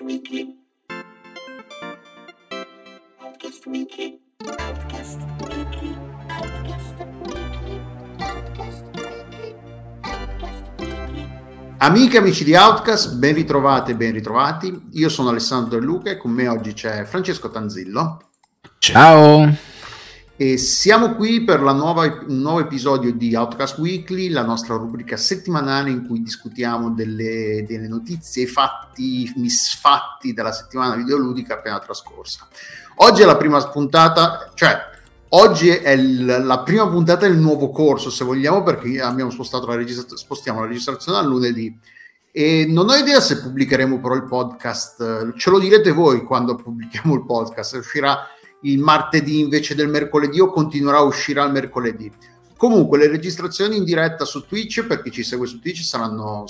Weekly. Outcast Weekly. Amiche e amici di Outcast, ben ritrovate e ben ritrovati. Io sono Alessandro De Luca e con me oggi c'è Francesco Tanzillo. Ciao. E siamo qui per nuova, un nuovo episodio di Outcast Weekly, la nostra rubrica settimanale in cui discutiamo delle, delle notizie, fatti, misfatti della settimana videoludica appena trascorsa. Oggi è la prima puntata, cioè oggi è il- la prima puntata del nuovo corso, se vogliamo, perché abbiamo spostato la registra- spostiamo la registrazione al lunedì. E non ho idea se pubblicheremo però il podcast, ce lo direte voi quando pubblichiamo il podcast, uscirà il martedì invece del mercoledì o continuerà a uscire al mercoledì. Comunque le registrazioni in diretta su Twitch, per chi ci segue su Twitch, saranno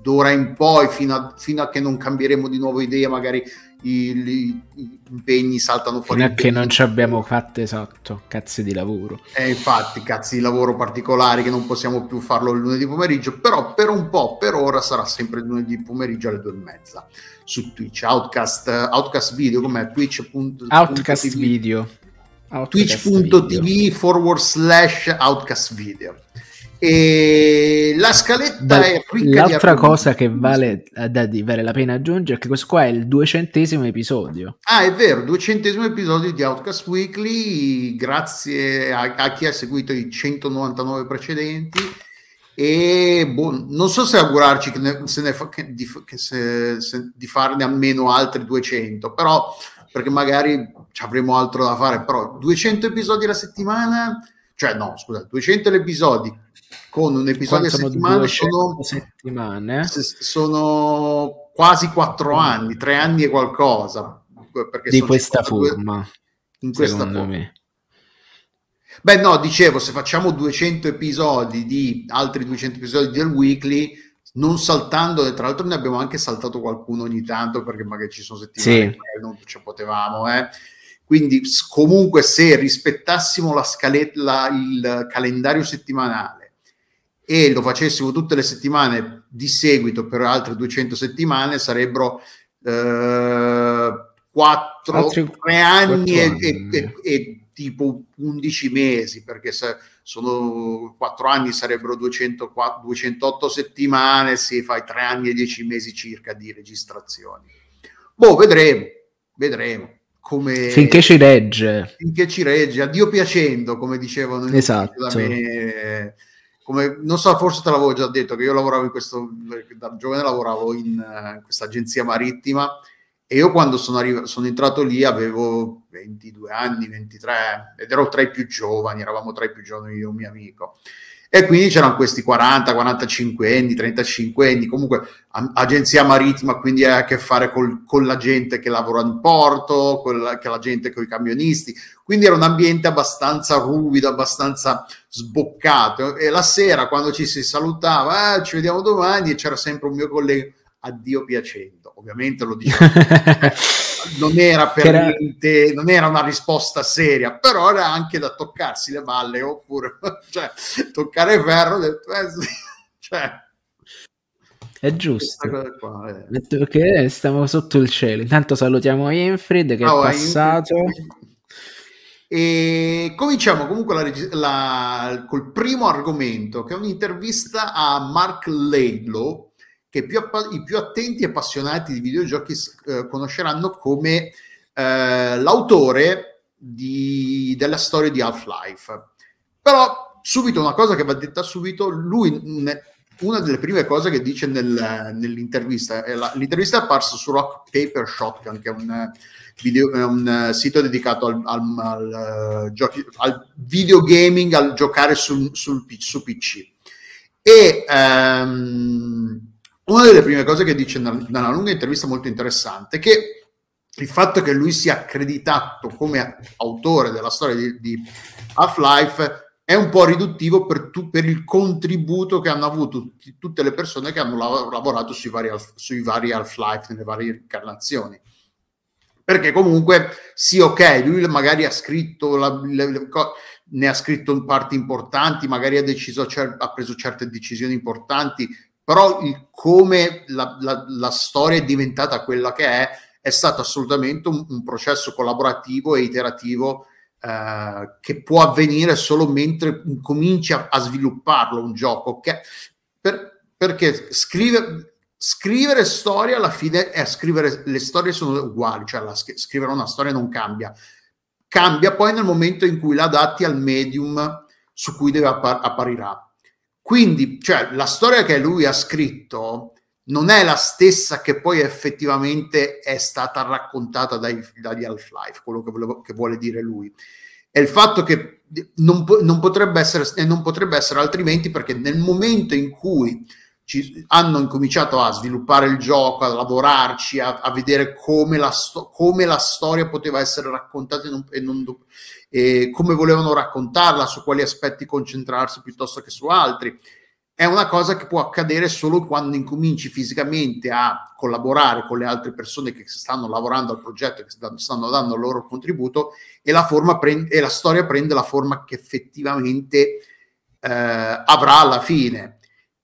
d'ora in poi, fino a, fino a che non cambieremo di nuovo idea, magari i, i- i impegni saltano fuori. Fino a che non ci abbiamo fatte esatto, cazzi di lavoro. Eh, infatti, cazzi di lavoro particolari che non possiamo più farlo il lunedì pomeriggio, però per un po', per ora, sarà sempre il lunedì pomeriggio alle due e mezza su Twitch. Outcast, Outcast video, com'è? Twitch. Outcast video. Twitch.tv forward slash outcast video e la scaletta Da- è ricca L'altra cosa che vale, eh, da di- vale la pena aggiungere è che questo qua è il duecentesimo episodio. ah è vero duecentesimo episodio di Outcast Weekly grazie a, a chi ha seguito i 199 precedenti. E boh, non so se augurarci che ne- se ne fa- che- di, che se- se- di farne almeno altri 200 però perché magari ci avremo altro da fare però 200 episodi alla settimana? Cioè no scusa 200 episodi con un episodio a settimana 200 sono settimane. Sono quasi quattro anni, tre anni e qualcosa. Di questa 52 forma, In questa secondo forma. me. Beh, no, dicevo, se facciamo 200 episodi di altri 200 episodi del weekly, non saltando, tra l'altro ne abbiamo anche saltato qualcuno ogni tanto perché magari ci sono settimane Sì. cui non ci potevamo, eh. Quindi comunque se rispettassimo la scaletta, il calendario settimanale e lo facessimo tutte le settimane di seguito per altre 200 settimane, sarebbero eh, 4, Altri 3 anni, e, e- e- e tipo 11 mesi, perché se sono 4 anni sarebbero 200, 208 settimane, se fai 3 anni e 10 mesi circa di registrazioni. Boh, vedremo, vedremo. Come Finché ci regge. finché ci regge, a Dio piacendo, come dicevano Esatto. da me, come, non so, forse te l'avevo già detto che io lavoravo in questo, da giovane lavoravo in, eh, in questa agenzia marittima e io quando sono, arrivato, sono entrato lì avevo 22 anni, 23 ed ero tra i più giovani, eravamo tra i più giovani io e un mio amico. E quindi c'erano questi 40, 45 anni, 35 anni, comunque agenzia marittima, quindi hai a che fare col- con la gente che lavora in porto, con la, che la gente con i camionisti, quindi era un ambiente abbastanza ruvido, abbastanza sboccato. E la sera quando ci si salutava, "Ah, ci vediamo domani e c'era sempre un mio collega, addio piacendo, ovviamente lo dicevo, non era per era- niente, non era una risposta seria, però era anche da toccarsi le balle oppure cioè, toccare ferro, detto, eh, sì, cioè, È giusto. qua, eh. Perché stiamo sotto il cielo. Intanto salutiamo Infrid che Ciao, è passato. Infrid. E cominciamo comunque la la- col primo argomento, che è un'intervista a Mark Laidlaw, che più i più attenti e appassionati di videogiochi eh, conosceranno come eh, l'autore di- della storia di Half-Life. Però subito una cosa che va detta subito, lui ne- una delle prime cose che dice nel- nell'intervista, la- l'intervista è apparsa su Rock Paper Shotgun, che è un, video- è un sito dedicato al, al- al, eh, giochi- al videogaming, al giocare sul, sul su PC. E ehm, una delle prime cose che dice nella, nella lunga intervista molto interessante è che il fatto che lui sia accreditato come autore della storia di, di Half-Life è un po' riduttivo per, tu- per il contributo che hanno avuto tutti- tutte le persone che hanno lav- lavorato sui vari, sui vari Half-Life nelle varie incarnazioni. Perché comunque, sì, ok, lui magari ha scritto, la- le- le ne ha scritto parti importanti, magari ha, deciso, ha preso certe decisioni importanti, però il, come la, la, la, storia è diventata quella che è, è stato assolutamente un, un processo collaborativo e iterativo eh, che può avvenire solo mentre cominci a, svilupparlo un gioco, che, per, perché scrive, scrivere storia alla fine è scrivere, le storie sono uguali, cioè la, scrivere una storia non cambia, cambia poi nel momento in cui la adatti al medium su cui deve appar- apparirà. Quindi, cioè, la storia che lui ha scritto non è la stessa che poi effettivamente è stata raccontata dagli Half-Life, quello che, volevo, che vuole dire lui. È il fatto che non, non, potrebbe essere, non potrebbe essere altrimenti perché nel momento in cui ci, hanno incominciato a sviluppare il gioco, a lavorarci, a, a vedere come la, sto, come la, storia poteva essere raccontata e, non, e, non, e come volevano raccontarla, su quali aspetti concentrarsi piuttosto che su altri. È una cosa che può accadere solo quando incominci fisicamente a collaborare con le altre persone che stanno lavorando al progetto, che stanno dando il loro contributo e la, prende, e la storia prende la forma che effettivamente eh, avrà alla fine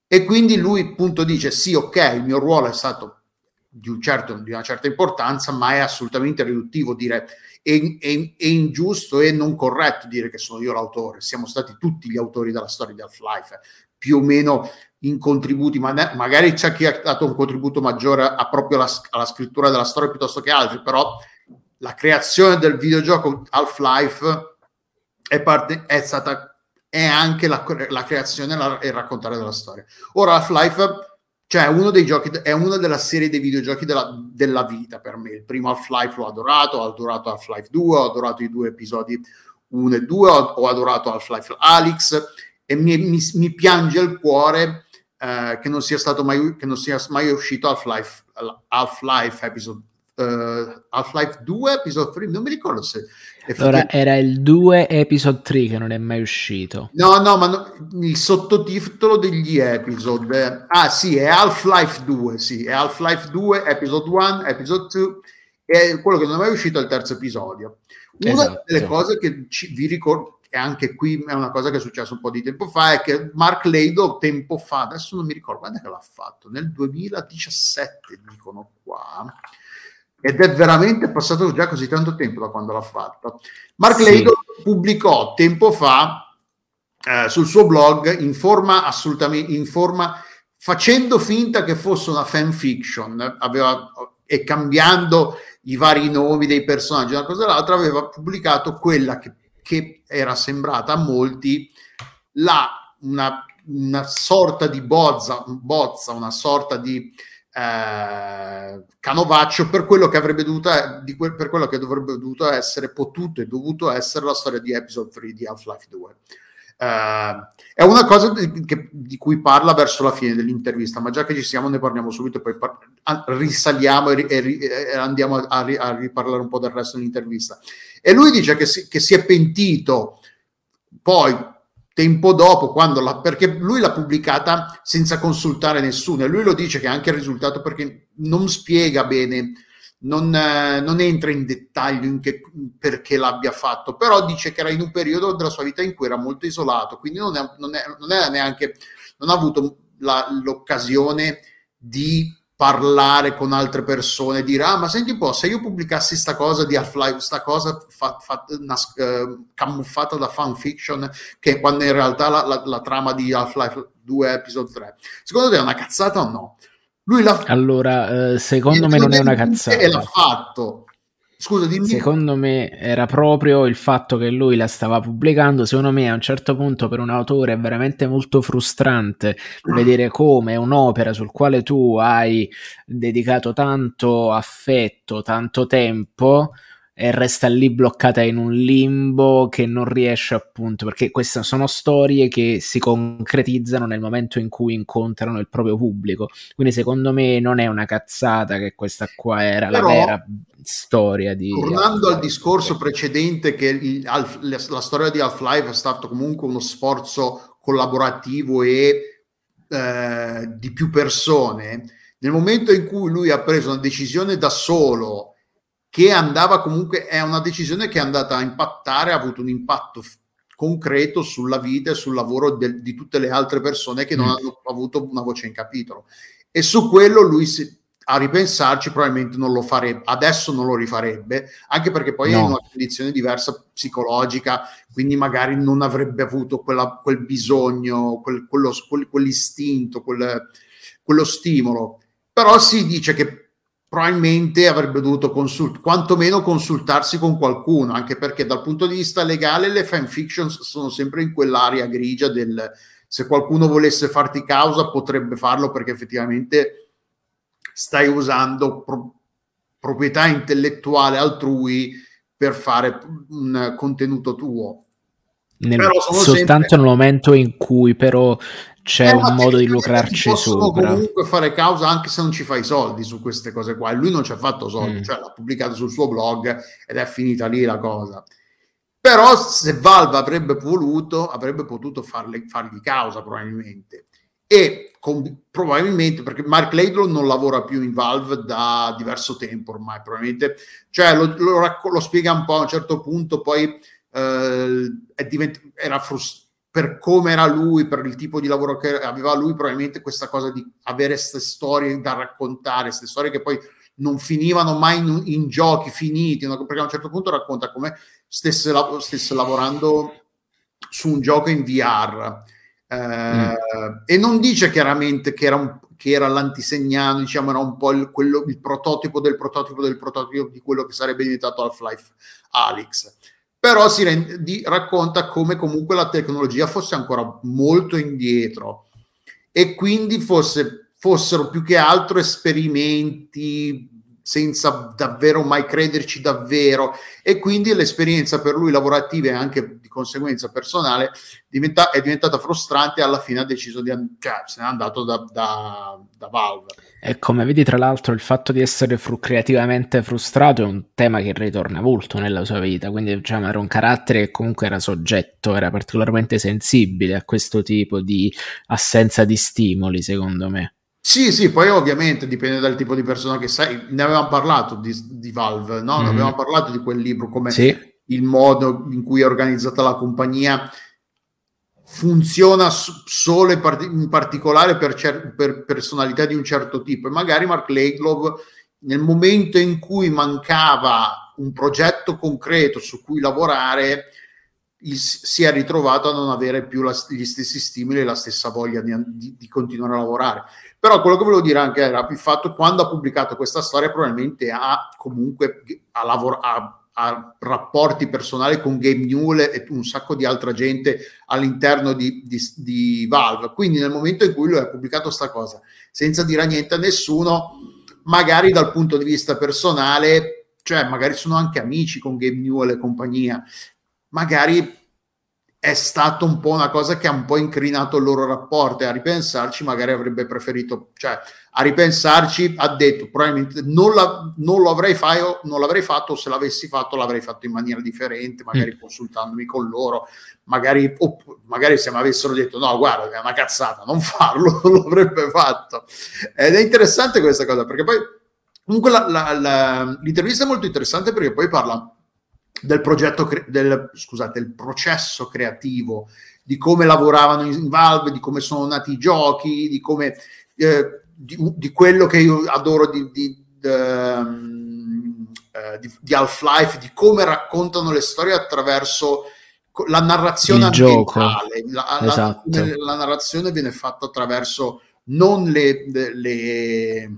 e quindi lui appunto dice sì, ok, il mio ruolo è stato di, un certo, di una certa importanza, ma è assolutamente riduttivo dire è, è, è, ingiusto e non corretto dire che sono io l'autore. Siamo stati tutti gli autori della storia di Half-Life, più o meno in contributi, ma ne, magari c'è chi ha dato un contributo maggiore a proprio la, alla scrittura della storia piuttosto che altri, però la creazione del videogioco Half-Life è, parte, è stata è anche la, la creazione e il raccontare della storia. Ora Half-Life cioè uno dei giochi, è una della serie dei videogiochi della, della vita per me. Il primo Half-Life l'ho adorato, ho adorato Half-Life 2, ho adorato i due episodi 1 e 2, ho, ho adorato Half-Life Alyx e mi, mi, mi piange il cuore eh, che non sia stato mai, che non sia mai uscito Half-Life, Half-Life episode uh, Half-Life 2 episode 3 non mi ricordo se allora era il 2 episode 3 che non è mai uscito no no ma no, il sottotitolo degli episode ah sì è Half-Life 2 sì è Half-Life 2 episode 1 episode 2 e quello che non è mai uscito è il terzo episodio una esatto. delle cose che ci, vi ricordo e anche qui è una cosa che è successa un po' di tempo fa, è che Mark Lado tempo fa, adesso non mi ricordo quando è che l'ha fatto, nel 2017 dicono qua, ed è veramente passato già così tanto tempo da quando l'ha fatto. Mark sì. Lado pubblicò tempo fa eh, sul suo blog in forma assolutamente in forma facendo finta che fosse una fanfiction aveva, e cambiando i vari nomi dei personaggi una cosa e l'altra aveva pubblicato quella che, che era sembrata a molti la, una, una sorta di bozza, bozza una sorta di eh, canovaccio per quello che avrebbe dovuto di que- per quello che dovrebbe dovuto essere potuto e dovuto essere la storia di episode 3 di Half-Life 2 Uh, è una cosa di, che, di, cui parla verso la fine dell'intervista, ma già che ci siamo ne parliamo subito, poi par- risaliamo e, e, e andiamo a, a, riparlare un po' del resto dell'intervista. E lui dice che si, che si è pentito poi tempo dopo, quando la, perché lui l'ha pubblicata senza consultare nessuno e lui lo dice che anche il risultato perché non spiega bene, non, eh, non entra in dettaglio in che, perché l'abbia fatto, però dice che era in un periodo della sua vita in cui era molto isolato, quindi non, è, non, è, non, è neanche, non ha avuto la, l'occasione di parlare con altre persone, dire ah ma senti un po', se io pubblicassi sta cosa di Half-Life, sta cosa fa, fa, nas, uh, camuffata da fanfiction, che quando in realtà la, la, la, trama di Half-Life 2 episode 3, secondo te è una cazzata o no? Lui l'ha Allora, eh, secondo me non è una cazzata. E l'ha fatto. Scusa, dimmi. Secondo me era proprio il fatto che lui la stava pubblicando. Secondo me, a un certo punto, per un autore è veramente molto frustrante vedere come un'opera sul quale tu hai dedicato tanto affetto, tanto tempo e resta lì bloccata in un limbo che non riesce appunto perché queste sono storie che si concretizzano nel momento in cui incontrano il proprio pubblico. Quindi secondo me non è una cazzata che questa qua era Però, la vera storia di tornando al discorso precedente che il, la, la storia di Half-Life è stato comunque uno sforzo collaborativo e eh, di più persone nel momento in cui lui ha preso una decisione da solo che andava comunque, è una decisione che è andata a impattare, ha avuto un impatto concreto sulla vita e sul lavoro de- di tutte le altre persone che non Mm. hanno avuto una voce in capitolo. E su quello lui si- a ripensarci probabilmente non lo farebbe, adesso non lo rifarebbe, anche perché poi è in No. una condizione diversa psicologica, quindi magari non avrebbe avuto quella- quel bisogno, quel- quello, quel- quell'istinto, quel- quello stimolo. Però si dice che probabilmente avrebbe dovuto consult- quantomeno consultarsi con qualcuno, anche perché dal punto di vista legale le fanfiction sono sempre in quell'area grigia del se qualcuno volesse farti causa potrebbe farlo perché effettivamente stai usando pro- proprietà intellettuale altrui per fare un contenuto tuo. Nel- soltanto sempre- nel momento in cui però c'è un modo di lucrarci sopra. comunque fare causa anche se non ci fai soldi su queste cose qua. E lui non ci ha fatto soldi, Mm. cioè l'ha pubblicato sul suo blog ed è finita lì la cosa. Però se Valve avrebbe voluto, avrebbe potuto farle- fargli causa probabilmente. E con- probabilmente perché Mark Laidlaw non lavora più in Valve da diverso tempo ormai, probabilmente, cioè lo, lo racco- lo spiega un po' a un certo punto, poi eh, è divent- era frustrato per come era lui, per il tipo di lavoro che aveva lui, probabilmente questa cosa di avere queste storie da raccontare, queste storie che poi non finivano mai in, in giochi finiti, no? perché a un certo punto racconta come stesse, stesse lavorando su un gioco in VR eh, e non dice chiaramente che era, un, che era l'antisegnano, diciamo era un po' il, quello, il prototipo del prototipo del prototipo di quello che sarebbe diventato Half-Life Alyx però si rende, racconta come comunque la tecnologia fosse ancora molto indietro e quindi fosse, fossero più che altro esperimenti senza davvero mai crederci davvero. E quindi l'esperienza per lui lavorativa e anche di conseguenza personale diventa, è diventata frustrante e alla fine ha deciso di cioè se n'è andato da, da, da Valve E come vedi, tra l'altro, il fatto di essere fru- creativamente frustrato è un tema che ritorna molto nella sua vita. Quindi, diciamo, era un carattere che comunque era soggetto, era particolarmente sensibile a questo tipo di assenza di stimoli, secondo me. Sì, sì, poi ovviamente dipende dal tipo di persona che sei. Ne avevamo parlato di, di Valve, no? Ne Mhm. avevamo parlato di quel libro, come Sì, il modo in cui è organizzata la compagnia funziona solo in, parti- in particolare per, cer- per personalità di un certo tipo. E magari Mark Laidlaw, nel momento in cui mancava un progetto concreto su cui lavorare, il- si è ritrovato a non avere più la- gli stessi stimoli e la stessa voglia di, di- di continuare a lavorare. Però quello che volevo dire anche era il fatto quando ha pubblicato questa storia probabilmente ha comunque ha, lavor- ha- rapporti personali con Gabe Newell e un sacco di altra gente all'interno di, di- di Valve. Quindi nel momento in cui lui ha pubblicato questa cosa senza dire niente a nessuno, magari dal punto di vista personale, cioè magari sono anche amici con Gabe Newell e compagnia, magari è stato un po' una cosa che ha un po' incrinato il loro rapporto e a ripensarci magari avrebbe preferito, cioè a ripensarci ha detto probabilmente non, la- non lo avrei fatto, non l'avrei fatto o se l'avessi fatto l'avrei fatto in maniera differente, magari consultandomi con loro, magari, opp- magari se mi avessero detto no guarda è una cazzata, non farlo, non l'avrebbe fatto. Ed è interessante questa cosa perché poi comunque la- la- l'intervista è molto interessante perché poi parla del progetto, cre- del, scusate, il processo creativo, di come lavoravano in Valve, di come sono nati i giochi, di come eh, di, di quello che io adoro di, di, ehm, eh, di- di Half-Life, di come raccontano le storie attraverso la narrazione Il gioco. ambientale. La, la- Esatto. la narrazione viene fatta attraverso non le, le,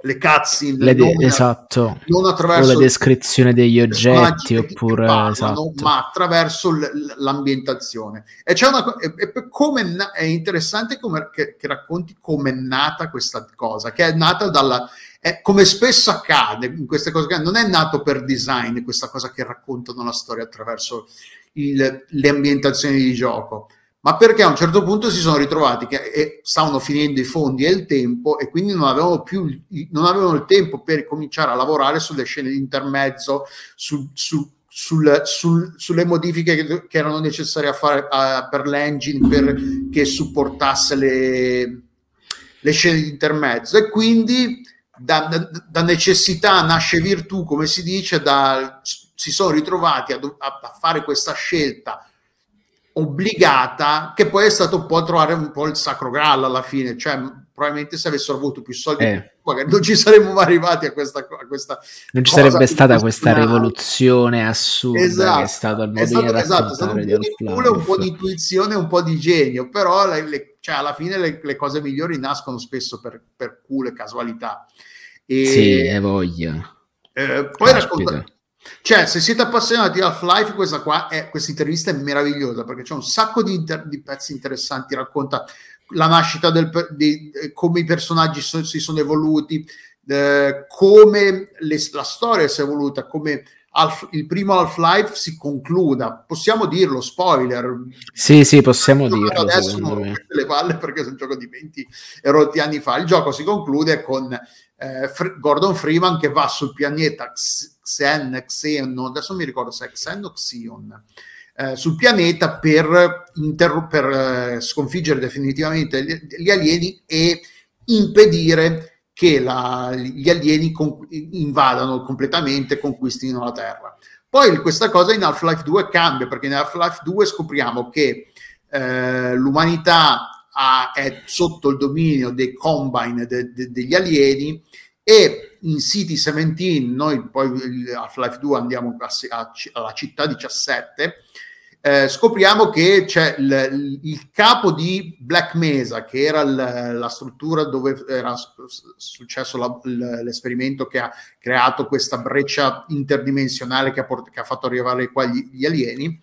le cutscene, Le de- non- esatto. non O attraverso la descrizione degli oggetti, oppure parlano, esatto. ma attraverso l- l'ambientazione. E c'è una e- e come na- è interessante come, che, che racconti come è nata questa cosa, che è nata dalla è, come spesso accade in queste cose, non è nato per design questa cosa che raccontano la storia attraverso il- le ambientazioni di gioco, ma perché a un certo punto si sono ritrovati che stavano finendo i fondi e il tempo e quindi non avevano più non avevano il tempo per cominciare a lavorare sulle scene di intermezzo, sul- sul- sul- sul- sulle modifiche che, che erano necessarie a fare a- per l'engine per che supportasse le, le scene di intermezzo. E quindi da, da- da necessità nasce virtù, come si dice, da- si sono ritrovati a- a fare questa scelta obbligata, che poi è stato un po' trovare un po' il sacro graal alla fine, cioè probabilmente se avessero avuto più soldi Eh. magari non ci saremmo mai arrivati a questa, a questa Non ci sarebbe stata questa rivoluzione assurda Esatto, che è stato il è modo stato, di esatto, è stato un po' di culo, un po' di intuizione, un po' di genio, però le- le- cioè, alla fine le, le cose migliori nascono spesso per, per culo e casualità. E, Sì, è voglia. eh, poi Caspita. racconta, cioè, se siete appassionati di Half-Life, questa qua è, questa intervista è meravigliosa perché c'è un sacco di, inter- di pezzi interessanti. Racconta la nascita del, di eh, come i personaggi so- si sono evoluti, eh, come le- la storia si è evoluta, come Half- il primo Half-Life si concluda. Possiamo dirlo, spoiler. Sì, sì, possiamo dirlo, adesso non rompete le palle perché sono un gioco di 20 e rotti anni fa. Il gioco si conclude con eh, Fr- Gordon Freeman che va sul pianeta Xen, Xeon, adesso mi ricordo se è Xen o Xion, eh, sul pianeta per, interro- per eh, sconfiggere definitivamente gli, alieni e impedire che la- gli alieni con- invadano completamente conquistino la Terra. Poi questa cosa in Half-Life 2 cambia perché in Half-Life 2 scopriamo che eh, l'umanità ha- è sotto il dominio dei combine de- de- degli alieni e in City 17 noi poi Half-Life 2 andiamo a- a- alla città 17 eh, scopriamo che c'è il, il capo di Black Mesa che era il- la struttura dove era su- successo la- l- l'esperimento che ha creato questa breccia interdimensionale che ha, port- che ha fatto arrivare qua gli, gli alieni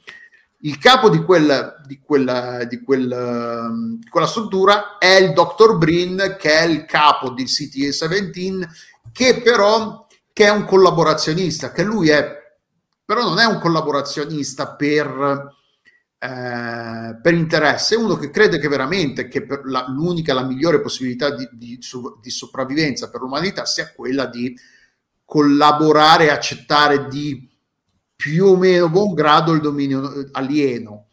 il capo di, quel, di, quel, di, quel, di quella struttura è il Dr. Brin, che è il capo di CTA17, che però che è un collaborazionista, che lui è, però non è un collaborazionista per, eh, per interesse, è uno che crede che veramente che la, l'unica, la migliore possibilità di, di, di sopravvivenza per l'umanità sia quella di collaborare accettare di più o meno buon grado il dominio eh, alieno.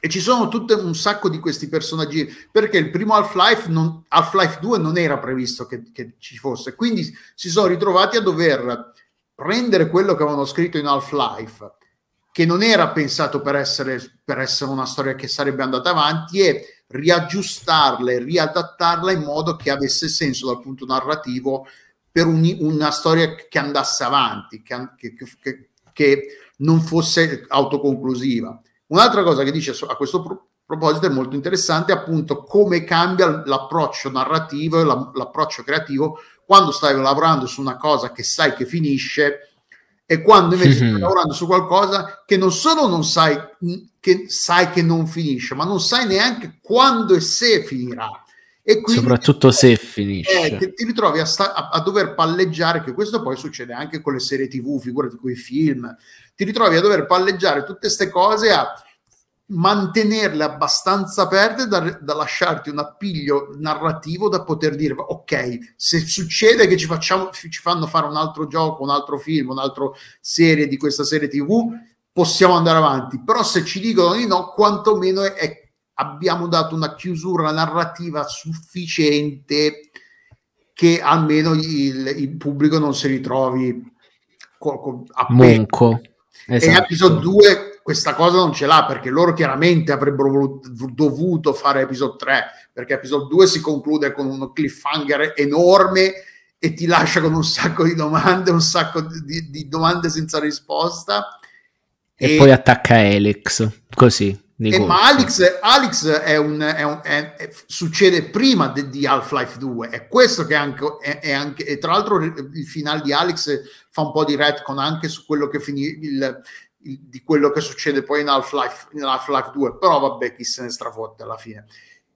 E ci sono tutte un sacco di questi personaggi, perché il primo Half-Life, non, Half-Life 2 non era previsto che, che ci fosse, quindi si sono ritrovati a dover prendere quello che avevano scritto in Half-Life, che non era pensato per essere, per essere una storia che sarebbe andata avanti, e riaggiustarla e riadattarla in modo che avesse senso dal punto narrativo per un- una storia che andasse avanti, che, che- che- che non fosse autoconclusiva. Un'altra cosa che dice a questo pro- proposito è molto interessante, appunto, come cambia l'approccio narrativo e la- l'approccio creativo quando stai lavorando su una cosa che sai che finisce e quando invece stai lavorando su qualcosa che non solo non sai che sai che non finisce, ma non sai neanche quando e se finirà. E quindi Soprattutto se eh, finisce. che ti ritrovi a, sta- a- a dover palleggiare, che questo poi succede anche con le serie TV, figurati con i film, ti ritrovi a dover palleggiare tutte queste cose a mantenerle abbastanza aperte da, da lasciarti un appiglio narrativo da poter dire ok se succede che ci facciamo ci fanno fare un altro gioco un altro film un'altra serie di questa serie tv possiamo andare avanti però se ci dicono di no quantomeno è, è- abbiamo dato una chiusura narrativa sufficiente che almeno il, il pubblico non si ritrovi co- co- Monco. e Esatto. episode 2 questa cosa non ce l'ha perché loro chiaramente avrebbero voluto- dovuto fare episode 3 perché episode 2 si conclude con un cliffhanger enorme e ti lascia con un sacco di domande, un sacco di, di domande senza risposta. E, poi attacca Elix, così. E colpo. ma Alex, Alex è un, è un- è- è- succede prima de- di Half-Life 2, è questo che anche, è, anche e tra l'altro il finale di Alex fa un po' di retcon anche su quello che finì il, il- di quello che succede poi in Half-Life, in Half-Life 2, però vabbè chi se ne strafotte alla fine.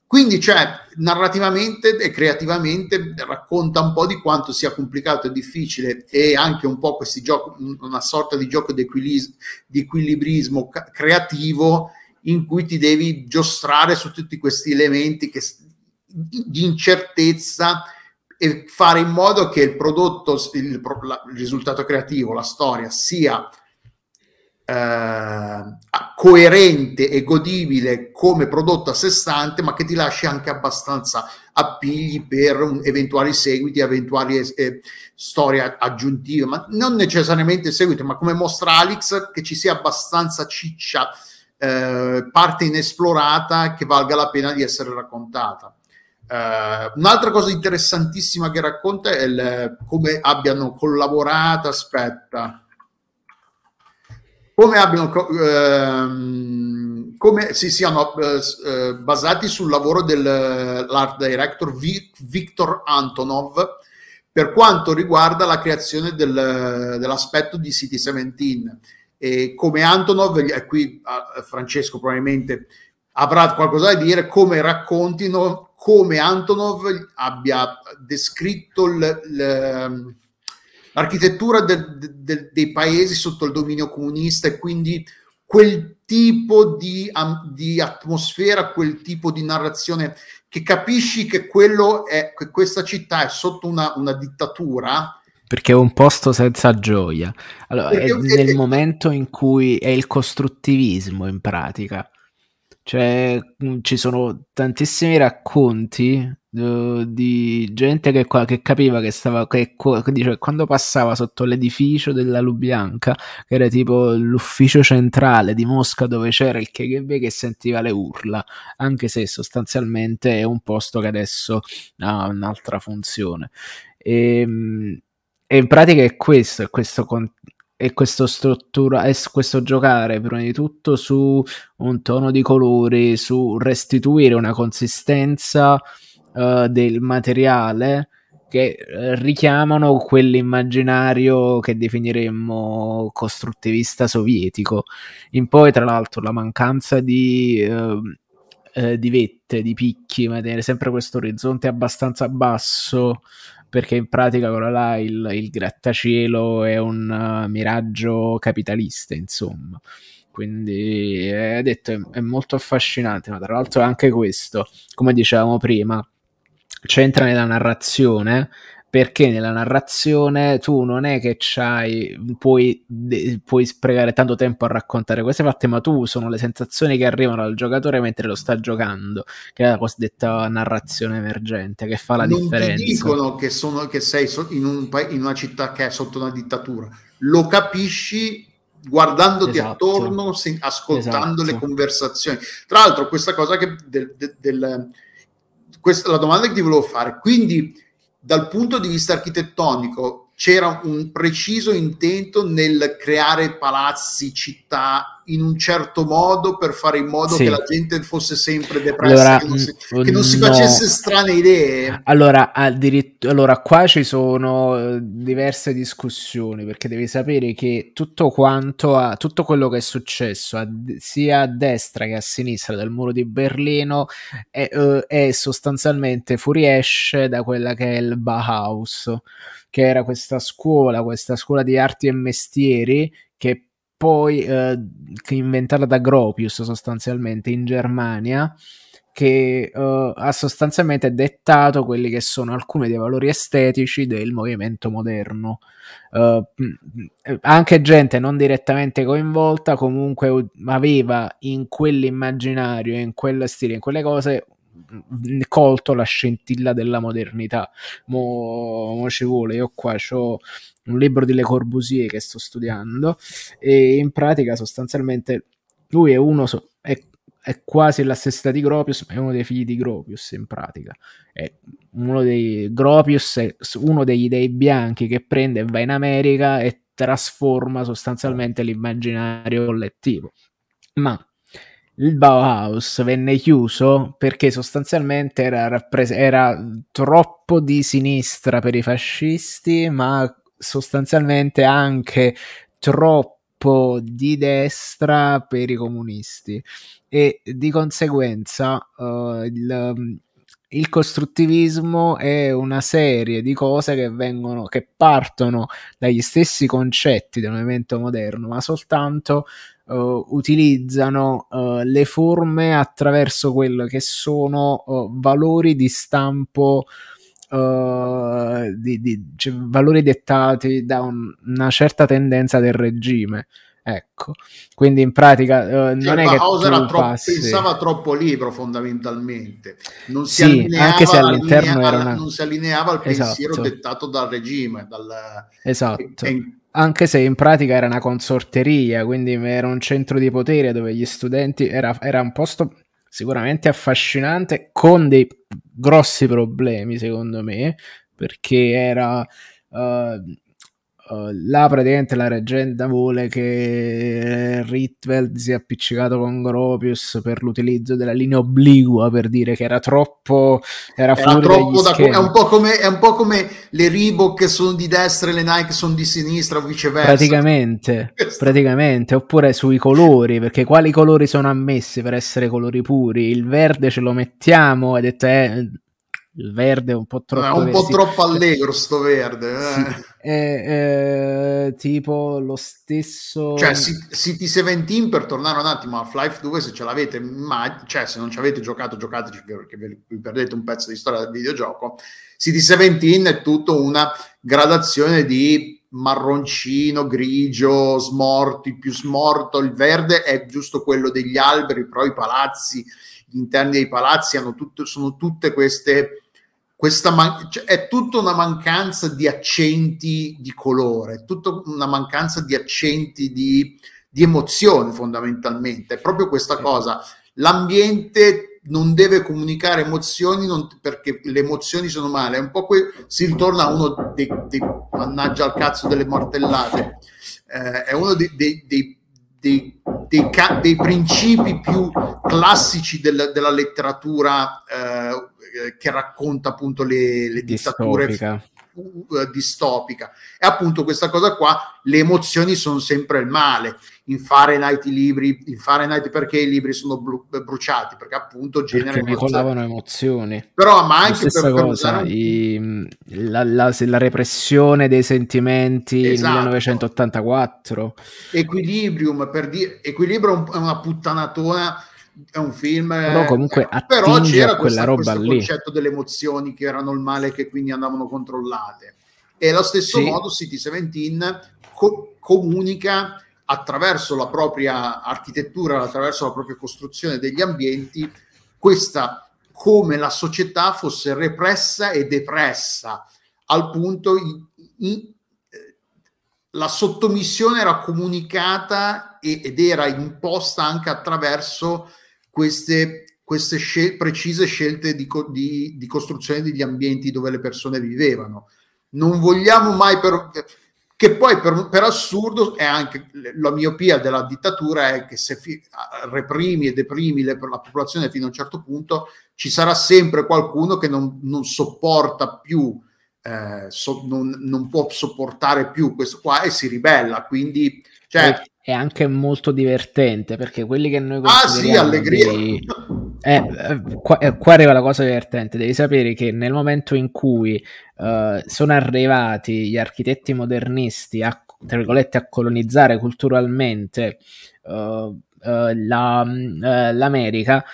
Quindi, cioè, narrativamente e creativamente racconta un po' di quanto sia complicato e difficile e anche un po' questi giochi, una sorta di gioco di, equilibrismo creativo in cui ti devi giostrare su tutti questi elementi che, di incertezza e fare in modo che il prodotto, il, il risultato creativo, la storia sia eh, coerente e godibile come prodotto a sé stante, ma che ti lasci anche abbastanza appigli per un- eventuali seguiti, eventuali eh, storie aggiuntive, ma non necessariamente seguiti, ma come mostra Alex, che ci sia abbastanza ciccia eh, parte inesplorata che valga la pena di essere raccontata. Uh, un'altra cosa interessantissima che racconta è il, come abbiano collaborato, aspetta, come abbiano uh, come si siano uh, basati sul lavoro dell'art director Victor Antonov per quanto riguarda la creazione del, dell'aspetto di City 17 e come Antonov, e qui Francesco probabilmente avrà qualcosa da dire, come raccontino come Antonov abbia descritto l, l, l'architettura del, del, dei paesi sotto il dominio comunista e quindi quel tipo di, di, atmosfera, quel tipo di narrazione che capisci che, è, che questa città è sotto una, una dittatura perché è un posto senza gioia. Allora, è nel momento in cui è il costruttivismo in pratica. Cioè, mm, ci sono tantissimi racconti uh, di gente che, che, capiva che stava, che, che dice, quando passava sotto l'edificio della Lubianca, che era tipo l'ufficio centrale di Mosca dove c'era il KGB che sentiva le urla, anche se sostanzialmente è un posto che adesso ha un'altra funzione. E, ehm, e in pratica è questo, è questo e questo struttura e questo giocare prima di tutto su un tono di colori, su restituire una consistenza uh, del materiale che uh, richiamano quell'immaginario che definiremmo costruttivista sovietico. In poi, tra l'altro, la mancanza di, uh, di vette, di picchi, vedere sempre questo orizzonte abbastanza basso perché in pratica quello là il, il grattacielo è un uh, miraggio capitalista, insomma. Quindi è detto, è, è molto affascinante, ma tra l'altro anche questo, come dicevamo prima, c'entra nella narrazione perché nella narrazione tu non è che c'hai, puoi, puoi sprecare tanto tempo a raccontare queste fatte, ma tu sono le sensazioni che arrivano al giocatore mentre lo sta giocando, che è la cosiddetta narrazione emergente, che fa la non differenza. Non ti dicono che, sono, che sei in, un, in, una città che è sotto una dittatura, lo capisci guardandoti esatto. attorno, ascoltando esatto. le conversazioni. Tra l'altro questa cosa che del, del, del, questa, la domanda che ti volevo fare, quindi dal punto di vista architettonico c'era un preciso intento nel creare palazzi, città in un certo modo per fare in modo sì. che la gente fosse sempre depressa, allora, che, non si, che non si no. facesse strane idee. Allora, allora, qua ci sono eh, diverse discussioni perché devi sapere che tutto quanto a, tutto quello che è successo a, sia a destra che a sinistra del muro di Berlino è, uh, è sostanzialmente fuoriesce da quella che è il Bauhaus che era questa scuola, questa scuola di arti e mestieri che poi eh, inventata da Gropius sostanzialmente in Germania che uh, ha sostanzialmente dettato quelli che sono alcuni dei valori estetici del movimento moderno. Uh, anche gente non direttamente coinvolta comunque aveva in quell'immaginario, in quel stile, in quelle cose colto la scintilla della modernità. Mo, mo ci vuole, io qua ho un libro di Le Corbusier che sto studiando e in pratica sostanzialmente lui è uno, è, è quasi la stessa di Gropius, ma è uno dei figli di Gropius in pratica. È uno dei Gropius è uno degli dei bianchi che prende e va in America e trasforma sostanzialmente l'immaginario collettivo. Ma il Bauhaus venne chiuso perché sostanzialmente era, rappres- era troppo di sinistra per i fascisti, ma sostanzialmente anche troppo di destra per i comunisti. E di conseguenza uh, il, il costruttivismo è una serie di cose che vengono che partono dagli stessi concetti del movimento moderno ma soltanto uh, utilizzano uh, le forme attraverso quello che sono uh, valori di stampo di, di, cioè, valori dettati da un, una certa tendenza del regime ecco. Quindi in pratica uh, non è che troppo, passi... pensava troppo libero fondamentalmente. Non si sì, anche se all'interno era una... non si allineava al esatto. pensiero dettato dal regime dal... esatto. E, anche se in pratica era una consorteria, quindi era un centro di potere dove gli studenti era, era un posto sicuramente affascinante con dei grossi problemi secondo me perché era uh, Uh, là praticamente la reggenda vuole che Ritveld sia appiccicato con Gropius per l'utilizzo della linea obliqua per dire che era troppo era, era troppo da, è, un po come, è un po' come le Reebok sono di destra e le Nike sono di sinistra o viceversa. Praticamente, praticamente oppure sui colori perché quali colori sono ammessi per essere colori puri? Il verde ce lo mettiamo e detto eh, il verde è un po' troppo... È un po' troppo allegro sto verde. Eh. Sì. È, è, tipo lo stesso... Cioè City 17 per tornare un attimo a Life 2 se ce l'avete, ma, cioè se non ci avete giocato giocateci perché vi perdete un pezzo di storia del videogioco. City 17 è tutta una gradazione di marroncino, grigio, smorti, più smorto, il verde è giusto quello degli alberi, però i palazzi, gli interni dei palazzi hanno tutto, sono tutte queste questa man- cioè, è tutta una mancanza di accenti di colore, è tutta una mancanza di accenti di, di emozione fondamentalmente, è proprio questa cosa. L'ambiente non deve comunicare emozioni non, perché le emozioni sono male, è un po' que- si ritorna a uno dei, dei mannaggia al cazzo delle martellate, eh, è uno dei, dei, dei dei, dei, dei, principi più classici del, della letteratura eh, eh, che racconta appunto le, le dittature distopica. Uh, distopica. E appunto questa cosa qua, le emozioni sono sempre il male. In Fahrenheit i libri, in Fahrenheit perché i libri sono bru- bruciati? Perché appunto generano emozioni. emozioni. Però ma anche per, cosa, per i, la, la, la, repressione dei sentimenti esatto. 1984. Equilibrium, per dire, Equilibrium è una puttanatona è un film però comunque eh, però c'era quella questa, roba questo lì. concetto delle emozioni che erano il male che quindi andavano controllate e allo stesso sì. modo City 17 co- comunica attraverso la propria architettura attraverso la propria costruzione degli ambienti questa come la società fosse repressa e depressa al punto in, in, la sottomissione era comunicata ed era imposta anche attraverso queste, queste scel- precise scelte di, co- di, di, costruzione degli ambienti dove le persone vivevano. Non vogliamo mai però che poi per, per, assurdo è anche la miopia della dittatura è che se fi, reprimi e deprimi le, la popolazione fino a un certo punto ci sarà sempre qualcuno che non, non sopporta più eh, so, non, non, può sopportare più questo qua e si ribella quindi cioè, è anche molto divertente perché quelli che noi ah sì allegria. dei... eh, eh, qua, eh, qua, arriva la cosa divertente devi sapere che nel momento in cui uh, sono arrivati gli architetti modernisti a, tra virgolette, a colonizzare culturalmente uh, uh, la, l'America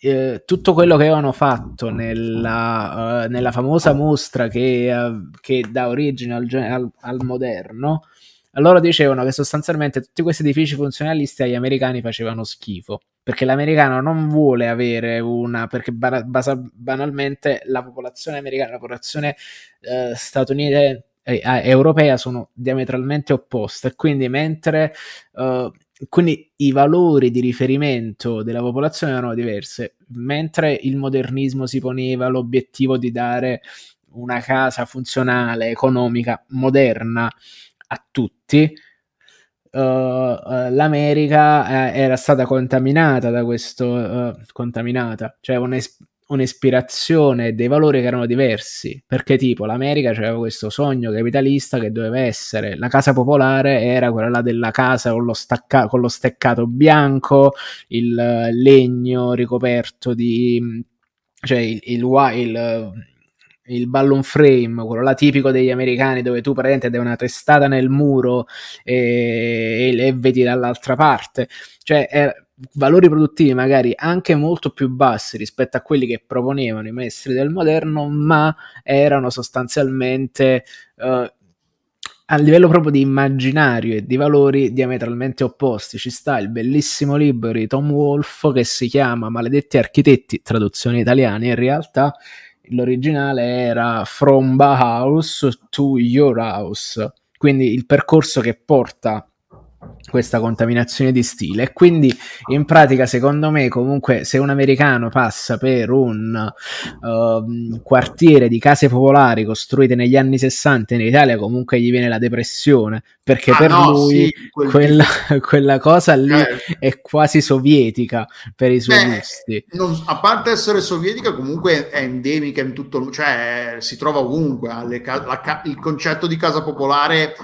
eh, tutto quello che avevano fatto nella, nella famosa mostra che, che dà origine al, al, al moderno loro dicevano che sostanzialmente tutti questi edifici funzionalisti agli americani facevano schifo perché l'americano non vuole avere una perché basa, banalmente la popolazione americana la popolazione eh, statunitense eh, europea sono diametralmente opposte. Quindi mentre uh, quindi i valori di riferimento della popolazione erano diverse mentre il modernismo si poneva l'obiettivo di dare una casa funzionale economica moderna a tutti, uh, uh, l'America uh, era stata contaminata da questo, contaminata, cioè un'es- un'ispirazione dei valori che erano diversi, perché tipo l'America aveva questo sogno capitalista che doveva essere, la casa popolare era quella della casa con lo, stacca- con lo steccato bianco, il legno ricoperto di... cioè il, il, il il balloon frame, quello là tipico degli americani dove tu praticamente dai una testata nel muro e, e, e vedi dall'altra parte, cioè eh, valori produttivi magari anche molto più bassi rispetto a quelli che proponevano i maestri del moderno, ma erano sostanzialmente eh, a livello proprio di immaginario e di valori diametralmente opposti. Ci sta il bellissimo libro di Tom Wolfe che si chiama Maledetti architetti, traduzione italiana in realtà, l'originale era From Bauhaus to Your House, quindi il percorso che porta questa contaminazione di stile. E quindi in pratica secondo me comunque se un americano passa per un uh, quartiere di case popolari costruite negli anni 60 in Italia comunque gli viene la depressione perché ah, per no, lui sì, quel quella, quella, cosa lì eh. è quasi sovietica per i suoi Beh, gusti. non, a parte essere sovietica comunque è endemica in tutto cioè si trova ovunque le, la, il concetto di casa popolare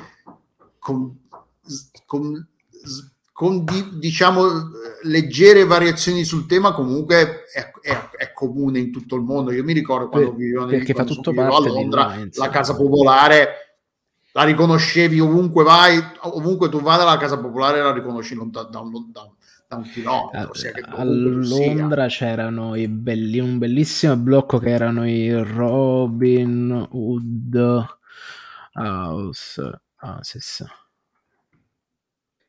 con, con, con di, diciamo leggere variazioni sul tema comunque è, è, è, comune in tutto il mondo. Io mi ricordo quando vivevo perché fa tutto parte a Londra, noi, la casa popolare la riconoscevi ovunque vai, ovunque tu vada la casa popolare la riconosci lontano, da, un, da, da un chilometro. A, a Londra c'erano i belli, un bellissimo blocco che erano i Robin Hood House. Ah, sì, sì.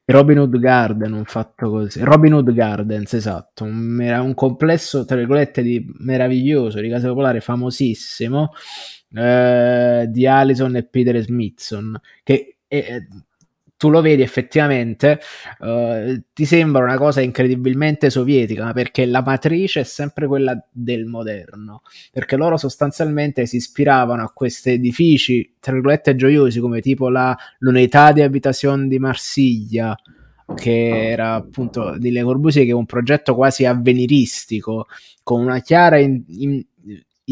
Robin Hood Garden, un fatto così. Robin Hood Gardens, esatto. Un, un complesso, tra virgolette, di meraviglioso, di casa popolare famosissimo, eh, di Allison e Peter Smithson, che è, tu lo vedi effettivamente, uh, ti sembra una cosa incredibilmente sovietica, perché la matrice è sempre quella del moderno, perché loro sostanzialmente si ispiravano a questi edifici, tra virgolette, gioiosi, come tipo la, l'unità di abitazione di Marsiglia, che era appunto di Le Corbusier, che è un progetto quasi avveniristico, con una chiara in, in,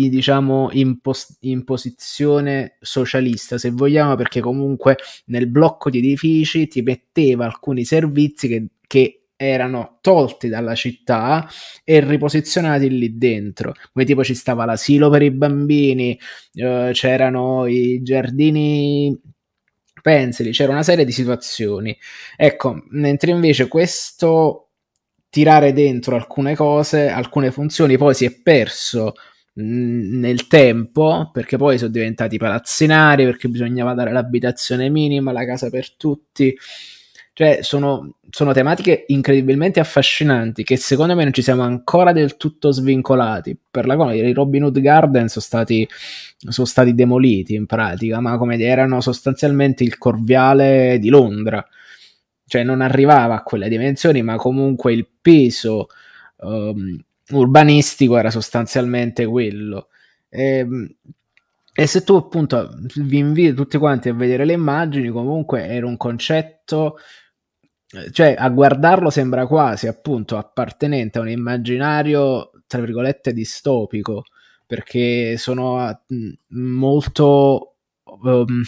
diciamo in, pos- in, posizione socialista se vogliamo perché comunque nel blocco di edifici ti metteva alcuni servizi che, che erano tolti dalla città e riposizionati lì dentro. Come tipo ci stava l'asilo per i bambini eh, c'erano i giardini pensili c'era una serie di situazioni. Ecco mentre invece questo tirare dentro alcune cose alcune funzioni poi si è perso nel tempo, perché poi sono diventati palazzinari, perché bisognava dare l'abitazione minima, la casa per tutti. Cioè, sono, sono, tematiche incredibilmente affascinanti che secondo me non ci siamo ancora del tutto svincolati. Per la cosa, i Robin Hood Garden sono stati, sono stati demoliti in pratica, ma come erano sostanzialmente il corviale di Londra. Cioè, non arrivava a quelle dimensioni, ma comunque il peso um, urbanistico era sostanzialmente quello. E, ehm, e, se tu appunto vi inviti tutti quanti a vedere le immagini, comunque era un concetto, cioè a guardarlo sembra quasi appunto appartenente a un immaginario, tra virgolette, distopico, perché sono molto... Um,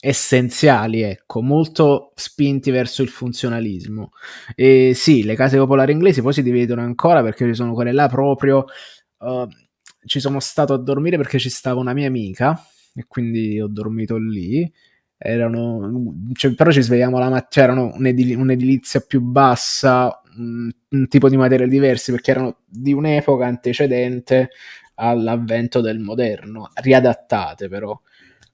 essenziali, ecco, molto spinti verso il funzionalismo. E sì, le case popolari inglesi poi si dividono ancora perché ci sono quelle là proprio. Uh, ci sono stato a dormire perché ci stava una mia amica e quindi ho dormito lì. Erano, cioè, però ci svegliamo la mattina, c'erano un'edil- un'edilizia più bassa, un, un tipo di materiali diversi perché erano di un'epoca antecedente all'avvento del moderno, riadattate però.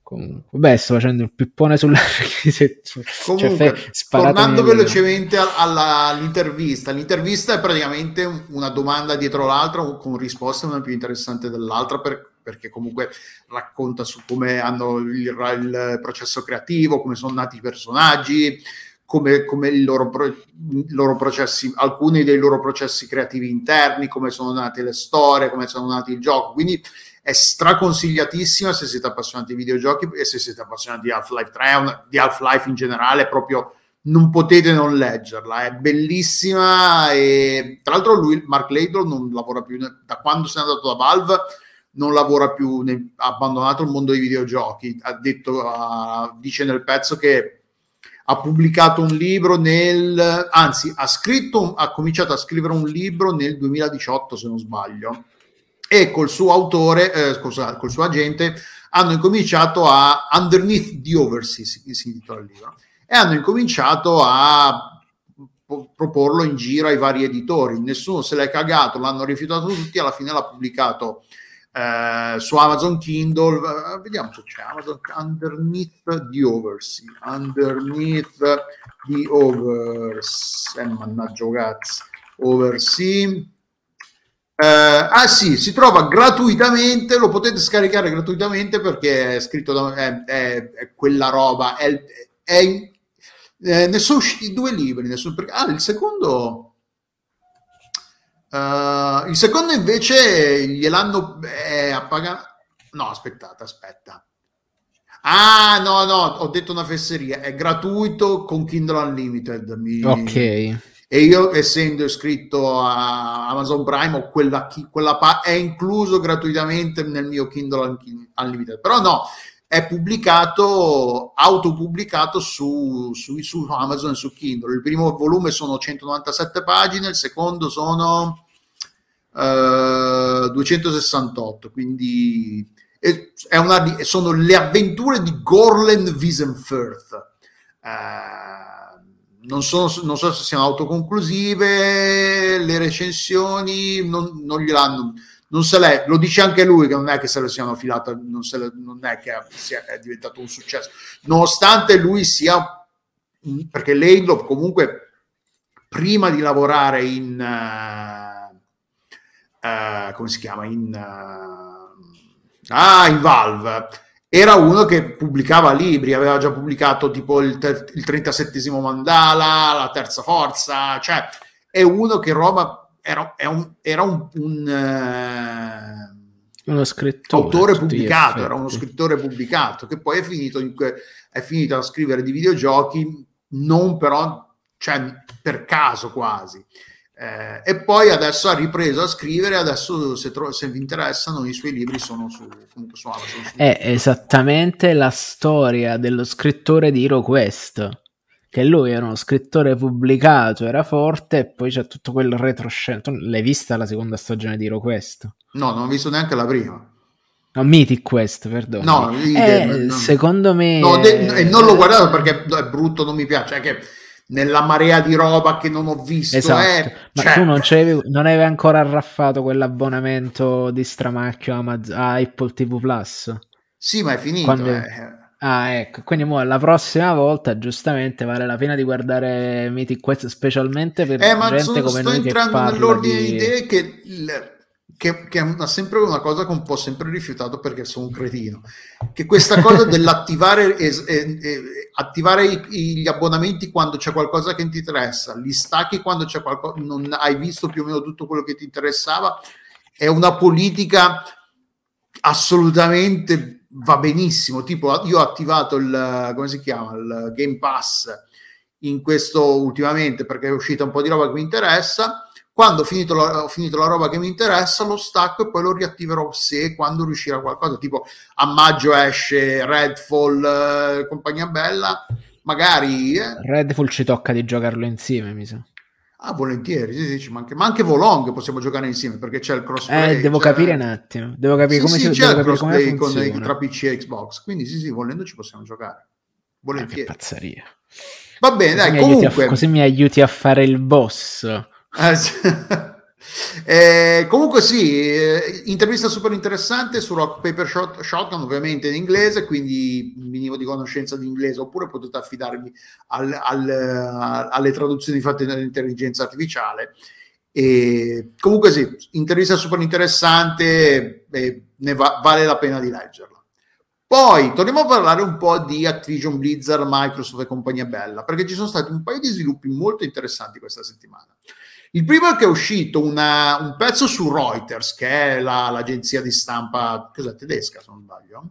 Comunque, beh, sto facendo il pippone sulla cioè, Comunque, cioè, tornando velocemente alla, all'intervista, l'intervista è praticamente una domanda dietro l'altra con risposte una più interessante dell'altra per, perché comunque racconta su come hanno il, il, processo creativo, come sono nati i personaggi, come, come i loro, i loro processi, alcuni dei loro processi creativi interni, come sono nate le storie, come sono nati il gioco. Quindi è straconsigliatissima se siete appassionati di videogiochi e se siete appassionati di Half-Life 3, di Half-Life in generale, proprio non potete non leggerla, è bellissima e tra l'altro lui, Mark Ladle, non lavora più, da quando se n'è andato da Valve, non lavora più, ha abbandonato il mondo dei videogiochi, ha detto, uh, dice nel pezzo che ha pubblicato un libro nel, anzi ha scritto, ha cominciato a scrivere un libro nel 2018 se non sbaglio, e col suo autore, eh, scusa, col suo agente, hanno incominciato a Underneath the Oversea, si, intitola il libro, e hanno incominciato a proporlo in giro ai vari editori. Nessuno se l'è cagato, l'hanno rifiutato tutti, alla fine l'ha pubblicato eh, su Amazon Kindle. Eh, vediamo se c'è Amazon Underneath the Oversea. Underneath the Oversea, eh, mannaggia cazzo. Oversea Eh, ah sì, si trova gratuitamente, lo potete scaricare gratuitamente perché è scritto da è, è, è quella roba, è, è eh, ne sono usciti due libri, sono, ah il secondo uh, il secondo invece gliel'hanno eh, appagato, no aspettate, aspetta, Ah, no, no, ho detto una fesseria. È gratuito con Kindle Unlimited. Mi... Ok. E io, essendo iscritto a Amazon Prime, ho quella, quella pa- è incluso gratuitamente nel mio Kindle Unlimited. Però no, è pubblicato, autopubblicato su, su, su Amazon e su Kindle. Il primo volume sono 197 pagine, il secondo sono eh, 268, quindi una, sono le avventure di Gorlen Wiesenfurth. Uh, non, sono, non, so se siano autoconclusive, le recensioni non, non gliel'hanno. Non se l'è, lo dice anche lui che non è che se le siano filate, non, le, non è che sia, è diventato un successo, nonostante lui sia, perché Laidlaw comunque prima di lavorare in, uh, uh, come si chiama, in Ah, in Valve. Era uno che pubblicava libri, aveva già pubblicato tipo il, ter- il 37 Mandala, la Terza Forza, cioè è uno che Roma era, un, era un, un uno scrittore, autore pubblicato, era uno scrittore pubblicato che poi è finito, in, è finito a scrivere di videogiochi, non però, cioè per caso quasi. Eh, e poi adesso ha ripreso a scrivere, adesso se, tro- se vi interessano i suoi libri sono su, comunque su Amazon. Su È esattamente la storia dello scrittore di HeroQuest, che lui era uno scrittore pubblicato, era forte e poi c'è tutto quel retroscena. Tu l'hai vista la seconda stagione di HeroQuest? No, non ho visto neanche la prima. No, Mythic Quest, perdono. No, eh, secondo me... No, de- e non l'ho guardato perché è brutto, non mi piace. È che nella marea di roba che non ho visto. Esatto. Eh, ma cioè... tu non, non avevi ancora arraffato quell'abbonamento di stramacchio Amazon, a Apple TV Plus? Sì, ma è finito. Quando... Eh. Ah, ecco, quindi mo, la prossima volta giustamente vale la pena di guardare Mythic Quest, specialmente per eh, ma gente sono, come sto noi entrando nell'ordine di idee che il che, che, è sempre una cosa che un po' sempre rifiutato perché sono un cretino, che questa cosa dell'attivare es, eh, eh, attivare i, gli abbonamenti quando c'è qualcosa che ti interessa, li stacchi quando c'è qualcosa, non hai visto più o meno tutto quello che ti interessava, è una politica assolutamente va benissimo. Tipo, io ho attivato il come si chiama il Game Pass in questo ultimamente perché è uscita un po' di roba che mi interessa quando ho finito, la, ho finito la roba che mi interessa, lo stacco e poi lo riattiverò se quando riuscirà qualcosa. Tipo a maggio esce Redfall, eh, compagnia bella, magari. Eh. Redfall ci tocca di giocarlo insieme, mi sa. Ah, volentieri, sì, sì, ma, anche, ma anche Volong possiamo giocare insieme perché c'è il crossplay. Eh, devo cioè... capire un attimo, devo capire sì, come sì, si c'è il crossplay con, tra PC e Xbox, quindi sì, sì, volendo ci possiamo giocare. Volentieri. Ah, che pazzeria. Va bene, così dai, comunque... A, così mi aiuti a fare il boss. Eh, comunque sì, eh, intervista super interessante su Rock Paper Shot, Shotgun, ovviamente in inglese, quindi minimo di conoscenza di inglese, oppure potete affidarvi al, al, alle traduzioni fatte dall'intelligenza artificiale. E, comunque sì, intervista super interessante, eh, ne va, vale la pena di leggerla. Poi torniamo a parlare un po' di Activision Blizzard, Microsoft e compagnia bella, perché ci sono stati un paio di sviluppi molto interessanti questa settimana. Il primo è che è uscito una, un pezzo su Reuters, che è la, l'agenzia di stampa, cos'è, tedesca se non sbaglio?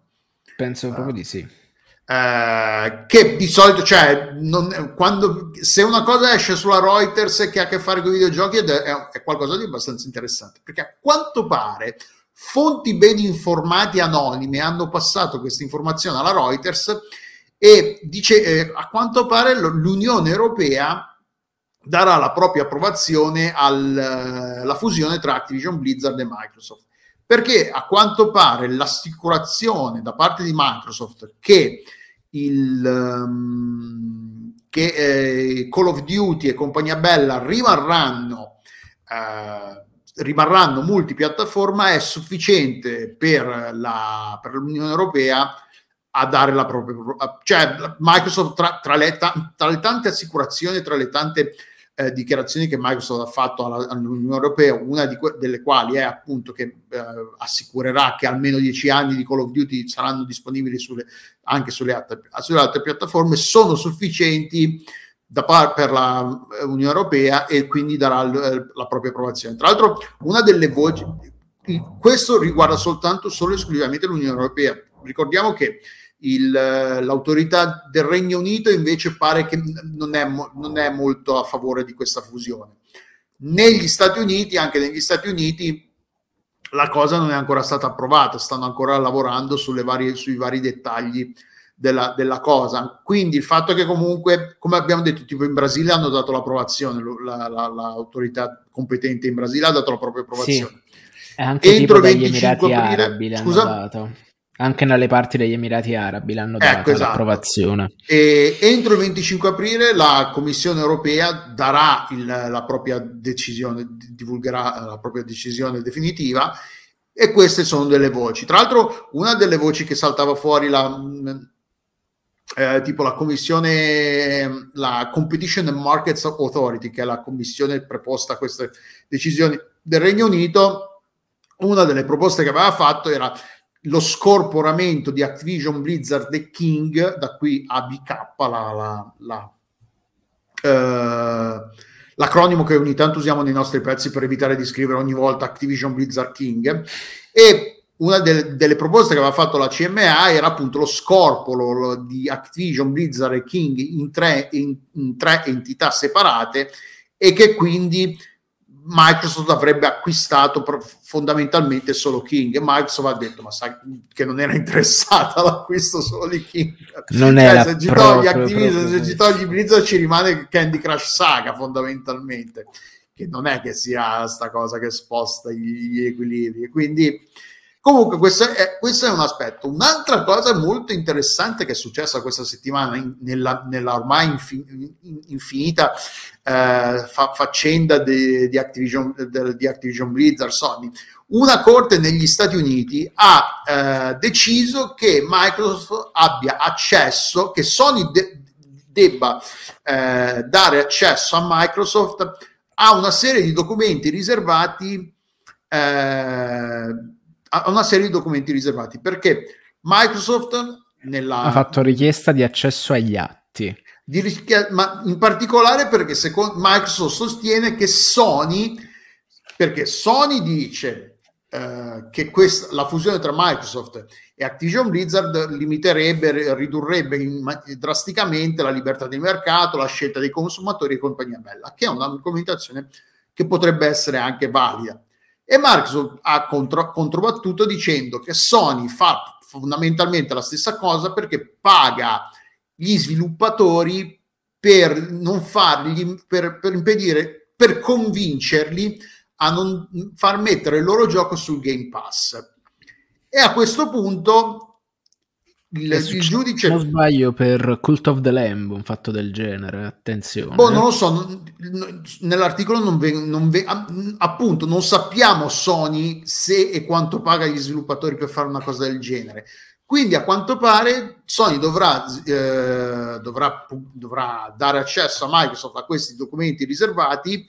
Penso uh, proprio di sì. Uh, che di solito, cioè, non, quando, se una cosa esce sulla Reuters che ha a che fare con i videogiochi è, è, è qualcosa di abbastanza interessante, perché a quanto pare fonti ben informate anonime hanno passato questa informazione alla Reuters e dice, eh, a quanto pare l'Unione Europea darà la propria approvazione alla eh, fusione tra Activision Blizzard e Microsoft. Perché a quanto pare l'assicurazione da parte di Microsoft che, il, um, che eh, Call of Duty e compagnia bella rimarranno, eh, rimarranno multipiattaforma è sufficiente per, la, per l'Unione Europea a dare la propria cioè Microsoft tra, tra, le, tra le tante assicurazioni tra le tante eh, dichiarazioni che Microsoft ha fatto alla, all'Unione Europea, una que- delle quali è appunto che eh, assicurerà che almeno dieci anni di Call of Duty saranno disponibili sulle, anche sulle altre, sulle altre piattaforme, sono sufficienti par- per l'Unione Europea e quindi darà l- la propria approvazione. Tra l'altro, una delle voci, questo riguarda soltanto, solo esclusivamente l'Unione Europea. Ricordiamo che il, l'autorità del Regno Unito invece pare che non è, non è molto a favore di questa fusione. Negli Stati Uniti, anche negli Stati Uniti, la cosa non è ancora stata approvata, stanno ancora lavorando varie, sui vari dettagli della, della, cosa. Quindi il fatto che comunque, come abbiamo detto, tipo in Brasile hanno dato l'approvazione, la, la, l'autorità competente in Brasile ha dato la propria approvazione. Sì. Anche Entro tipo dagli Emirati aprile, Arabi scusa? Anche nelle parti degli Emirati Arabi l'hanno data ecco, esatto. l'approvazione. E entro il 25 aprile la Commissione europea darà il, la propria decisione, divulgherà la propria decisione definitiva e queste sono delle voci. Tra l'altro, una delle voci che saltava fuori la, eh, tipo la commissione, la Competition and Markets Authority, che è la commissione preposta a queste decisioni del Regno Unito, una delle proposte che aveva fatto era lo scorporamento di Activision Blizzard e King, da qui ABK, la, la, la, eh, l'acronimo che ogni tanto usiamo nei nostri pezzi per evitare di scrivere ogni volta Activision Blizzard King, e una delle, delle proposte che aveva fatto la CMA era appunto lo scorporo di Activision Blizzard e King in tre, in, in tre entità separate e che quindi Microsoft avrebbe acquistato fondamentalmente solo King. E Microsoft ha detto ma sai che non era interessata all'acquisto solo di King? Non cioè, era se ci togli Activision se ci togli Blizzard ci rimane Candy Crush Saga fondamentalmente. Che non è che sia sta cosa che sposta gli, gli equilibri. Quindi Comunque, questo è, questo è, un aspetto. Un'altra cosa molto interessante che è successa questa settimana in, nella, nella, ormai infin, infinita eh, fa, faccenda di, di, Activision, di, Activision, Blizzard Sony, una corte negli Stati Uniti ha eh, deciso che Microsoft abbia accesso, che Sony de, debba eh, dare accesso a Microsoft a una serie di documenti riservati. A una serie di documenti riservati perché Microsoft nella... ha fatto richiesta di accesso agli atti. Di, ma in particolare perché secondo Microsoft sostiene che Sony, perché Sony dice eh, che questa, la fusione tra Microsoft e Activision Blizzard limiterebbe, ridurrebbe in, drasticamente la libertà di mercato, la scelta dei consumatori e compagnia bella, che è una argomentazione che potrebbe essere anche valida. E Microsoft ha contro, controbattuto dicendo che Sony fa fondamentalmente la stessa cosa perché paga gli sviluppatori per non fargli, per, per impedire, per convincerli a non far mettere il loro gioco sul Game Pass. E a questo punto il, il giudice non sbaglio per Cult of the Lamb un fatto del genere attenzione. Boh, non lo so non, nell'articolo non ve, appunto non sappiamo Sony se e quanto paga gli sviluppatori per fare una cosa del genere. Quindi a quanto pare Sony dovrà, eh, dovrà, dovrà dare accesso a Microsoft a questi documenti riservati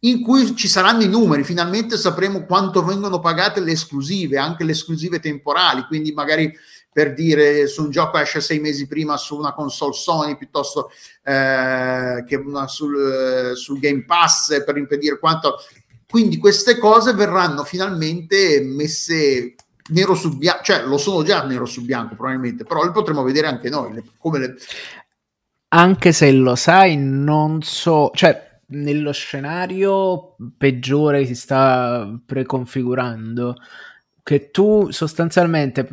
in cui ci saranno i numeri, finalmente sapremo quanto vengono pagate le esclusive, anche le esclusive temporali, quindi magari per dire su un gioco esce sei mesi prima su una console Sony piuttosto eh, che una sul, eh, sul Game Pass per impedire quanto. Quindi queste cose verranno finalmente messe nero su bianco, cioè lo sono già nero su bianco probabilmente, però le potremo vedere anche noi. Le, come le... Anche se lo sai, non so, cioè nello scenario peggiore si sta preconfigurando, che tu sostanzialmente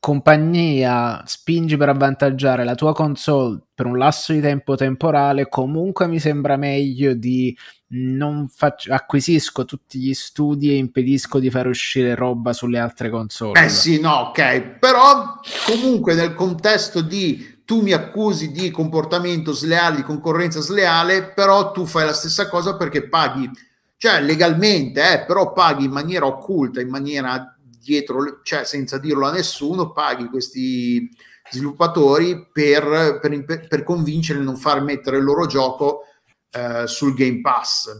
compagnia spingi per avvantaggiare la tua console per un lasso di tempo temporale, comunque mi sembra meglio di non faccio, acquisisco tutti gli studi e impedisco di far uscire roba sulle altre console. Eh sì, no, ok, però comunque nel contesto di tu mi accusi di comportamento sleale, di concorrenza sleale, però tu fai la stessa cosa perché paghi, cioè legalmente, eh, però paghi in maniera occulta, in maniera dietro, cioè senza dirlo a nessuno, paghi questi sviluppatori per, per, per convincerli a non far mettere il loro gioco eh, sul Game Pass.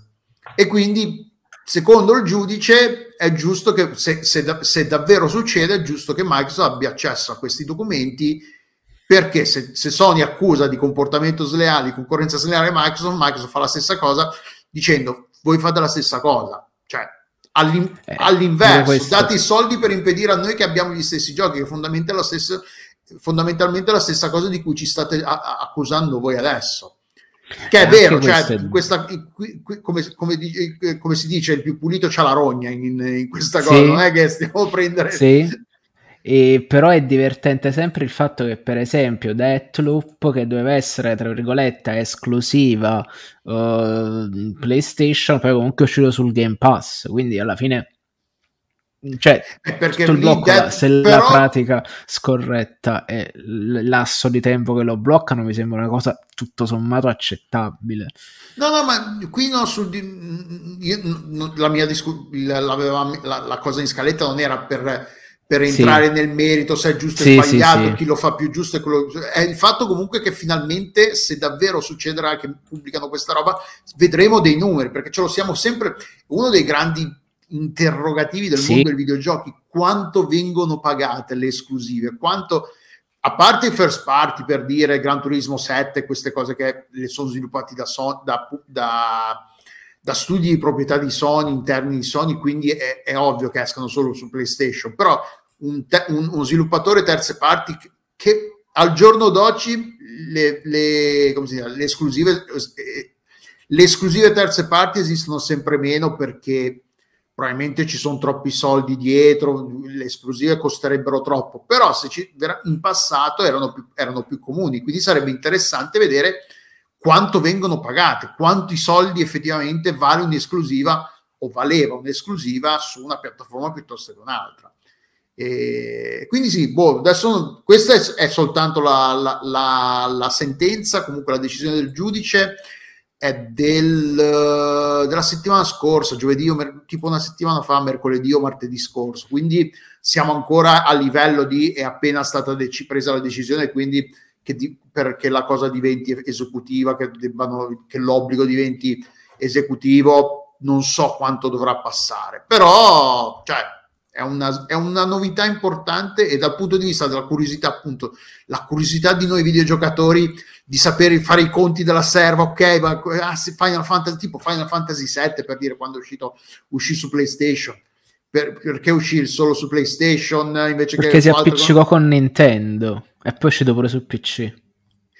E quindi, secondo il giudice, è giusto che se, se, se davvero succede, è giusto che Microsoft abbia accesso a questi documenti perché se, se, Sony accusa di comportamento sleale, di concorrenza sleale Microsoft, Microsoft fa la stessa cosa dicendo voi fate la stessa cosa. Cioè, all'in- eh, all'inverso, date i soldi per impedire a noi che abbiamo gli stessi giochi, che fondamentalmente è la stessa, fondamentalmente la stessa cosa di cui ci state a- a- accusando voi adesso. Che è vero, cioè, questa, come, come, come, si dice, il più pulito c'ha la rogna in, in questa cosa, sì. non è che stiamo a prendere... Sì e però è divertente sempre il fatto che, per esempio, Deathloop, che doveva essere tra virgolette esclusiva uh, PlayStation, poi comunque è uscito sul Game Pass. Quindi alla fine, cioè, perché il blocco, Death, se però... la pratica scorretta e l'asso di tempo che lo bloccano, mi sembra una cosa tutto sommato accettabile. No, no, ma qui no, sul, io, la mia discu- la, la, la cosa in scaletta non era per per entrare sì. nel merito se è giusto o sì, sbagliato, sì, chi lo fa più giusto. Quello... È il fatto comunque che finalmente, se davvero succederà che pubblicano questa roba, vedremo dei numeri, perché ce lo siamo sempre... Uno dei grandi interrogativi del mondo dei videogiochi, quanto vengono pagate le esclusive, quanto... A parte i first party per dire Gran Turismo 7, queste cose che le sono sviluppati da, da, da da studi di proprietà di Sony interni di Sony, quindi è, è ovvio che escano solo su PlayStation, però un, te, un, uno sviluppatore terze parti che, al giorno d'oggi le, le, dice, le, esclusive, eh, le esclusive terze parti esistono sempre meno perché probabilmente ci sono troppi soldi dietro, le esclusive costerebbero troppo, però se ci, in passato erano più, erano più comuni, quindi sarebbe interessante vedere quanto vengono pagate, quanti soldi effettivamente vale un'esclusiva o valeva un'esclusiva su una piattaforma piuttosto che un'altra. E quindi sì, boh, adesso questa è, è soltanto la, la, la, la, sentenza, comunque la decisione del giudice è del, della settimana scorsa, giovedì o tipo una settimana fa, mercoledì o martedì scorso, quindi siamo ancora a livello di è appena stata dec- presa la decisione, quindi che di, perché la cosa diventi esecutiva, che, debbano, che l'obbligo diventi esecutivo, non so quanto dovrà passare, però cioè, è, una, è una novità importante e dal punto di vista della curiosità, appunto, la curiosità di noi videogiocatori di sapere fare i conti della serva, ok, ma ah, Final Fantasy, tipo Final Fantasy 7 per dire quando è uscito, uscì su PlayStation. Per, perché uscire solo su PlayStation invece perché che si appiccicò con Nintendo e poi è uscito pure su PC.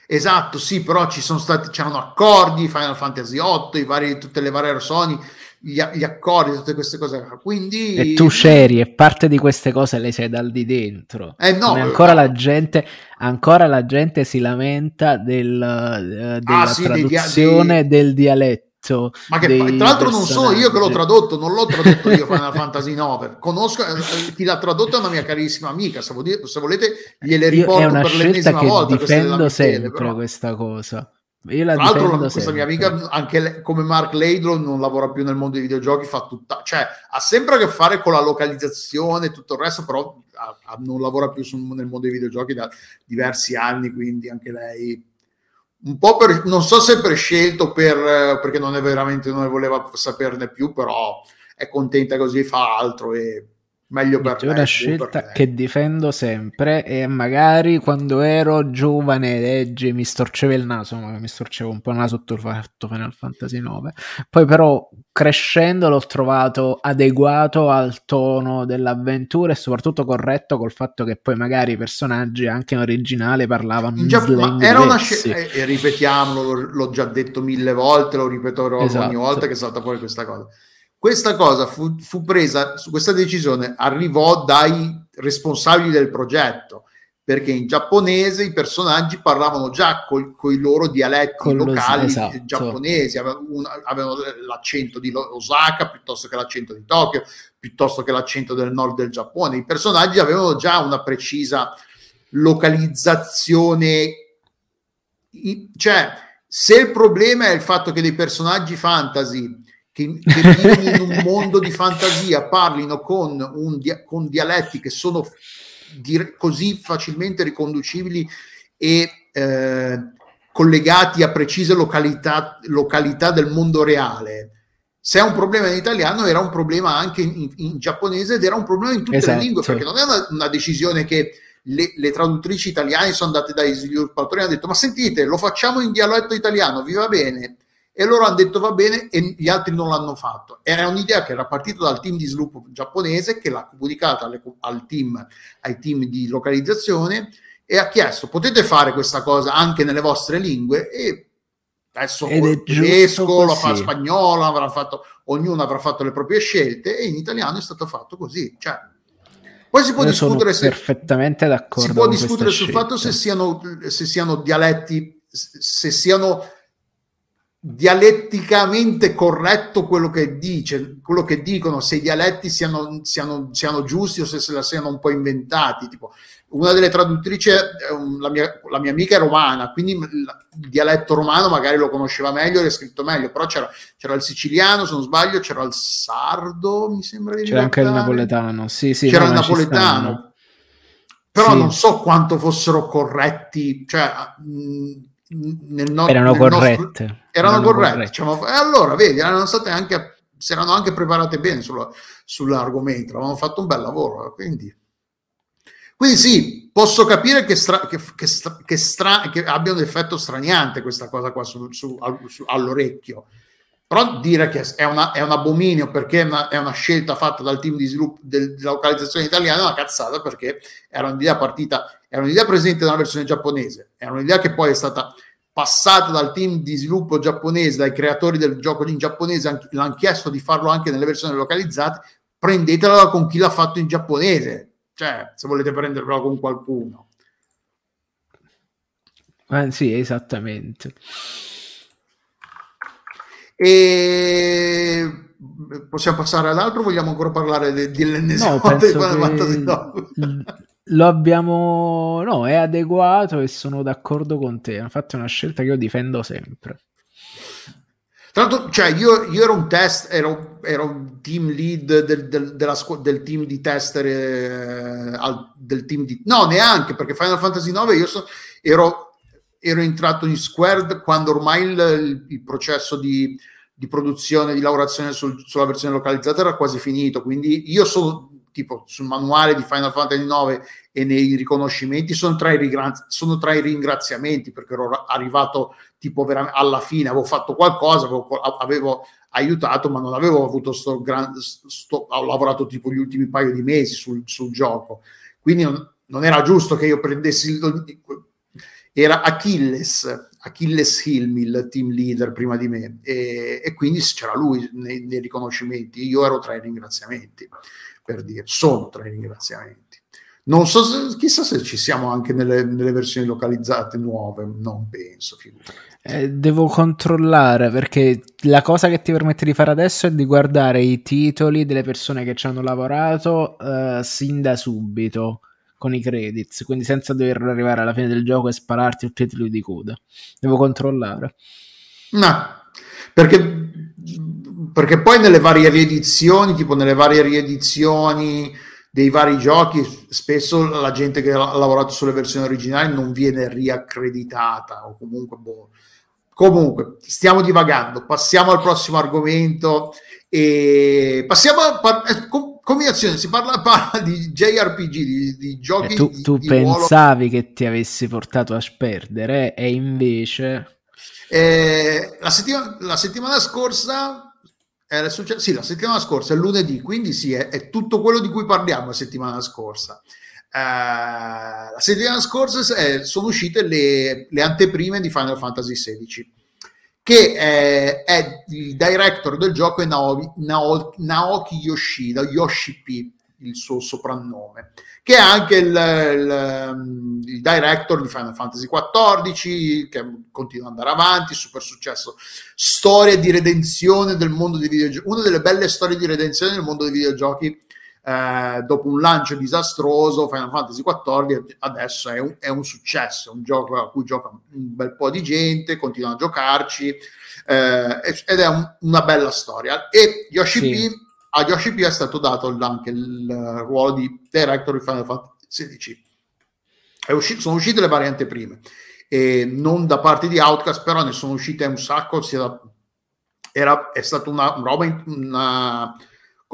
Esatto, sì, però ci sono stati, c'erano accordi, Final Fantasy 8, i vari, tutte le varie Sony, gli, gli, accordi, tutte queste cose. Quindi... E tu c'eri e parte di queste cose le sei dal di dentro. Eh no, ancora, eh, la gente, ancora la gente si lamenta del, uh, della ah, sì, traduzione dei, dei... del dialetto Ma che tra l'altro non sono io che l'ho tradotto, non l'ho tradotto io Final Fantasy 9. Conosco eh, chi l'ha tradotto è una mia carissima amica. Se, volete, gliele riporto è una per l'ennesima volta. Difendo sempre però. questa cosa. Io la Tra l'altro, la, questa sempre. mia amica, anche lei, come Mark Laidlaw, non lavora più nel mondo dei videogiochi, fa tutta, cioè ha sempre a che fare con la localizzazione e tutto il resto, però a, a, non lavora più su, nel mondo dei videogiochi da diversi anni, quindi anche lei un po' per, non so se per scelto per, perché non è veramente, non ne voleva saperne più, però è contenta così, fa altro e meglio per C'è una scelta che difendo sempre e magari quando ero giovane legge mi storceva il naso, ma mi storcevo un po' il naso sotto il fatto Final Fantasy 9. Poi però crescendo l'ho trovato adeguato al tono dell'avventura e soprattutto corretto col fatto che poi magari i personaggi anche in originale parlavano in già, era una scelta e, e ripetiamolo, l'ho già detto mille volte, lo ripeterò esatto. ogni volta che salta fuori questa cosa questa cosa fu, fu presa, questa decisione arrivò dai responsabili del progetto, perché in giapponese i personaggi parlavano già con i loro dialetti con locali esatto. giapponesi, avevano, un, avevano, l'accento di Osaka piuttosto che l'accento di Tokyo, piuttosto che l'accento del nord del Giappone. I personaggi avevano già una precisa localizzazione, cioè se il problema è il fatto che dei personaggi fantasy che, che vivono in un mondo di fantasia, parlino con, un, con dialetti che sono di, così facilmente riconducibili e, eh, collegati a precise località, località del mondo reale. Se è un problema in italiano, era un problema anche in, in giapponese ed era un problema in tutte Esatto. le lingue, perché non è una, una decisione che le, le traduttrici italiane sono andate dai sviluppatori e hanno detto: Ma sentite, lo facciamo in dialetto italiano, vi va bene? E loro hanno detto va bene e gli altri non l'hanno fatto. Era un'idea che era partita dal team di sviluppo giapponese che l'ha comunicata alle- al team, ai team di localizzazione e ha chiesto potete fare questa cosa anche nelle vostre lingue e adesso giusto tedesco, lo fa spagnolo, avrà fatto, ognuno avrà fatto le proprie scelte e in italiano è stato fatto così. Cioè, poi si può Io discutere se, perfettamente d'accordo si può discutere sul fatto se scelta. siano, se siano dialetti, se siano dialetticamente corretto quello che dice, quello che dicono, se i dialetti siano, siano, siano giusti o se se la siano un po' inventati. Tipo, una delle traduttrici, la mia, la mia amica è romana, quindi il dialetto romano magari lo conosceva meglio e è scritto meglio, però c'era, c'era il siciliano, se non sbaglio, c'era il sardo, mi sembra di C'era anche il napoletano, sì, sì, c'era no, il napoletano. Però Sì. non so quanto fossero corretti, cioè mh, nel no- Erano nel nostro- corrette. erano corretti. diciamo, e allora, vedi, erano state anche, si erano anche preparate bene sulla- sull'argomento, avevano fatto un bel lavoro. Quindi, quindi sì, posso capire che, stra- che, che stra- che stra- che abbia un effetto straniante questa cosa qua su- su- su- all'orecchio. Però dire che è, una- è un abominio perché è una, è una scelta fatta dal team di sviluppo del- della localizzazione italiana è una cazzata perché era un'idea partita, era un'idea presente nella versione giapponese, era un'idea che poi è stata passata dal team di sviluppo giapponese, dai creatori del gioco in giapponese, anche- l'hanno chiesto di farlo anche nelle versioni localizzate, prendetela con chi l'ha fatto in giapponese, cioè se volete prendervela con qualcuno. Eh, sì, esattamente. E possiamo passare all'altro? Vogliamo ancora parlare de- dell'ennesimo No, di penso lo abbiamo... No, è adeguato e sono d'accordo con te. Infatti è una scelta che io difendo sempre. Tra l'altro, cioè, io, io ero un test, ero, ero un team lead del, del- della scu- del team di tester, eh, al- del team di... No, neanche, perché Final Fantasy IX io so- ero, ero entrato in Squared quando ormai il, il- processo di, di produzione, di lavorazione sul- sulla versione localizzata era quasi finito, quindi io sono tipo sul manuale di Final Fantasy IX e nei riconoscimenti sono tra i, rigra- sono tra i ringraziamenti perché ero arrivato tipo veramente alla fine avevo fatto qualcosa, avevo, avevo aiutato, ma non avevo avuto sto grande. Ho lavorato tipo gli ultimi paio di mesi sul, sul gioco, quindi non, non, era giusto che io prendessi. Il, era Achilles, Achilles Hilmi, il team leader prima di me, e, e quindi c'era lui nei, nei, riconoscimenti. Io ero tra i ringraziamenti, per dire, sono tra i ringraziamenti. Non so se, chissà se ci siamo anche nelle, nelle versioni localizzate nuove, non penso. Eh, devo controllare perché la cosa che ti permette di fare adesso è di guardare i titoli delle persone che ci hanno lavorato uh, sin da subito con i credits, quindi senza dover arrivare alla fine del gioco e spararti tutti i di coda. Devo controllare. No, perché, perché poi nelle varie riedizioni, tipo nelle varie riedizioni dei vari giochi, spesso la gente che ha lavorato sulle versioni originali non viene riaccreditata o comunque boh. Comunque, stiamo divagando, passiamo al prossimo argomento e passiamo a par- eh, combinazione, si parla, parla, di JRPG, di, di giochi e tu, di, tu di pensavi ruolo. che ti avessi portato a sperdere e invece eh, la, settima- la settimana scorsa era successo, sì, la settimana scorsa è lunedì, quindi sì, è, è, tutto quello di cui parliamo la settimana scorsa. Uh, la settimana scorsa eh, sono uscite le, le, anteprime di Final Fantasy XVI, che è, è il director del gioco è Naoki, Naoki, Yoshida, Yoshi P, il suo soprannome, che è anche il, il, il, director di Final Fantasy XIV, che continua ad andare avanti, super successo, storia di redenzione del mondo dei videogiochi, una delle belle storie di redenzione del mondo dei videogiochi, eh, dopo un lancio disastroso, Final Fantasy XIV adesso è un, è un, successo, è un gioco a cui gioca un bel po' di gente, continua a giocarci, eh, ed è un, una bella storia. E Yoshi sì. P a Yoshi P è stato dato anche il ruolo di director di Final Fantasy XVI. Usci- sono uscite le varianti prime e non da parte di Outcast, però ne sono uscite un sacco, da, era, è stata una, una roba, una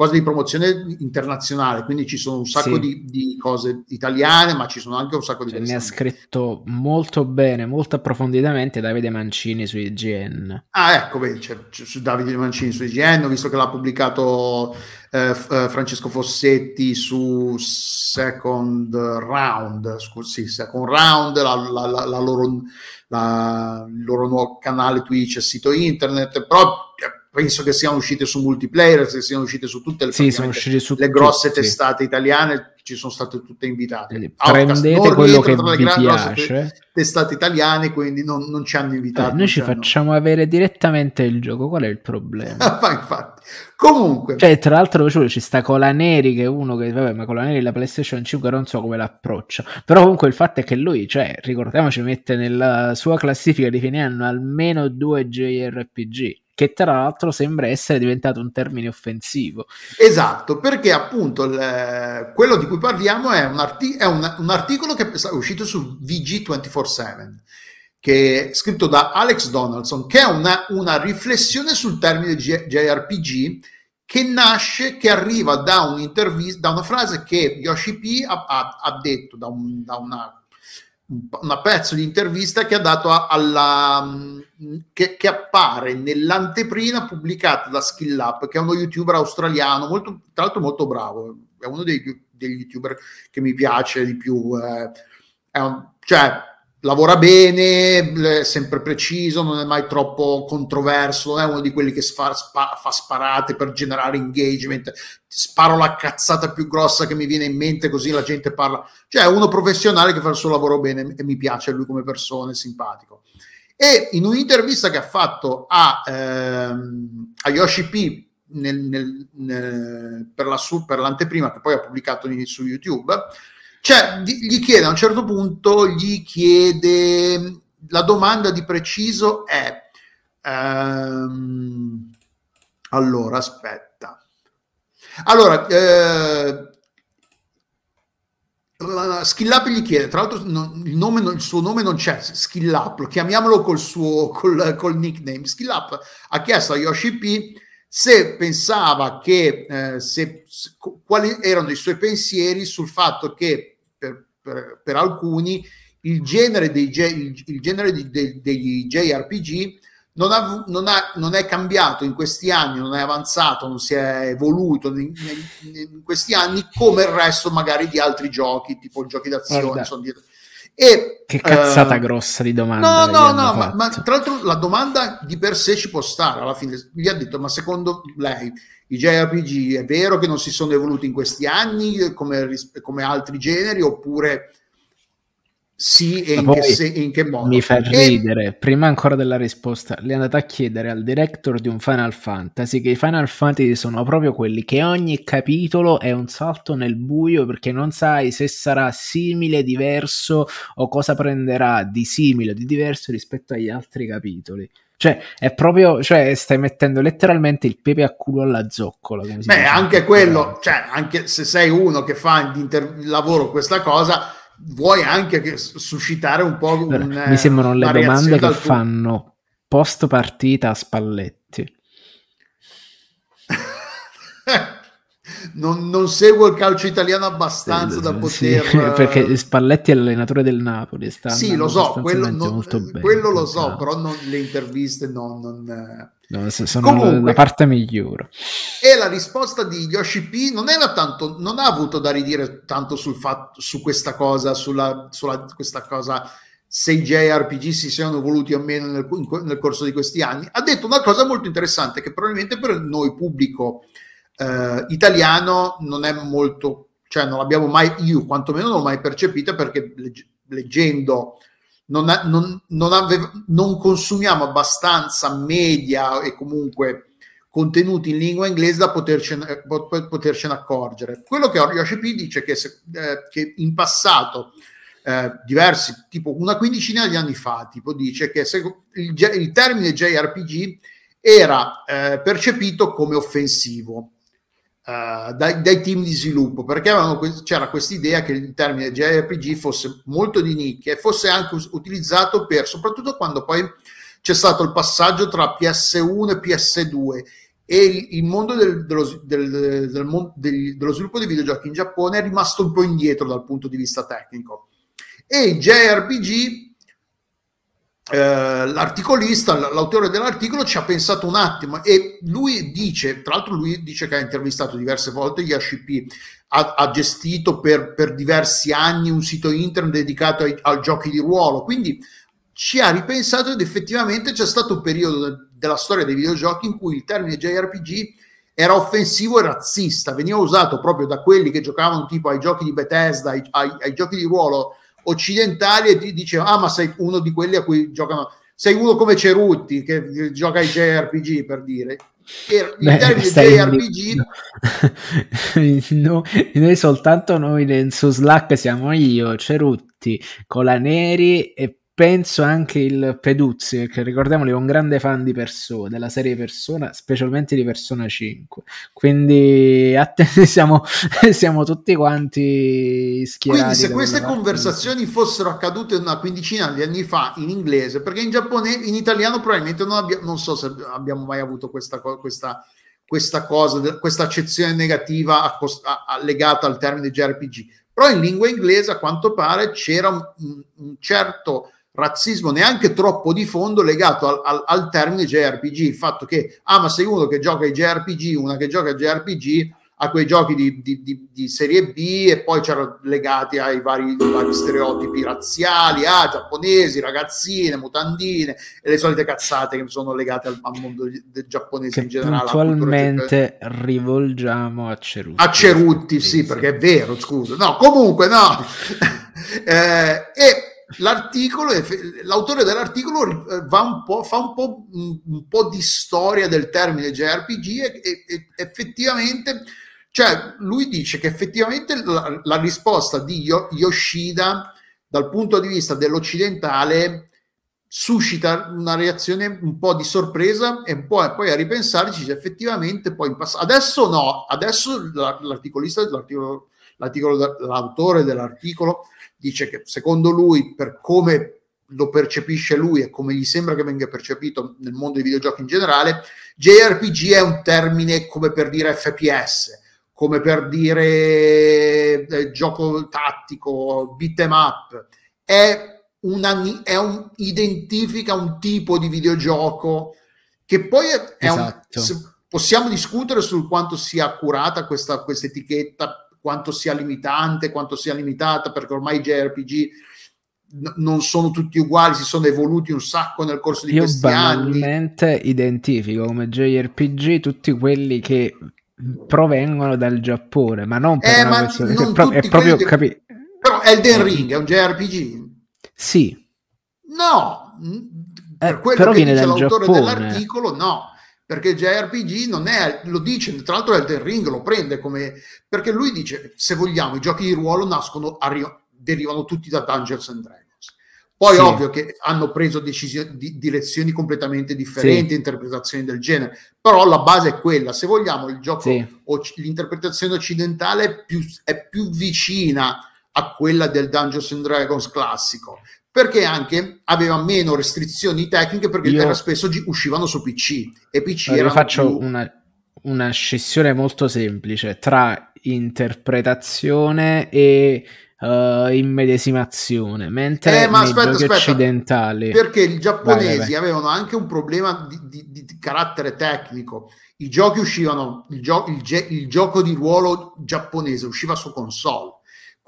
cosa di promozione internazionale, quindi ci sono un sacco Sì. di, di cose italiane, ma ci sono anche un sacco di Cioè, ne ha scritto molto bene, molto approfonditamente Davide Mancini su IGN. Ah, ecco, vedi, c'è, c'è su Davide Mancini su IGN, ho visto che l'ha pubblicato eh, f- eh, Francesco Fossetti su Second Round, scusi, Second Round, la, la- la- la loro, il loro nuovo canale Twitch e sito internet, però eh, penso che siano uscite su multiplayer, che siano uscite su tutte le, Sì, su le grosse tutti. testate italiane, ci sono state tutte invitate. Quindi Outcast prendete non quello che vi piace. testate italiane, quindi non, non ci hanno invitato. Eh, noi ci ci hanno- facciamo avere direttamente il gioco, qual è il problema? Ma infatti, comunque, Cioè, tra l'altro, ci sta Colaneri che è uno che, vabbè, ma Colaneri la PlayStation 5 non so come l'approccia. Però comunque il fatto è che lui, cioè, ricordiamoci, mette nella sua classifica di fine anno almeno due JRPG, che tra l'altro sembra essere diventato un termine offensivo. esatto, perché appunto il- quello di cui parliamo è, un, arti- è un- un articolo che è uscito su VG247, che è scritto da Alex Donaldson, che è una, una riflessione sul termine J- JRPG che nasce, che arriva da un'intervista, da una frase che Yoshi P ha, ha- ha detto, da, un- da una un una pezzo di intervista che ha dato alla mh, che, che appare nell'anteprima pubblicata da Skill Up che è uno youtuber australiano molto, tra l'altro molto bravo è uno dei, degli youtuber che mi piace di più eh, un- cioè lavora bene è sempre preciso non è mai troppo controverso non è uno di quelli che sfa- spa- fa sparate per generare engagement sparo la cazzata più grossa che mi viene in mente così la gente parla cioè è uno professionale che fa il suo lavoro bene e mi piace lui come persona, è simpatico. E in un'intervista che ha fatto a, ehm, a Yoshi P nel- nel- nel- per, la per l'anteprima che poi ha pubblicato su YouTube, cioè, gli chiede a un certo punto, gli chiede, la domanda di preciso è, ehm, allora aspetta, allora, eh, la- Skill Up gli chiede, tra l'altro non- il, nome il suo nome non c'è, Skill Up, chiamiamolo col suo col, col nickname. Skill Up ha chiesto a Yoshi P se pensava che eh, se- quali erano i suoi pensieri sul fatto che per, per- alcuni il genere, dei, il, genere di- de- degli JRPG non, ha- non ha- non è cambiato in questi anni, non è avanzato, non si è evoluto in, in- questi anni come il resto magari di altri giochi, tipo giochi d'azione. E, Che cazzata eh, grossa di domanda. No, no, no, ma, ma tra l'altro la domanda di per sé ci può stare alla fine. Gli ha detto, ma secondo lei i JRPG è vero che non si sono evoluti in questi anni eh, come, come altri generi oppure sì e in, che, se- in che modo? Mi fa E- ridere, prima ancora della risposta, le è andata a chiedere al director di un Final Fantasy che i Final Fantasy sono proprio quelli che ogni capitolo è un salto nel buio perché non sai se sarà simile, diverso o cosa prenderà di simile o di diverso rispetto agli altri capitoli. Cioè, è proprio, cioè, stai mettendo letteralmente il pepe a culo alla zoccola. Beh, dice anche quello, cioè, anche se sei uno che fa di inter- lavoro questa cosa, vuoi anche che- suscitare un po' Allora, un, mi sembrano le domande che fanno post partita a Spalletti. non, non seguo il calcio italiano abbastanza da Sì, poter... eh, perché Spalletti è l'allenatore del Napoli. Sta Sì, lo so, quello, non- molto bene. quello lo so, però non- le interviste no, non... eh. No, sono Comunque- la parte migliore. E la risposta di Yoshi P non era tanto, non ha avuto da ridire tanto sul fatto, su questa cosa, sulla, sulla questa cosa, se i JRPG si siano evoluti o meno nel, nel corso di questi anni. Ha detto una cosa molto interessante che probabilmente per noi pubblico eh, italiano non è molto, cioè non l'abbiamo mai, io quantomeno non l'ho mai percepita perché legg- leggendo non, ha- non- non aveva- non consumiamo abbastanza media e comunque contenuti in lingua inglese da potercene, po- po- potercene accorgere. Quello che Yoshi P dice che, se- eh, che in passato, eh, diversi, tipo una quindicina di anni fa, tipo dice che se- il, il termine JRPG era eh, percepito come offensivo. Uh, dai, dai, team di sviluppo, perché avevano, c'era questa idea che il termine JRPG fosse molto di nicchia e fosse anche utilizzato per, soprattutto quando poi c'è stato il passaggio tra PS1 e PS2 e il, mondo del, dello, del, del, del, dello sviluppo dei videogiochi in Giappone è rimasto un po' indietro dal punto di vista tecnico. E il JRPG eh, l'articolista, l'autore dell'articolo ci ha pensato un attimo e lui dice, tra l'altro lui dice che ha intervistato diverse volte gli HCP, ha, ha gestito per, per, diversi anni un sito internet dedicato ai, ai, giochi di ruolo, quindi ci ha ripensato ed effettivamente c'è stato un periodo de, della storia dei videogiochi in cui il termine JRPG era offensivo e razzista, veniva usato proprio da quelli che giocavano tipo ai giochi di Bethesda, ai, ai, ai giochi di ruolo occidentali e ti diceva ah ma sei uno di quelli a cui giocano sei uno come Cerutti che gioca ai JRPG per dire. Il Beh, JRPG no, noi soltanto noi su Slack siamo io Cerutti Colaneri e penso anche il Peduzzi, che ricordiamoli è un grande fan di Persona, della serie Persona, specialmente di Persona 5. Quindi att- siamo, siamo tutti quanti schierati. Quindi se queste conversazioni fossero accadute una quindicina di anni fa in inglese, perché in giapponese, in italiano probabilmente non, abbiamo, non so se abbiamo mai avuto questa, questa, questa cosa, questa accezione negativa accost- a- a- legata al termine JRPG. Però in lingua inglese a quanto pare c'era un, un certo razzismo neanche troppo di fondo legato al, al, al, termine JRPG, il fatto che, ah ma sei uno che gioca ai JRPG, una che gioca ai JRPG, a quei giochi di, di, di, di serie B e poi c'erano legati ai vari, vari, stereotipi razziali, ah, giapponesi, ragazzine, mutandine e le solite cazzate che sono legate al, al mondo del giapponese in generale. Attualmente rivolgiamo a Cerutti. A Cerutti, sì, sì, perché è vero, scusa. No, comunque no. eh, e l'articolo, l'autore dell'articolo eh, un fa un po', un po' di storia del termine JRPG e, e, effettivamente, cioè lui dice che effettivamente la, la, risposta di Yoshida dal punto di vista dell'occidentale suscita una reazione un po' di sorpresa e poi, poi a ripensarci effettivamente poi in passato adesso no adesso l'articolista l'articolo, l'autore dell'articolo dice che secondo lui, per come lo percepisce lui e come gli sembra che venga percepito nel mondo dei videogiochi in generale, JRPG è un termine come per dire FPS, come per dire eh, gioco tattico, beat em up, è, una, è un, identifica un tipo di videogioco che poi è, è esatto. un, possiamo discutere sul quanto sia accurata questa, questa etichetta quanto sia limitante, quanto sia limitata, perché ormai i JRPG n- non sono tutti uguali, si sono evoluti un sacco nel corso di Io questi anni. Io identifico come JRPG tutti quelli che provengono dal Giappone, ma non per eh, una questione, è, pro- è proprio che... capi- Però Elden Ring è un JRPG? Sì. No, per eh, quello però che viene dice l'autore Giappone. dell'articolo, no perché JRPG non è, lo dice, tra l'altro Elden Ring lo prende come, perché lui dice, se vogliamo, i giochi di ruolo nascono, arri- derivano tutti da Dungeons and Dragons. Poi sì. ovvio che hanno preso decisioni, di, direzioni completamente differenti, sì. interpretazioni del genere, però la base è quella, se vogliamo il gioco, sì. o l'interpretazione occidentale è più, è più vicina a quella del Dungeons and Dragons classico, perché anche aveva meno restrizioni tecniche perché io, era spesso uscivano su PC e PC allora, io faccio più... una, una scissione molto semplice tra interpretazione e uh, immedesimazione mentre eh, ma aspetta, aspetta, occidentali perché i giapponesi vai, vai. avevano anche un problema di, di, di, carattere tecnico. I giochi uscivano il, gio- il, ge- il gioco di ruolo giapponese usciva su console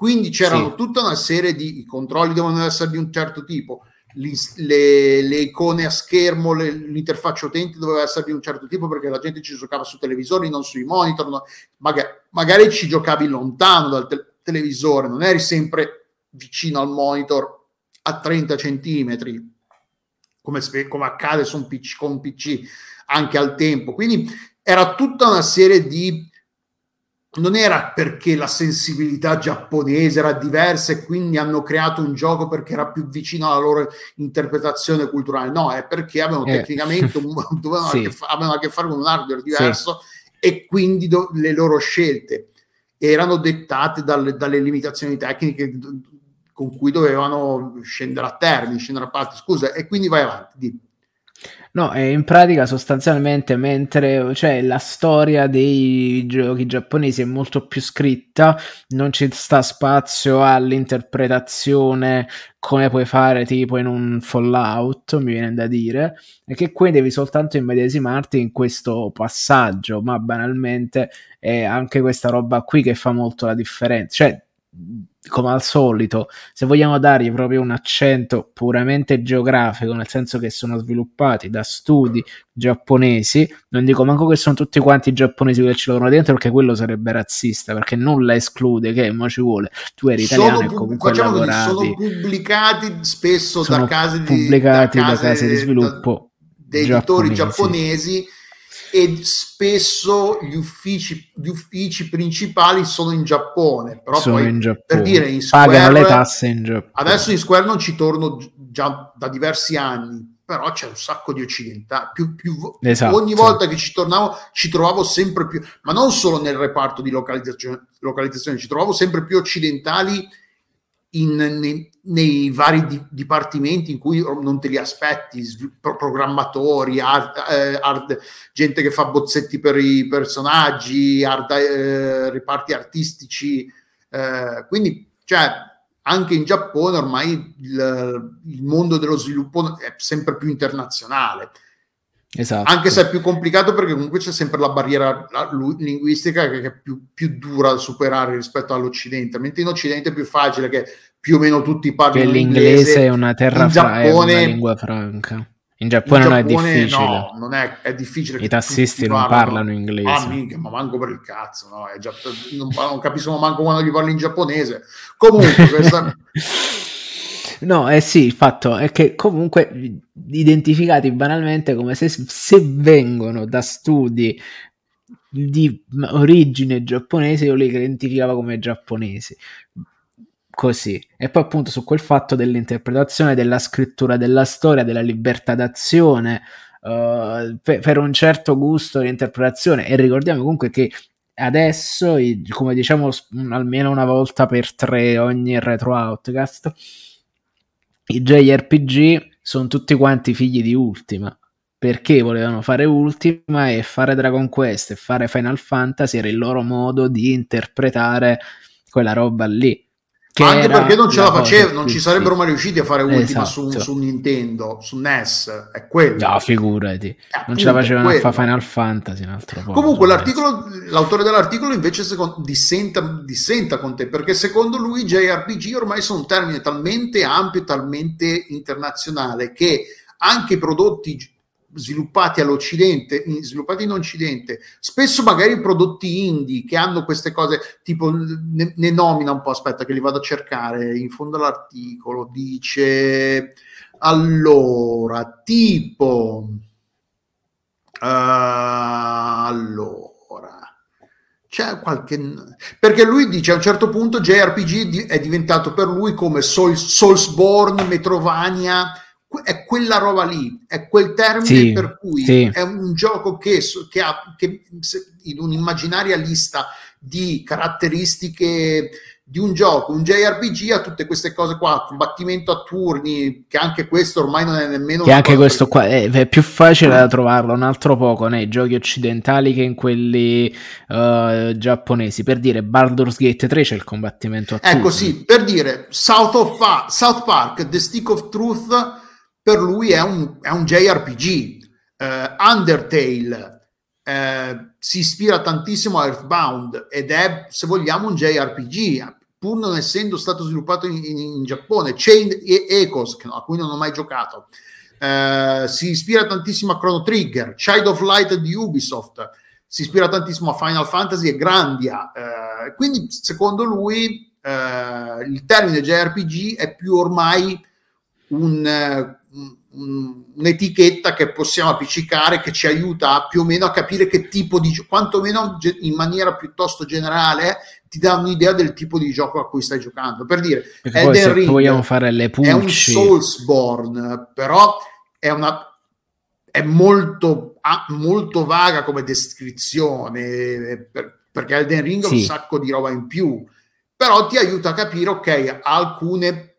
quindi c'erano sì. tutta una serie di i controlli devono essere di un certo tipo, le, le, icone a schermo, le, l'interfaccia utente doveva essere di un certo tipo perché la gente ci giocava su televisori, non sui monitor, no, magari, magari, ci giocavi lontano dal te- televisore, non eri sempre vicino al monitor a 30 centimetri, come, come accade su un PC, con un PC anche al tempo. Quindi era tutta una serie di non era perché la sensibilità giapponese era diversa e quindi hanno creato un gioco perché era più vicino alla loro interpretazione culturale, no, è perché avevano eh. tecnicamente un, dovevano sì. a fa- avevano a che fare con un hardware diverso sì. e quindi do- le loro scelte erano dettate dalle, dalle limitazioni tecniche con cui dovevano scendere a termine, scendere a parte, scusa, e quindi vai avanti. Di. No, in pratica sostanzialmente mentre cioè, la storia dei giochi giapponesi è molto più scritta, non ci sta spazio all'interpretazione come puoi fare tipo in un Fallout, mi viene da dire, e che qui devi soltanto immedesimarti in questo passaggio, ma banalmente è anche questa roba qui che fa molto la differenza. Cioè, come al solito, se vogliamo dargli proprio un accento puramente geografico, nel senso che sono sviluppati da studi giapponesi, non dico manco che sono tutti quanti giapponesi che ci lavorano dentro, perché quello sarebbe razzista, perché nulla esclude che, ma ci vuole, tu eri italiano sono, e comunque diciamo lavoravi. Sono pubblicati spesso da case di, pubblicati da case, da case di sviluppo da, dei editori giapponesi e spesso gli uffici, gli uffici principali sono in Giappone. Però sono poi, in Giappone. per dire, in Square, pagano le tasse in Giappone. Adesso in Square non ci torno già da diversi anni, però c'è un sacco di occidentali. Più, più, esatto. Ogni volta che ci tornavo ci trovavo sempre più, ma non solo nel reparto di localizzazione, localizzazione ci trovavo sempre più occidentali in, nei, nei, vari di, dipartimenti in cui non te li aspetti, programmatori, art, eh, art, gente che fa bozzetti per i personaggi, art, eh, reparti artistici, eh, quindi cioè, anche in Giappone ormai il, il, mondo dello sviluppo è sempre più internazionale. Esatto. Anche se è più complicato perché comunque c'è sempre la barriera linguistica che è più, più dura da superare rispetto all'Occidente, mentre in Occidente è più facile che più o meno tutti parlino l'inglese. È una terra fra- è una lingua franca. In Giappone, in Giappone non è difficile. No, non è, è difficile. I tassisti non parlano, parlano inglese. Ah, minchia, ma manco per il cazzo, no? Già, non, non, capiscono manco quando gli parli in giapponese. Comunque, questa... No, eh sì, il fatto è che comunque identificati banalmente come se, se vengono da studi di origine giapponese, io li identificavo come giapponesi. Così. E poi appunto su quel fatto dell'interpretazione, della scrittura della storia, della libertà d'azione, uh, per, per un certo gusto di interpretazione. E ricordiamo comunque che adesso, come diciamo almeno una volta per tre ogni retro outcast, i JRPG sono tutti quanti figli di Ultima. Perché volevano fare Ultima e fare Dragon Quest e fare Final Fantasy era il loro modo di interpretare quella roba lì. Anche perché non ce la facevano, non ci sarebbero mai riusciti a fare Ultima esatto. su, su, Nintendo, su NES, è quello. No, figurati, eh, non ce la facevano a fare Final Fantasy un altro. Comunque l'articolo, l'autore dell'articolo invece secondo, dissenta, dissenta con te, perché secondo lui JRPG ormai sono un termine talmente ampio, talmente internazionale che anche i prodotti sviluppati all'Occidente, sviluppati in Occidente, spesso magari prodotti indie che hanno queste cose, tipo ne, ne nomina un po', aspetta che li vado a cercare, in fondo all'articolo dice allora, tipo uh, allora c'è qualche perché lui dice a un certo punto JRPG è diventato per lui come Soul, Soulsborne, Metrovania è quella roba lì, è quel termine sì, per cui sì. è un gioco che, che ha che, in un'immaginaria lista di caratteristiche di un gioco, un JRPG ha tutte queste cose qua, combattimento a turni, che anche questo ormai non è nemmeno... Che anche questo qua è, è, più facile da trovarlo un altro poco nei giochi occidentali che in quelli uh, giapponesi. Per dire, Baldur's Gate 3 c'è il combattimento a turni. Ecco sì, per dire, South, of South Park, The Stick of Truth per lui è un, è un JRPG. Uh, eh, Undertale uh, si ispira tantissimo a Earthbound ed è, se vogliamo, un JRPG, pur non essendo stato sviluppato in, in, in Giappone. Chain Echoes, a cui non ho mai giocato. Uh, si ispira tantissimo a Chrono Trigger, Child of Light di Ubisoft, si ispira tantissimo a Final Fantasy e Grandia. quindi, secondo lui, il termine JRPG è più ormai un un'etichetta che possiamo appiccicare che ci aiuta più o meno a capire che tipo di gioco, quantomeno in maniera piuttosto generale, ti dà un'idea del tipo di gioco a cui stai giocando. Per dire, Perché Elden Ring vogliamo fare le pulci. è un Soulsborne, però è una è molto, molto vaga come descrizione, eh, per, perché Elden Ring ha Sì. un sacco di roba in più, però ti aiuta a capire, ok, alcune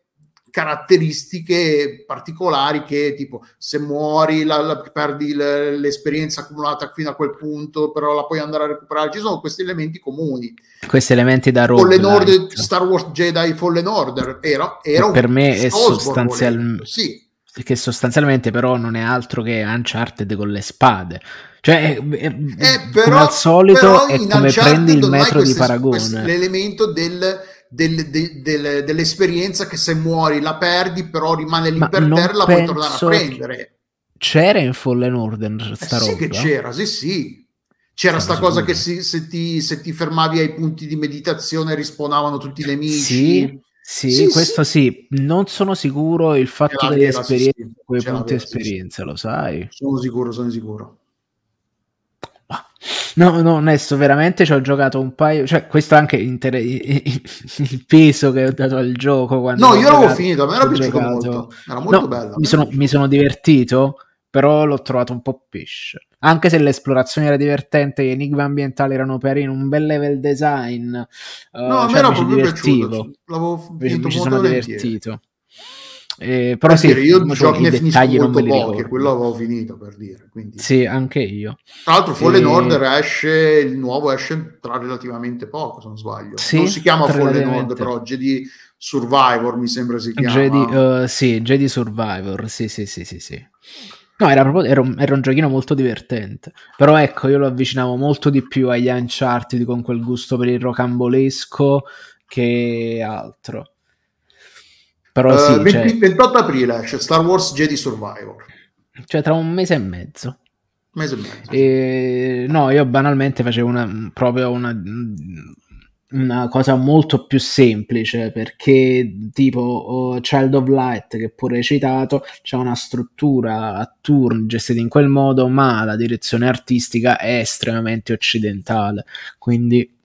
caratteristiche particolari che tipo se muori la, la- perdi l- l'esperienza accumulata fino a quel punto però la puoi andare a recuperare ci sono questi elementi comuni Questi elementi da Fallen roguelite. Order, Star Wars Jedi Fallen Order era, era per me è Soulsborne, sostanzial- volendo, sì che sostanzialmente però non è altro che Uncharted con le spade. Cioè, è- è- Eh, come però, al solito è come Uncharted prendi il metro di paragone. questo- l'elemento del, del- del- del- dell'esperienza che se muori la perdi però rimane lì Ma per terra la puoi tornare a prendere C'era in Fallen Order Eh sta sì roba? che c'era, sì sì. C'era sta cosa che si- se, ti, se ti fermavi ai punti di meditazione rispawnavano tutti i nemici. Sì, sì, Sì, questo sì. Non sono sicuro il fatto delle sì, esperienze, sì. quei punti sì, sì. esperienza, lo sai. Sono sicuro, sono sicuro. No, no, onesto, veramente ci ho giocato un paio, cioè questo è anche inter- il peso che ho dato al gioco No, io l'avevo finito, a me era piaciuto giocato- molto. Era molto No, bello. Mi sono, mi sono divertito, però l'ho trovato un po' pesce. Anche se l'esplorazione era divertente, gli enigmi ambientali erano carini, un bel level design, eh, No, a me cioè, era mi proprio divertivo. piaciuto. L'avevo Mi, finito mi molto sono volentieri. divertito. Eh, però Per sì, dire, io mo giochi ne finisco molto pochi, quello avevo finito per dire. Quindi. Sì, anche io. Tra l'altro, Fallen E- Order esce il nuovo esce tra relativamente poco, se non sbaglio. Sì, non si chiama Fallen. Order, però Jedi Survivor mi sembra si chiama. Jedi, eh, sì, Jedi Survivor, sì, sì, sì, sì, sì. No, era proprio era un, era un giochino molto divertente. Però ecco, io lo avvicinavo molto di più agli Uncharted con quel gusto per il rocambolesco che altro. Però Eh, sì, 20 cioè, 28 aprile esce Star Wars Jedi Survivor. cioè tra un mese e mezzo. Mese e mezzo. E, no, io banalmente facevo una, proprio una, una cosa molto più semplice perché tipo oh, Child of Light che pure hai citato c'è una struttura a turn gestita in quel modo ma la direzione artistica è estremamente occidentale quindi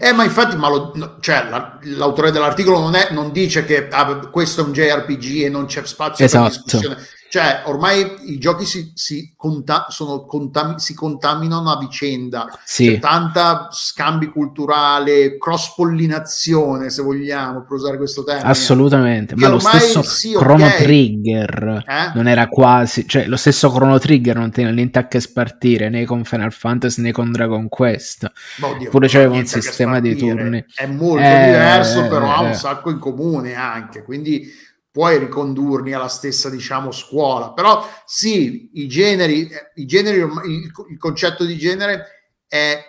Eh, ma infatti, ma lo- no, cioè, la- l'autore dell'articolo non, è- non dice che ah, questo è un JRPG e non c'è spazio Esatto. per discussione. Cioè, ormai i giochi si, si, conta- sono contam- si contaminano a vicenda. sì C'è tanta scambi culturale, cross pollinazione, se vogliamo, per usare questo termine. assolutamente Che ma lo stesso sì. Chrono Trigger Eh? non era quasi cioè lo stesso Chrono Trigger non tiene niente a che spartire né con Final Fantasy né con Dragon Quest oddio, Pure c'aveva un sistema di turni. È molto Eh, diverso, però ha eh. un sacco in comune anche, quindi puoi ricondurli alla stessa, diciamo, scuola. Però sì, i generi, eh, i generi il, il concetto di genere è,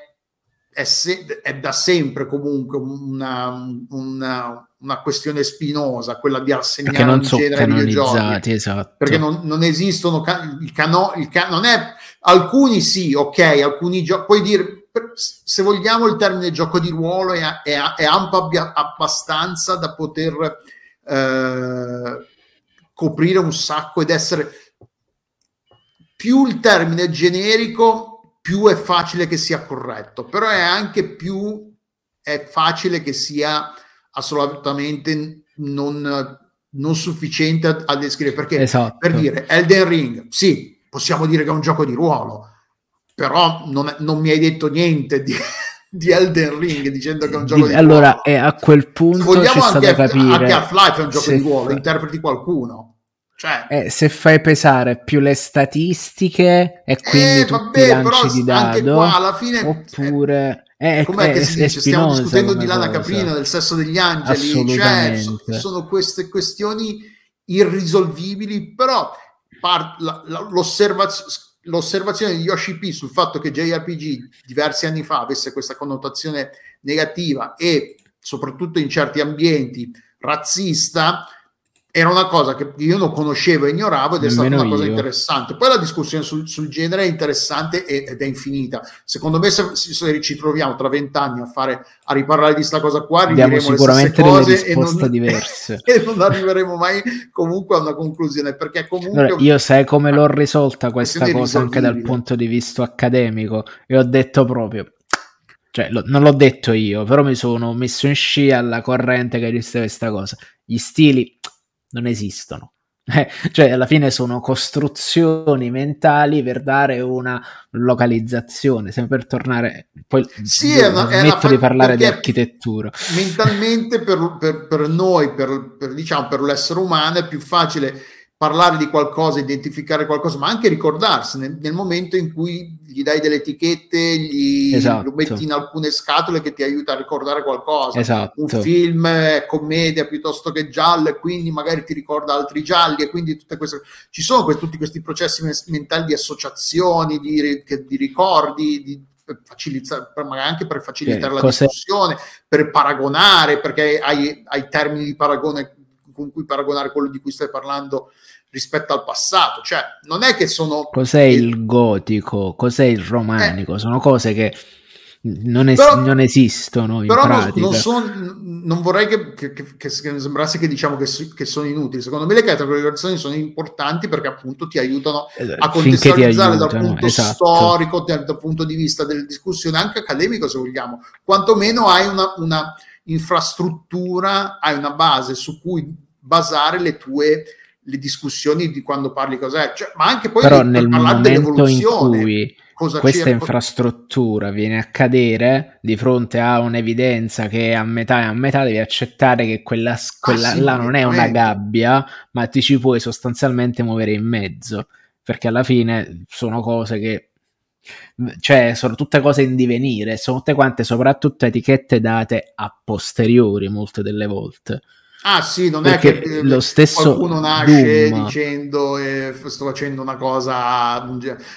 è, se- è da sempre comunque una, una- una questione spinosa, quella di assegnare un genere ai videogiochi esatto perché non, non esistono ca- il cano, il ca- non è alcuni sì, ok, alcuni giochi puoi dire se vogliamo il termine gioco di ruolo è, è, è ampio abbastanza da poter eh, coprire un sacco ed essere più il termine generico più è facile che sia corretto però è anche più è facile che sia assolutamente non, non sufficiente a, a descrivere perché esatto. per dire Elden Ring, sì, possiamo dire che è un gioco di ruolo, però non, non mi hai detto niente di, di Elden Ring dicendo che è un gioco Di- di, allora ruolo. e a quel Se punto ci vogliamo anche, da capire anche Half-Life è un gioco se di ruolo, interpreti qualcuno. Cioè, eh, se fai pesare più le statistiche e quindi eh, vabbè, però di anche dado qua alla fine oppure eh, è, com'è è- che si è dice? Stiamo discutendo di Lana cosa. Caprina, del sesso degli angeli, cioè, sono queste questioni irrisolvibili, però par- la- la- l'osservaz- l'osservazione di Yoshi P sul fatto che JRPG diversi anni fa avesse questa connotazione negativa e soprattutto in certi ambienti razzista era una cosa che io non conoscevo e ignoravo ed è stata Nemmeno una cosa io. interessante. Poi la discussione sul, sul genere è interessante ed è infinita. Secondo me, se, se ci troviamo tra vent'anni a fare a riparlare di sta cosa qua, le sicuramente delle cose e non, diverse. e non arriveremo mai comunque a una conclusione perché comunque Allora, io sai come l'ho risolta questa cosa anche dal punto di vista accademico e ho detto proprio cioè lo- non l'ho detto io però mi sono messo in scia alla corrente che esiste questa cosa gli stili non esistono Eh, cioè, alla fine sono costruzioni mentali per dare una localizzazione, sempre per tornare. Poi sì, è una, è una, di parlare di architettura. Mentalmente, per, per, per noi, per, per, diciamo, per l'essere umano, è più facile parlare di qualcosa, identificare qualcosa, ma anche ricordarsi nel, momento in cui gli dai delle etichette, gli, esatto. lo metti in alcune scatole che ti aiuta a ricordare qualcosa. Esatto. Un film è commedia piuttosto che giallo, e quindi magari ti ricorda altri gialli, e quindi tutte queste ci sono que- tutti questi processi mentali di associazioni, di, di ricordi, di facilitare, magari anche per facilitare eh, la discussione, per paragonare, perché hai, hai termini di paragone con cui paragonare quello di cui stai parlando rispetto al passato. Cioè, non è che sono... Cos'è il gotico? Cos'è il romanico? Eh, sono cose che non, es- però, non esistono però. Non, non, son, non vorrei che, che, che, che, sembrasse che diciamo che, sono inutili. Secondo me le categorizzazioni sono importanti perché appunto ti aiutano esatto, a contestualizzare aiutano, dal punto esatto. storico, dal punto di vista delle discussioni, anche accademico se vogliamo. Quantomeno hai una, una infrastruttura, hai una base su cui basare le tue le discussioni di quando parli cos'è, cioè, ma anche poi Però nel momento in cui questa infrastruttura viene a cadere di fronte a un'evidenza che è a metà e a metà devi accettare che quella, ah, quella ah, sì, là non è una gabbia, ma ti ci puoi sostanzialmente muovere in mezzo, perché alla fine sono cose che cioè sono tutte cose in divenire, sono tutte quante soprattutto etichette date a posteriori molte delle volte. Ah sì, non Perché è che lo stesso qualcuno nasce Doom. dicendo eh, sto facendo una cosa,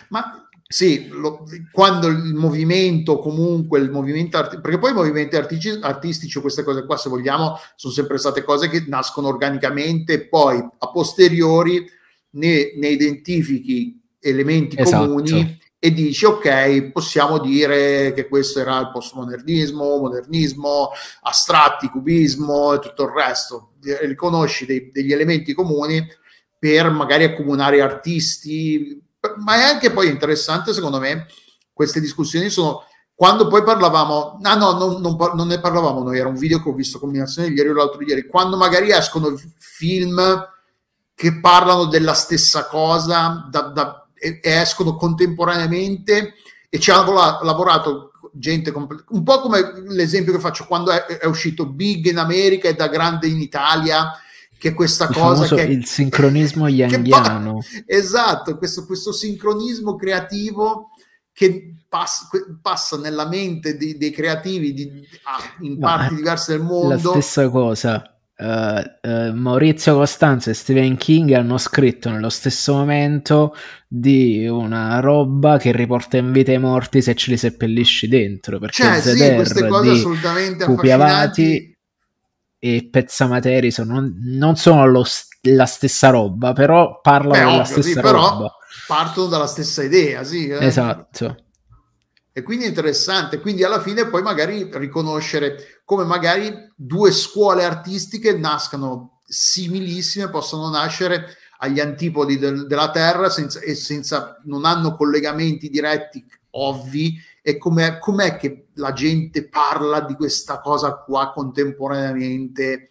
ma sì, lo, quando il movimento comunque, il movimento arti- perché poi i movimenti artici- artistici queste cose qua, se vogliamo, sono sempre state cose che nascono organicamente poi a posteriori ne, ne identifichi elementi esatto. comuni e dici ok, possiamo dire che questo era il postmodernismo, modernismo, astratti, cubismo e tutto il resto. Riconosci dei, degli elementi comuni per magari accomunare artisti, ma è anche poi interessante secondo me, queste discussioni sono quando poi parlavamo, ah no, non, non, non, ne parlavamo noi, era un video che ho visto combinazione ieri o l'altro ieri, quando magari escono film che parlano della stessa cosa da, da e, escono contemporaneamente e ci hanno lavorato gente un po' come l'esempio che faccio quando è, è uscito Big in America e da grande in Italia che questa il cosa che il sincronismo youngiano. esatto questo, questo, sincronismo creativo che passa, passa nella mente dei, dei creativi di, in parti diverse del mondo. la stessa cosa Uh, uh, Maurizio Costanzo e Stephen King hanno scritto nello stesso momento di una roba che riporta in vita i morti se ce li seppellisci dentro perché cioè, Zeder sì, queste cose assolutamente Pupiavati e Pezzamateri sono, non sono lo, la stessa roba però parlano Beh, della ovvio, stessa sì, roba. partono dalla stessa idea sì, eh? esatto e quindi è interessante, quindi alla fine poi magari riconoscere come magari due scuole artistiche nascano similissime, possono nascere agli antipodi del, della Terra senza, e senza, non hanno collegamenti diretti ovvi. E com'è, com'è che la gente parla di questa cosa qua contemporaneamente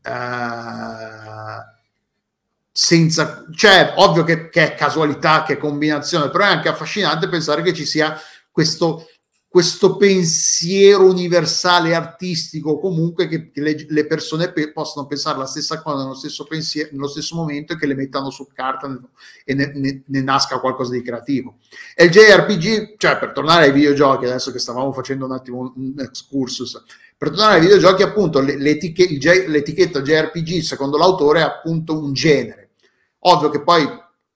eh, senza, cioè ovvio che, che, è casualità, che è combinazione, però è anche affascinante pensare che ci sia questo, questo pensiero universale artistico comunque che, le, le, persone pe- possono pensare la stessa cosa nello stesso, pensiero, nello stesso momento e che le mettano su carta e ne, ne, ne, nasca qualcosa di creativo. E il JRPG, cioè per tornare ai videogiochi, adesso che stavamo facendo un attimo un excursus, per tornare ai videogiochi appunto l'etichet- l'etichetta JRPG secondo l'autore è appunto un genere. Ovvio che poi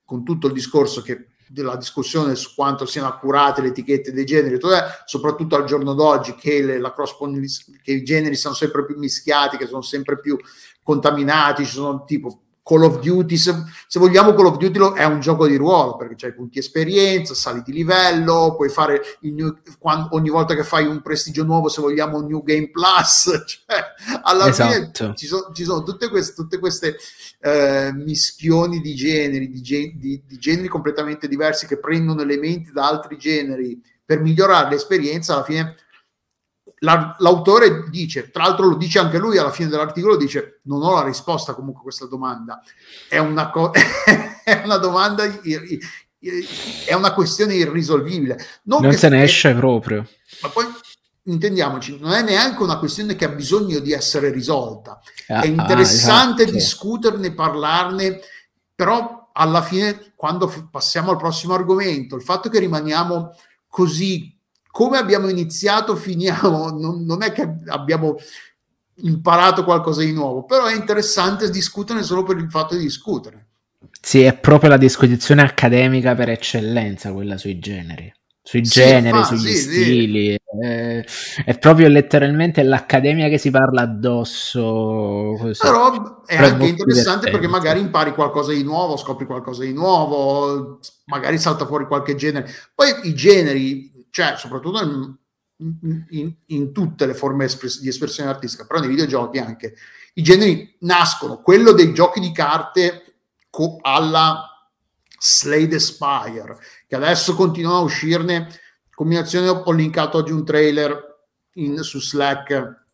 con tutto il discorso che della discussione su quanto siano accurate le etichette dei generi, soprattutto al giorno d'oggi che, le, la che i generi sono sempre più mischiati, che sono sempre più contaminati, ci sono tipo Call of Duty, se, se, vogliamo Call of Duty lo, è un gioco di ruolo perché c'hai punti esperienza, sali di livello, puoi fare new, quando, ogni volta che fai un prestigio nuovo, se vogliamo un New Game Plus, cioè, alla esatto. fine ci sono, ci sono, tutte queste, tutte queste eh, mischioni di generi, di, di, di generi completamente diversi che prendono elementi da altri generi per migliorare l'esperienza, alla fine la, l'autore dice, tra l'altro lo dice anche lui alla fine dell'articolo, dice non ho la risposta comunque a questa domanda, è una, co- è una domanda, è una questione irrisolvibile. Non, non se ne esce proprio. Ma poi intendiamoci, non è neanche una questione che ha bisogno di essere risolta. Ah, è interessante ah, esatto. discuterne, parlarne, però alla fine, quando passiamo al prossimo argomento, il fatto che rimaniamo così come abbiamo iniziato, finiamo, non, non è che abbiamo imparato qualcosa di nuovo, però è interessante discutere solo per il fatto di discutere. Sì, è proprio la disquisizione accademica per eccellenza quella sui generi sui sì, generi, fa, sugli sì, stili. Sì. Eh, è proprio letteralmente l'accademia che si parla addosso. Così. Però è Però anche interessante perché magari impari qualcosa di nuovo, scopri qualcosa di nuovo, magari salta fuori qualche genere. Poi i generi, cioè soprattutto in, in, in tutte le forme espres- di espressione artistica, però nei videogiochi anche, i generi nascono. Quello dei giochi di carte co- alla Slade Spire, che adesso continuano a uscirne. Combinazione, ho linkato oggi un trailer in, su Slack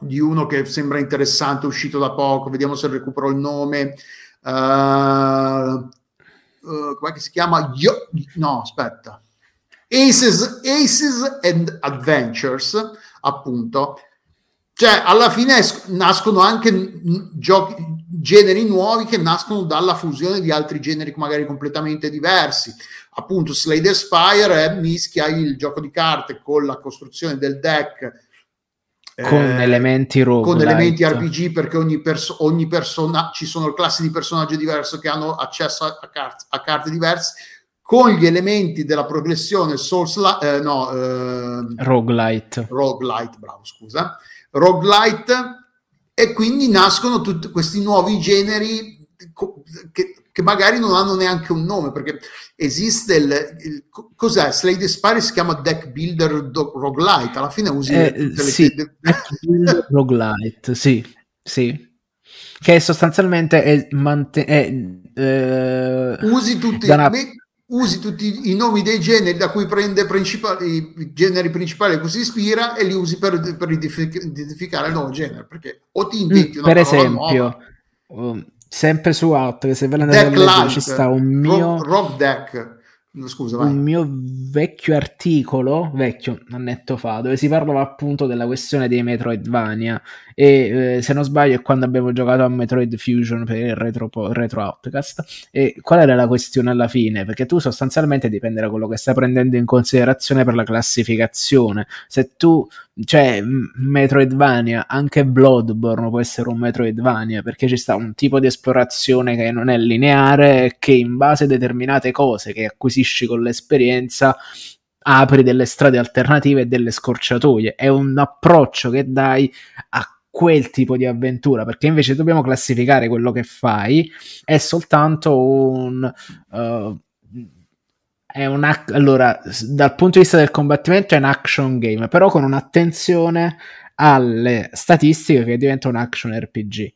di uno che sembra interessante, uscito da poco, vediamo se recupero il nome. Uh, uh, come si chiama? Yo- no, aspetta. Aces, Aces and Adventures, appunto. Cioè, alla fine es- nascono anche giochi, generi nuovi che nascono dalla fusione di altri generi magari completamente diversi. Appunto, Slade Spire mischia il gioco di carte con la costruzione del deck con eh, elementi rogue con elementi RPG perché ogni, perso- ogni persona ci sono classi di personaggio diverse che hanno accesso a, a, carte, a carte diverse con gli elementi della progressione Souls eh, no eh, roguelite. Roguelite bravo scusa. Roguelite e quindi nascono tutti questi nuovi generi che, che, magari non hanno neanche un nome perché esiste il, il cos'è? Slade Spire si chiama deck builder do, roguelite alla fine usi eh, le, sì, le... roguelite sì sì. Che sostanzialmente è, mant- è eh, usi tutti una... me, usi tutti i nomi dei generi da cui prende i generi principali cui si ispira e li usi per, per identificare il nuovo genere perché o ti inventi una per esempio um, sempre su Out che se ve l'andate a leggere ci sta un mio rock, rock deck Scusa, un mio vecchio articolo, vecchio, annetto fa, dove si parlava appunto della questione dei Metroidvania e eh, se non sbaglio è quando abbiamo giocato a Metroid Fusion per il retro, retro Outcast e qual era la questione alla fine? Perché tu sostanzialmente dipende da quello che stai prendendo in considerazione per la classificazione. Se tu, cioè Metroidvania, anche Bloodborne può essere un Metroidvania perché ci sta un tipo di esplorazione che non è lineare che in base a determinate cose che acquisisci con l'esperienza apri delle strade alternative e delle scorciatoie. È un approccio che dai a quel tipo di avventura, perché invece dobbiamo classificare quello che fai, è soltanto un... Uh, è un allora, dal punto di vista del combattimento è un action game, però con un'attenzione alle statistiche che diventa un action RPG.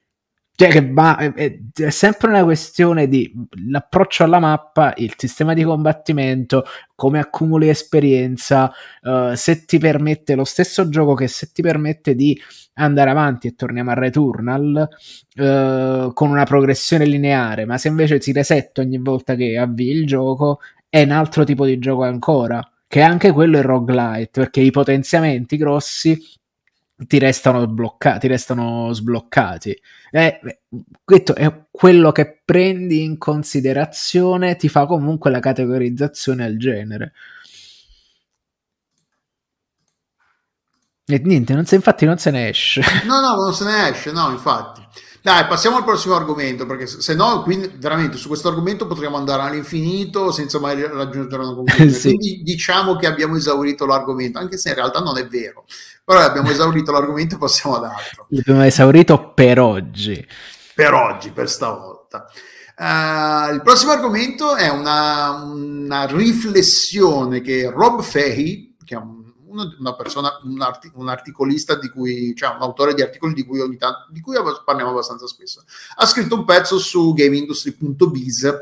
Cioè che va, è, è, sempre una questione di l'approccio alla mappa, il sistema di combattimento, come accumuli esperienza, uh, se ti permette lo stesso gioco che se ti permette di andare avanti e torniamo a Returnal uh, con una progressione lineare, ma se invece ti resetta ogni volta che avvii il gioco, è un altro tipo di gioco ancora, che anche quello è roguelite, perché i potenziamenti grossi ti restano, blocca- ti restano sbloccati. Eh, questo è quello che prendi in considerazione, ti fa comunque la categorizzazione al genere. E niente, non se, infatti non se ne esce. No, no, non se ne esce, no, infatti. Dai, passiamo al prossimo argomento, perché se no, quindi veramente su questo argomento potremmo andare all'infinito senza mai raggiungere una conclusione. sì. Quindi diciamo che abbiamo esaurito l'argomento, anche se in realtà non è vero. Però abbiamo esaurito l'argomento e passiamo ad altro. L'abbiamo esaurito per oggi. Per oggi, per stavolta. Uh, il prossimo argomento è una, una, riflessione che Rob Fahey, che è un una persona, un, artic- un, articolista di cui, cioè un autore di articoli di cui, ogni tanto, di cui parliamo abbastanza spesso, ha scritto un pezzo su gameindustry.biz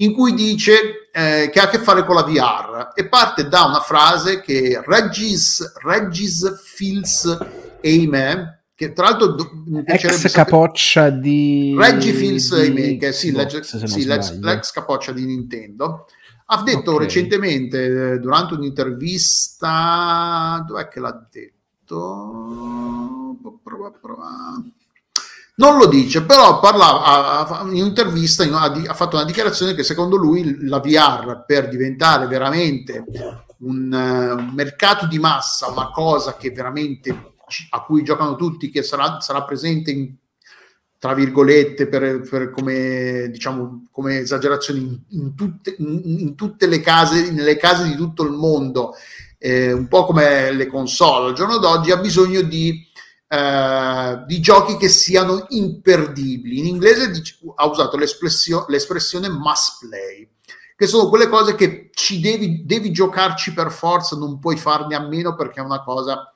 in cui dice eh, che ha a che fare con la VR e parte da una frase che Regis, Regis Fils Eime, che tra l'altro mi piacerebbe ex capoccia di Reggie Fils Eime, che sì, Xbox, sì, l'ex, l'ex capoccia di Nintendo, ha detto okay. recentemente eh, durante un'intervista, dov'è che l'ha detto? Prova, prova. Non lo dice, però parlava, in un'intervista ha fatto una dichiarazione che secondo lui la VR per diventare veramente un, un mercato di massa, una cosa che veramente a cui giocano tutti, che sarà, sarà presente in tra virgolette, per, per come, diciamo, come esagerazione in, in, tutte, in, in, tutte, le case, nelle case di tutto il mondo, eh, un po' come le console al giorno d'oggi, ha bisogno di, eh, di giochi che siano imperdibili. In inglese dice, ha usato l'espressio, l'espressione must play, che sono quelle cose che ci devi, devi giocarci per forza, non puoi farne a meno perché è una cosa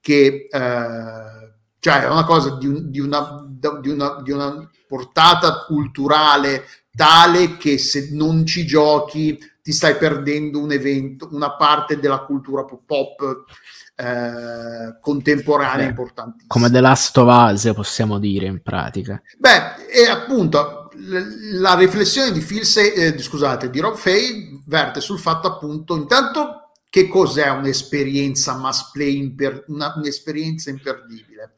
che... Eh, cioè è una cosa di, un, di, una, di, una, di una portata culturale tale che se non ci giochi ti stai perdendo un evento, una parte della cultura pop eh, contemporanea eh, importantissima. Come The Last of Us, possiamo dire in pratica. Beh, e appunto la riflessione di Phil Se- eh, scusate, di Rob Fay verte sul fatto appunto intanto che cos'è un'esperienza mass play, imper- una, un'esperienza imperdibile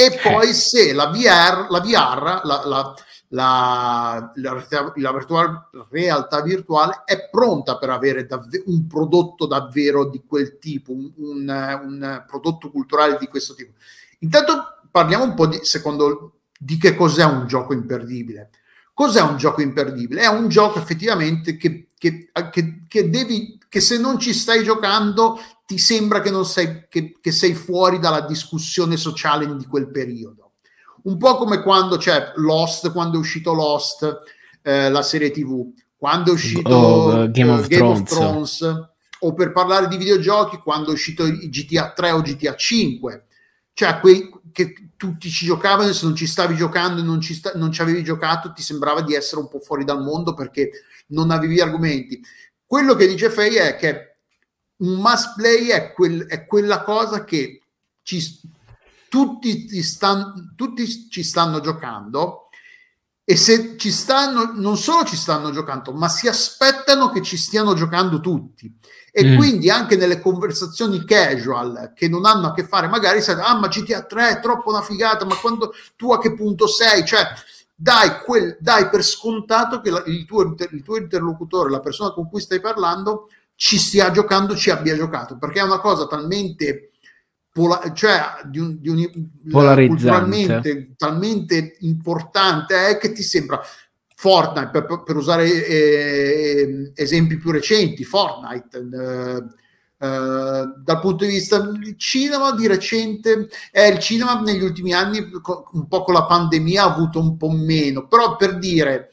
e poi se la VR, la, VR, la, la, la, la, la virtual, realtà virtuale è pronta per avere davve- un prodotto davvero di quel tipo, un, un, un, prodotto culturale di questo tipo. Intanto parliamo un po' di, secondo, di che cos'è un gioco imperdibile. Cos'è un gioco imperdibile? È un gioco effettivamente che, che, che, che, devi, che se non ci stai giocando ti sembra che, non sei, che, che sei fuori dalla discussione sociale di quel periodo. Un po' come quando c'è Lost, quando è uscito Lost, eh, la serie TV, quando è uscito oh, uh, Game, of, Game Thrones. of, Thrones. o per parlare di videogiochi, quando è uscito GTA 3 o GTA 5. Cioè, quei che tutti ci giocavano se non ci stavi giocando e non ci, sta, non ci avevi giocato ti sembrava di essere un po' fuori dal mondo perché non avevi argomenti. Quello che dice Fei è che un must play è, quel, è quella cosa che ci, tutti, stan, tutti ci stanno giocando e se ci stanno, non solo ci stanno giocando, ma si aspettano che ci stiano giocando tutti. E mm. quindi anche nelle conversazioni casual che non hanno a che fare, magari sai, ah, ma GTA 3 è troppo una figata, ma quando tu a che punto sei? Cioè, dai, quel, dai per scontato che la, il, tuo, il tuo interlocutore, la persona con cui stai parlando, ci stia giocando, ci abbia giocato, perché è una cosa talmente pola- cioè di un, di un polarizzante. talmente importante è che ti sembra Fortnite per, per usare eh, esempi più recenti Fortnite eh, eh, dal punto di vista del cinema di recente eh, il cinema negli ultimi anni un po' con la pandemia ha avuto un po' meno però per dire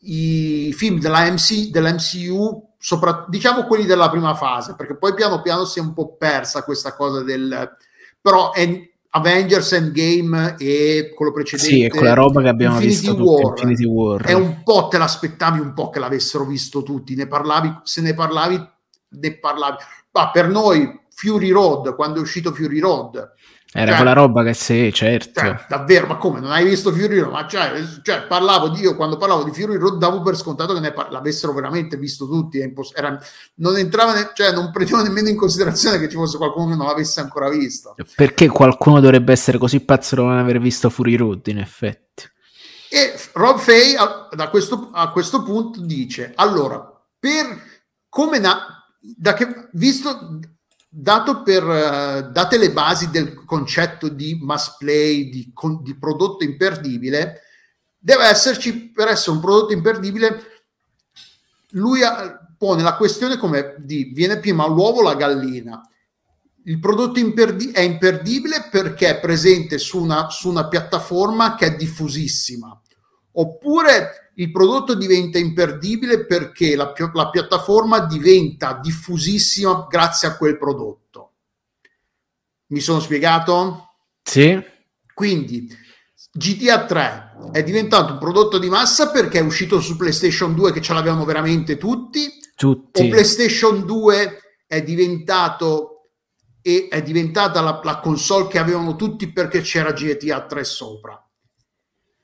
i film della, MC, dell'MCU sopra, diciamo quelli della prima fase, perché poi piano piano si è un po' persa questa cosa del... però è Avengers Endgame e quello precedente sì, è quella roba che abbiamo Infinity visto War, Infinity War. È un po' te l'aspettavi un po' che l'avessero visto tutti ne parlavi, se ne parlavi ne parlavi. Ma per noi Fury Road quando è uscito Fury Road era cioè, quella roba che sì, certo. Cioè, davvero, ma come? Non hai visto Fury Road? Ma cioè, cioè, parlavo di io, quando parlavo di Fury Road, davo per scontato che ne par- l'avessero veramente visto tutti. Imposs- era, non entrava, ne- cioè, non prendevo nemmeno in considerazione che ci fosse qualcuno che non l'avesse ancora visto. Perché qualcuno dovrebbe essere così pazzo da non aver visto Fury Road, in effetti. E Rob Fay a, da questo, a questo punto dice, allora, per come na- da che, visto dato per, uh, date le basi del concetto di mass play, di, di, prodotto imperdibile, deve esserci, per essere un prodotto imperdibile, lui pone la questione come di, viene prima l'uovo o la gallina. Il prodotto imperdi- è imperdibile perché è presente su una, su una piattaforma che è diffusissima, oppure il prodotto diventa imperdibile perché la, la piattaforma diventa diffusissima grazie a quel prodotto. Mi sono spiegato? Sì. Quindi GTA 3 è diventato un prodotto di massa perché è uscito su PlayStation 2 che ce l'avevamo veramente tutti, Tutti. o PlayStation 2 è diventato e è diventata la, la console che avevano tutti perché c'era GTA 3 sopra.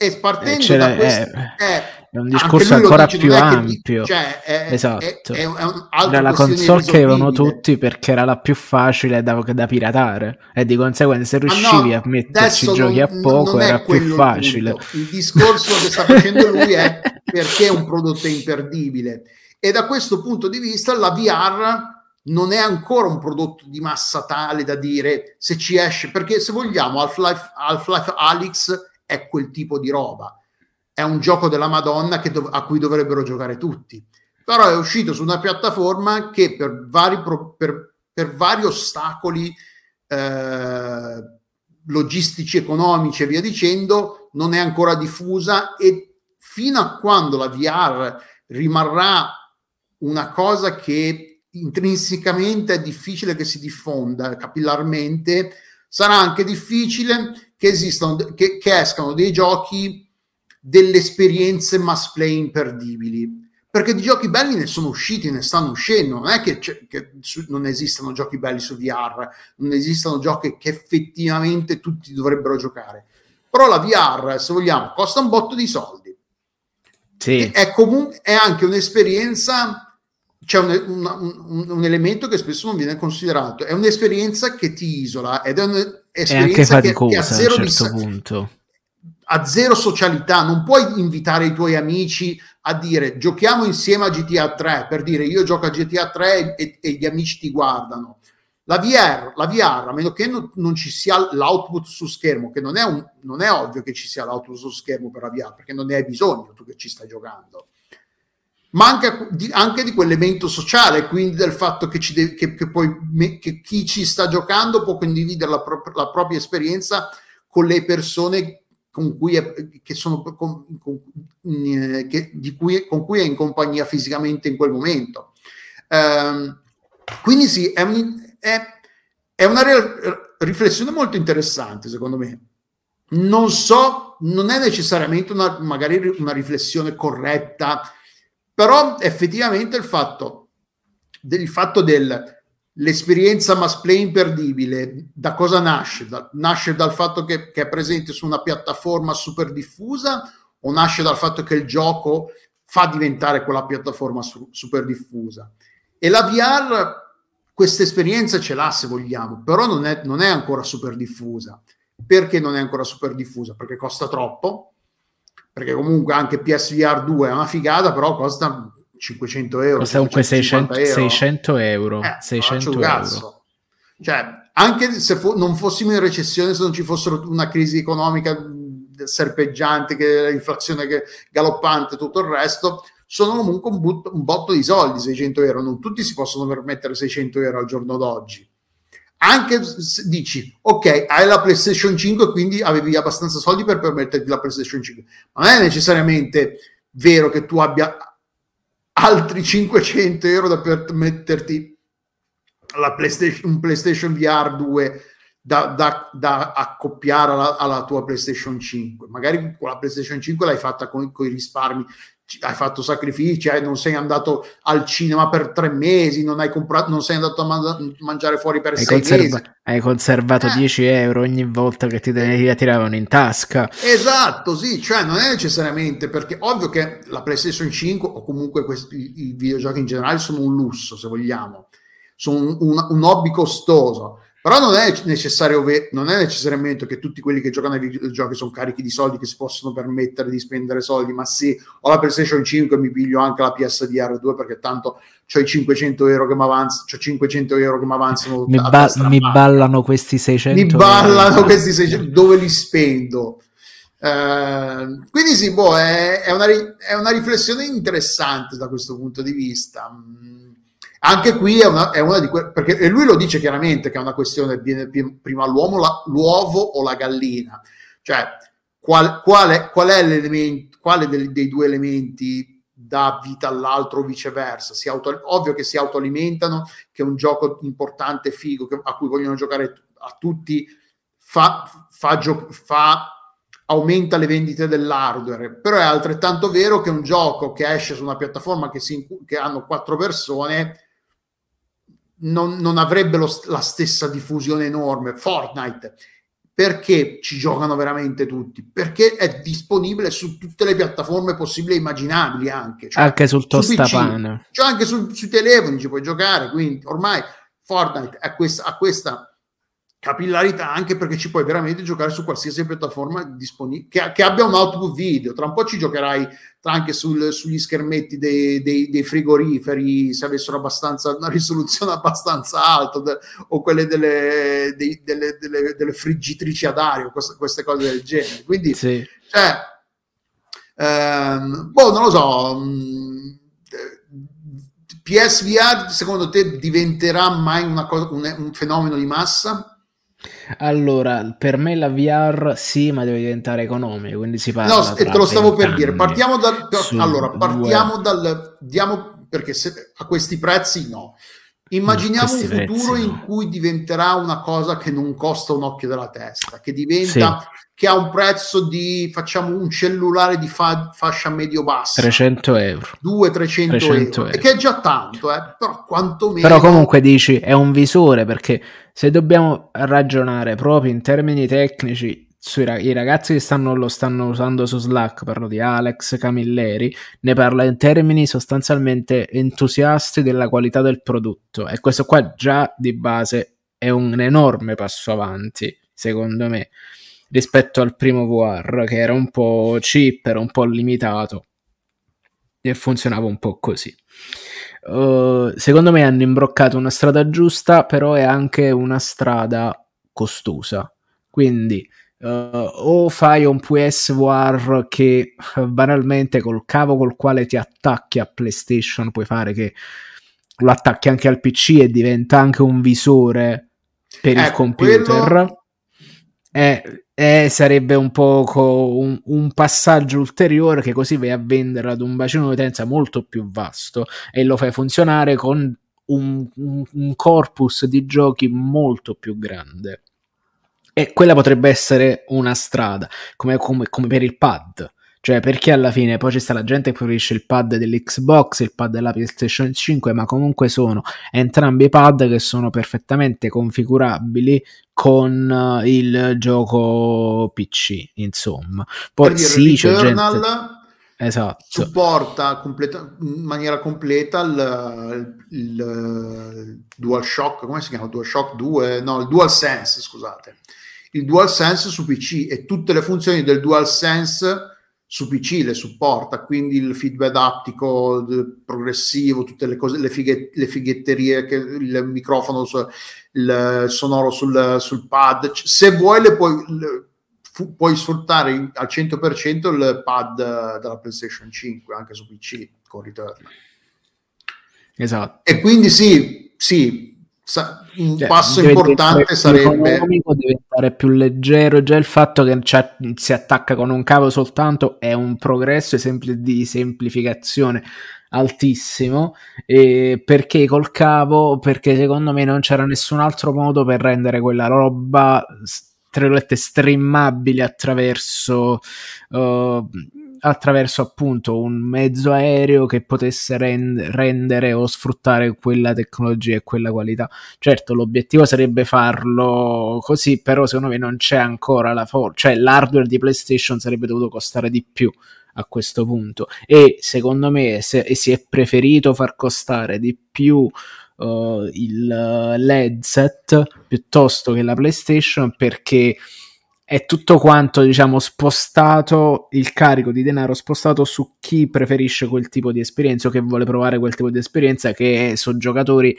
E partendo Eh, da questo eh, è, è un discorso ancora dice, più è che ampio. cioè, è, Esatto. è- è è Era la console che avevano tutti perché era la più facile da, da piratare e di conseguenza se Ma no, riuscivi a metterci adesso giochi a poco è era più il facile. punto. Il discorso che sta facendo lui è perché un prodotto è imperdibile. E da questo punto di vista la VR non è ancora un prodotto di massa tale da dire se ci esce, perché se vogliamo Half-Life, Half-Life Alyx è quel tipo di roba. È un gioco della Madonna dov- a cui dovrebbero giocare tutti. Però è uscito su una piattaforma che per vari, pro- per- per vari ostacoli eh, logistici, economici e via dicendo, non è ancora diffusa e fino a quando la VR rimarrà una cosa che intrinsecamente è difficile che si diffonda capillarmente, sarà anche difficile che esistano, che, che escano dei giochi, delle esperienze mass play imperdibili. Perché di giochi belli ne sono usciti, ne stanno uscendo. Non è che, che su- non esistono giochi belli su VR, non esistono giochi che effettivamente tutti dovrebbero giocare. Però la VR, se vogliamo, costa un botto di soldi. Sì, È, comunque, è anche un'esperienza, c'è un, un- un elemento che spesso non viene considerato, è un'esperienza che ti isola ed è è un'esperienza che, che faticosa ha a un zero, di certo sa- punto. ha zero socialità, non puoi invitare i tuoi amici a dire giochiamo insieme a GTA 3 per dire io gioco a GTA 3 e, e gli amici ti guardano. La VR, la VR, a meno che non, non ci sia l'output su schermo, che non è, un- non è ovvio che ci sia l'output su schermo per la VR, perché non ne hai bisogno tu che ci stai giocando. Manca di, anche di quell'elemento sociale, quindi del fatto che, de- che, che poi me- che chi ci sta giocando può condividere la, pro- la propria esperienza con le persone con cui è, che sono con, con- eh, di cui, con cui è in compagnia fisicamente in quel momento. Ehm, quindi sì, è, un- è- è una re- riflessione molto interessante, secondo me. Non so, non è necessariamente una, magari una riflessione corretta, però effettivamente il fatto del fatto del l'esperienza mass play imperdibile da cosa nasce? Da- nasce dal fatto che, che è presente su una piattaforma super diffusa o nasce dal fatto che il gioco fa diventare quella piattaforma su- super diffusa? E la VR questa esperienza ce l'ha se vogliamo, però non è, non è ancora super diffusa. Perché non è ancora super diffusa? Perché costa troppo, perché comunque anche PSVR 2 è una figata, però costa 500 euro. Costa comunque 600, 550 600 euro. Eh, 600 faccio un euro. Cioè, anche se fo- non fossimo in recessione, se non ci fossero una crisi economica serpeggiante, che l'inflazione che galoppante, tutto il resto, sono comunque un, but- un botto di soldi 600 euro. Non tutti si possono permettere 600 euro al giorno d'oggi. Anche se dici, ok, hai la PlayStation 5, quindi avevi abbastanza soldi per permetterti la PlayStation 5. Ma non è necessariamente vero che tu abbia altri 500 euro da permetterti la PlayStation, un PlayStation VR 2 da, da- da accoppiare alla, alla tua PlayStation 5. Magari con la PlayStation 5 l'hai fatta con, con i risparmi, hai fatto sacrifici, hai- non sei andato al cinema per tre mesi, non, hai comprato, non sei andato a man- mangiare fuori per Hai, sei conserva- mesi. hai conservato Eh. 10 euro ogni volta che ti, la tiravano in tasca. Esatto, sì, cioè non è necessariamente perché ovvio che la PlayStation 5 o comunque questi, i, i videogiochi in generale sono un lusso, se vogliamo, sono un, un- un hobby costoso, però non è non è necessariamente che tutti quelli che giocano ai videogiochi sono carichi di soldi che si possono permettere di spendere soldi, ma sì, ho la PlayStation 5 e mi piglio anche la PSVR 2 perché tanto ho i 500 euro che mi avanzano, c'ho 500 euro che mi avanzano Mi, ba- mi ballano questi 600 mi ballano euro. questi 600 dove li spendo? Eh, quindi sì boh, è, è una, è una riflessione interessante da questo punto di vista anche qui è una, è una di que- perché e lui lo dice chiaramente che è una questione viene prima l'uomo la- l'uovo o la gallina. Cioè qual, qual è l'elemento quale del- dei due elementi dà vita all'altro o viceversa? Si auto, ovvio che si autoalimentano che è un gioco importante figo che- a cui vogliono giocare a tutti fa, fa, gio- fa aumenta le vendite dell'hardware, però è altrettanto vero che un gioco che esce su una piattaforma che, si, che hanno quattro persone non, non avrebbe lo, la stessa diffusione enorme. Fortnite perché ci giocano veramente tutti? Perché è disponibile su tutte le piattaforme possibili e immaginabili anche. Cioè, anche sul tostapane. Cioè anche su, sui telefoni ci puoi giocare, quindi ormai Fortnite ha questa, ha questa capillarità anche perché ci puoi veramente giocare su qualsiasi piattaforma disponibile che, che, abbia un output video tra un po' ci giocherai anche sul, sugli schermetti dei, dei, dei, frigoriferi se avessero abbastanza una risoluzione abbastanza alta de, o quelle delle, dei, delle, delle, delle, friggitrici ad aria queste, queste, cose del genere quindi sì. cioè, ehm, boh non lo so mh, mm, PSVR secondo te diventerà mai una cosa, un, un fenomeno di massa? Allora, per me la VR sì, ma deve diventare economica, quindi si parla No, te lo stavo per dire. Partiamo dal allora, partiamo due. dal diamo perché se, a questi prezzi no. Immaginiamo un futuro prezzi, in cui diventerà una cosa che non costa un occhio della testa, che diventa sì. che ha un prezzo di facciamo un cellulare di fa- fascia medio-bassa. 300 euro. 200-300 euro, euro, e che è già tanto eh? però quantomeno però comunque dici è un visore perché se dobbiamo ragionare proprio in termini tecnici sui i ragazzi che stanno, lo stanno usando su Slack, parlo di Alex Camilleri, ne parla in termini sostanzialmente entusiasti della qualità del prodotto e questo qua già di base è un enorme passo avanti, secondo me rispetto al primo VR che era un po' cheap, era un po' limitato e funzionava un po' così. Uh, secondo me hanno imbroccato una strada giusta, però è anche una strada costosa. Quindi uh, o fai un PSVR che banalmente col cavo col quale ti attacchi a PlayStation puoi fare che lo attacchi anche al PC e diventa anche un visore per eh, il computer. Quello eh, eh, sarebbe un po' un, un, passaggio ulteriore che così vai a vendere ad un bacino di utenza molto più vasto e lo fai funzionare con un, un, un corpus di giochi molto più grande. E quella potrebbe essere una strada, come, come, come per il pad cioè, perché alla fine poi ci sta la gente che preferisce il pad dell'Xbox, il pad della PlayStation 5, ma comunque sono entrambi pad che sono perfettamente configurabili con uh, il gioco PC, insomma. Poi sì, c'è gente... Esatto. supporta completa, in maniera completa il, il, il DualShock, come si chiama? DualShock 2? No, il DualSense, scusate. Il DualSense su PC e tutte le funzioni del DualSense su PC le supporta, quindi il feedback aptico progressivo, tutte le cose, le, fighe, le fighetterie, che, il microfono, il sonoro sul, sul pad. Se vuoi, le puoi, le, fu, puoi sfruttare al 100% il pad della PlayStation 5 anche su PC con Return. Esatto. E quindi sì, sì, un cioè, passo importante sarebbe diventare più leggero. Già il fatto che si attacca con un cavo soltanto è un progresso di semplificazione altissimo. E perché col cavo? Perché secondo me non c'era nessun altro modo per rendere quella roba tra virgolette streamabile attraverso uh, attraverso appunto un mezzo aereo che potesse rend- rendere o sfruttare quella tecnologia e quella qualità. Certo, l'obiettivo sarebbe farlo così, però secondo me non c'è ancora la forza, cioè l'hardware di PlayStation sarebbe dovuto costare di più a questo punto e secondo me se, si è preferito far costare di più uh, il, l'headset piuttosto che la PlayStation perché è tutto quanto, diciamo, spostato, il carico di denaro spostato su chi preferisce quel tipo di esperienza o che vuole provare quel tipo di esperienza, che sono giocatori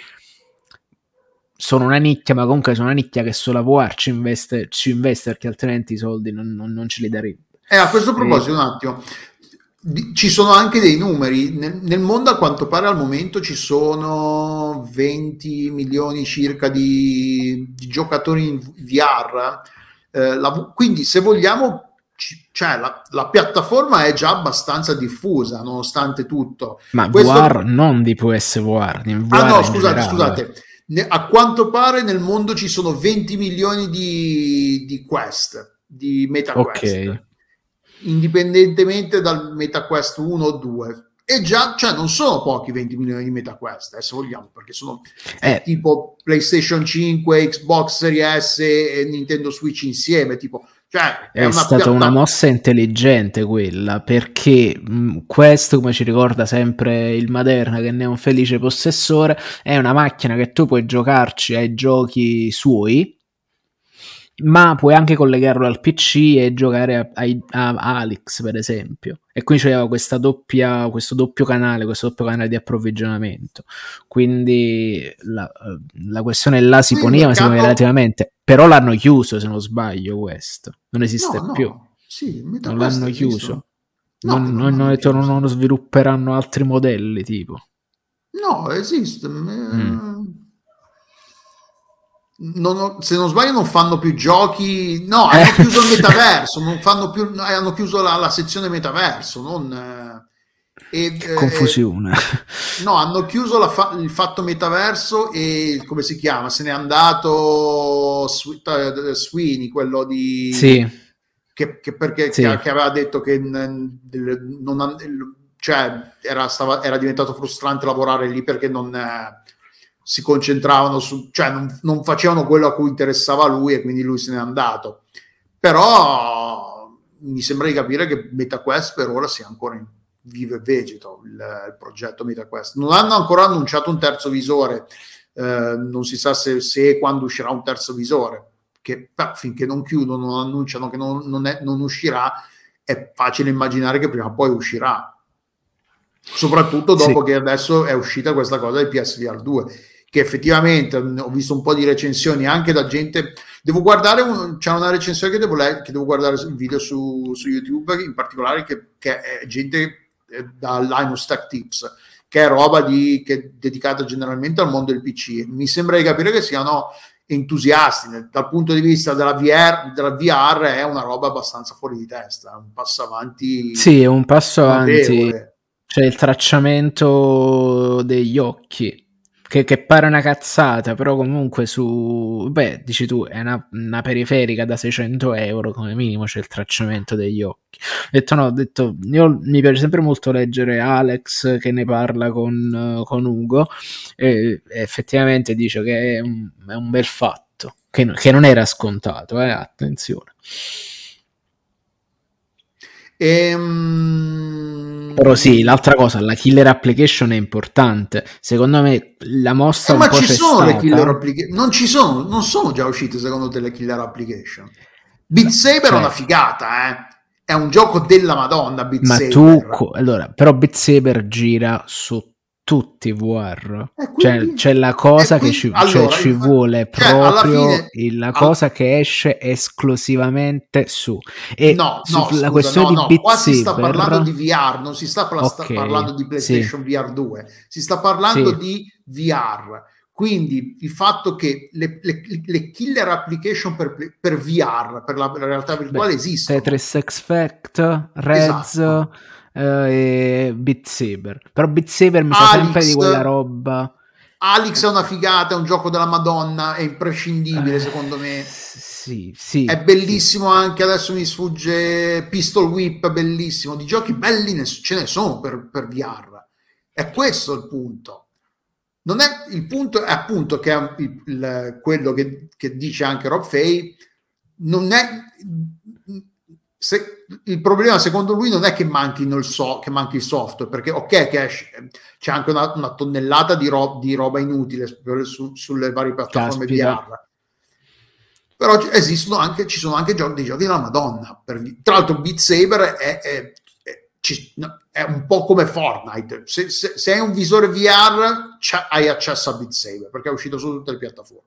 sono una nicchia, ma comunque sono una nicchia che sulla VR ci investe, ci investe perché altrimenti i soldi non, non, non ce li darebbe. Eh, a questo proposito, e... un attimo, ci sono anche dei numeri. Nel, nel, mondo, a quanto pare, al momento ci sono 20 milioni circa di, di giocatori in VR eh, la, quindi se vogliamo cioè la, la, piattaforma è già abbastanza diffusa nonostante tutto. Ma Questo... VR non di PSVR, VR Ah no, scusate, scusate. Ne, a quanto pare nel mondo ci sono 20 milioni di, di Quest, di MetaQuest. Ok. indipendentemente dal MetaQuest 1 o 2. E già, cioè, non sono pochi 20 milioni di MetaQuest, se vogliamo, perché sono Eh. tipo PlayStation 5, Xbox Series S e Nintendo Switch insieme, tipo, cioè, È, stata una mossa intelligente quella, perché mh, questo, come ci ricorda sempre il Maderna, che ne è un felice possessore, è una macchina che tu puoi giocarci ai giochi suoi, ma puoi anche collegarlo al PC e giocare a, ai- a Alex, per esempio. E quindi c'era questa doppia, questo doppio canale, questo doppio canale di approvvigionamento. Quindi la, la questione là si il poneva, mercato- relativamente, però l'hanno chiuso, se non sbaglio, questo. Non esiste No, no, più. Sì, Non l'hanno chiuso. No, non, non non detto non svilupperanno altri modelli, tipo. No, esiste. Mm. Non ho- se non sbaglio non fanno più giochi no hanno Eh. chiuso il metaverso non fanno più no, hanno chiuso la, la sezione metaverso non eh, e, Che eh, confusione. no hanno chiuso fa- il fatto metaverso e come si chiama se n'è andato eh, Sweeney quello di sì, che, che perché Sì. che, che aveva detto che n- non cioè era, stava- era diventato frustrante lavorare lì perché non eh, si concentravano su cioè non, non facevano quello a cui interessava lui e quindi lui se n'è andato però mi sembra di capire che MetaQuest per ora sia ancora in vivo e vegeto il, il progetto MetaQuest non hanno ancora annunciato un terzo visore eh, non si sa se, se e quando uscirà un terzo visore che finché non chiudono, non annunciano che non, non è- non uscirà, è facile immaginare che prima o poi uscirà. Soprattutto dopo Sì. che adesso è uscita questa cosa del PSVR 2, che effettivamente mh, ho visto un po' di recensioni anche da gente. Devo guardare, un- c'è una recensione che devo, che devo guardare un video su, su YouTube, in particolare che, che è gente eh, da Linus Tech Tips, che è roba di, che è dedicata generalmente al mondo del PC. Mi sembra di capire che siano entusiasti dal punto di vista della VR, della VR è una roba abbastanza fuori di testa, un passo avanti sì, è un passo avanti. C'è il tracciamento degli occhi. Che, che pare una cazzata, però comunque su... Beh, dici tu, è una, una periferica da 600 euro, come minimo c'è il tracciamento degli occhi. Ho detto no, ho detto, io mi piace sempre molto leggere Alex che ne parla con, con Ugo e, effettivamente dice che è un, è un bel fatto, che, che non era scontato, eh, attenzione. Ehm, Però sì, l'altra cosa, la killer application è importante. Secondo me la mossa Eh, ma ci sono le stata. killer application? Non ci sono, non sono già uscite secondo te le killer application? Beat Saber Cioè- è una figata, eh? È un gioco della Madonna, Beat Ma Saber. tu, allora, però Beat Saber gira su tutti VR. Eh, Cioè, quindi- c'è la cosa eh, che quindi- ci, allora, cioè, ci vuole cioè, proprio fine- il- la cosa che esce esclusivamente su. E no, no, la scusa, questione no, di no, qua si sta parlando di VR, non si sta, pla- sta Ok, parlando di PlayStation VR 2, si sta parlando Sì. di VR. Quindi il fatto che le, le- le killer application per, per VR, per la, la realtà virtuale, Beh, esistono. Tetris Effect, Rez Esatto. Eh, e Beat Saber. Però Beat Saber mi sa Alex- sempre di quella roba. Alex è una figata, è un gioco della Madonna, è imprescindibile secondo me. Eh, Sì, sì. È bellissimo anche, adesso mi sfugge Pistol Whip, bellissimo. Di giochi belli ne- ce ne sono per, per VR. È questo il punto. Non è, il punto è appunto che è il- il- quello che, che dice anche Rob Fay, non è... se- il problema secondo lui non è che so, che manchi il software, perché ok che esce- c'è anche una, una tonnellata di, ro- di roba inutile su- su- sulle varie piattaforme Caspita. VR però esistono anche, ci sono anche giochi, dei giochi della Madonna. Per- tra l'altro, Beat Saber è, è- è- un po' come Fortnite. Se, se- se hai un visore VR, hai accesso a Beat Saber perché è uscito su tutte le piattaforme.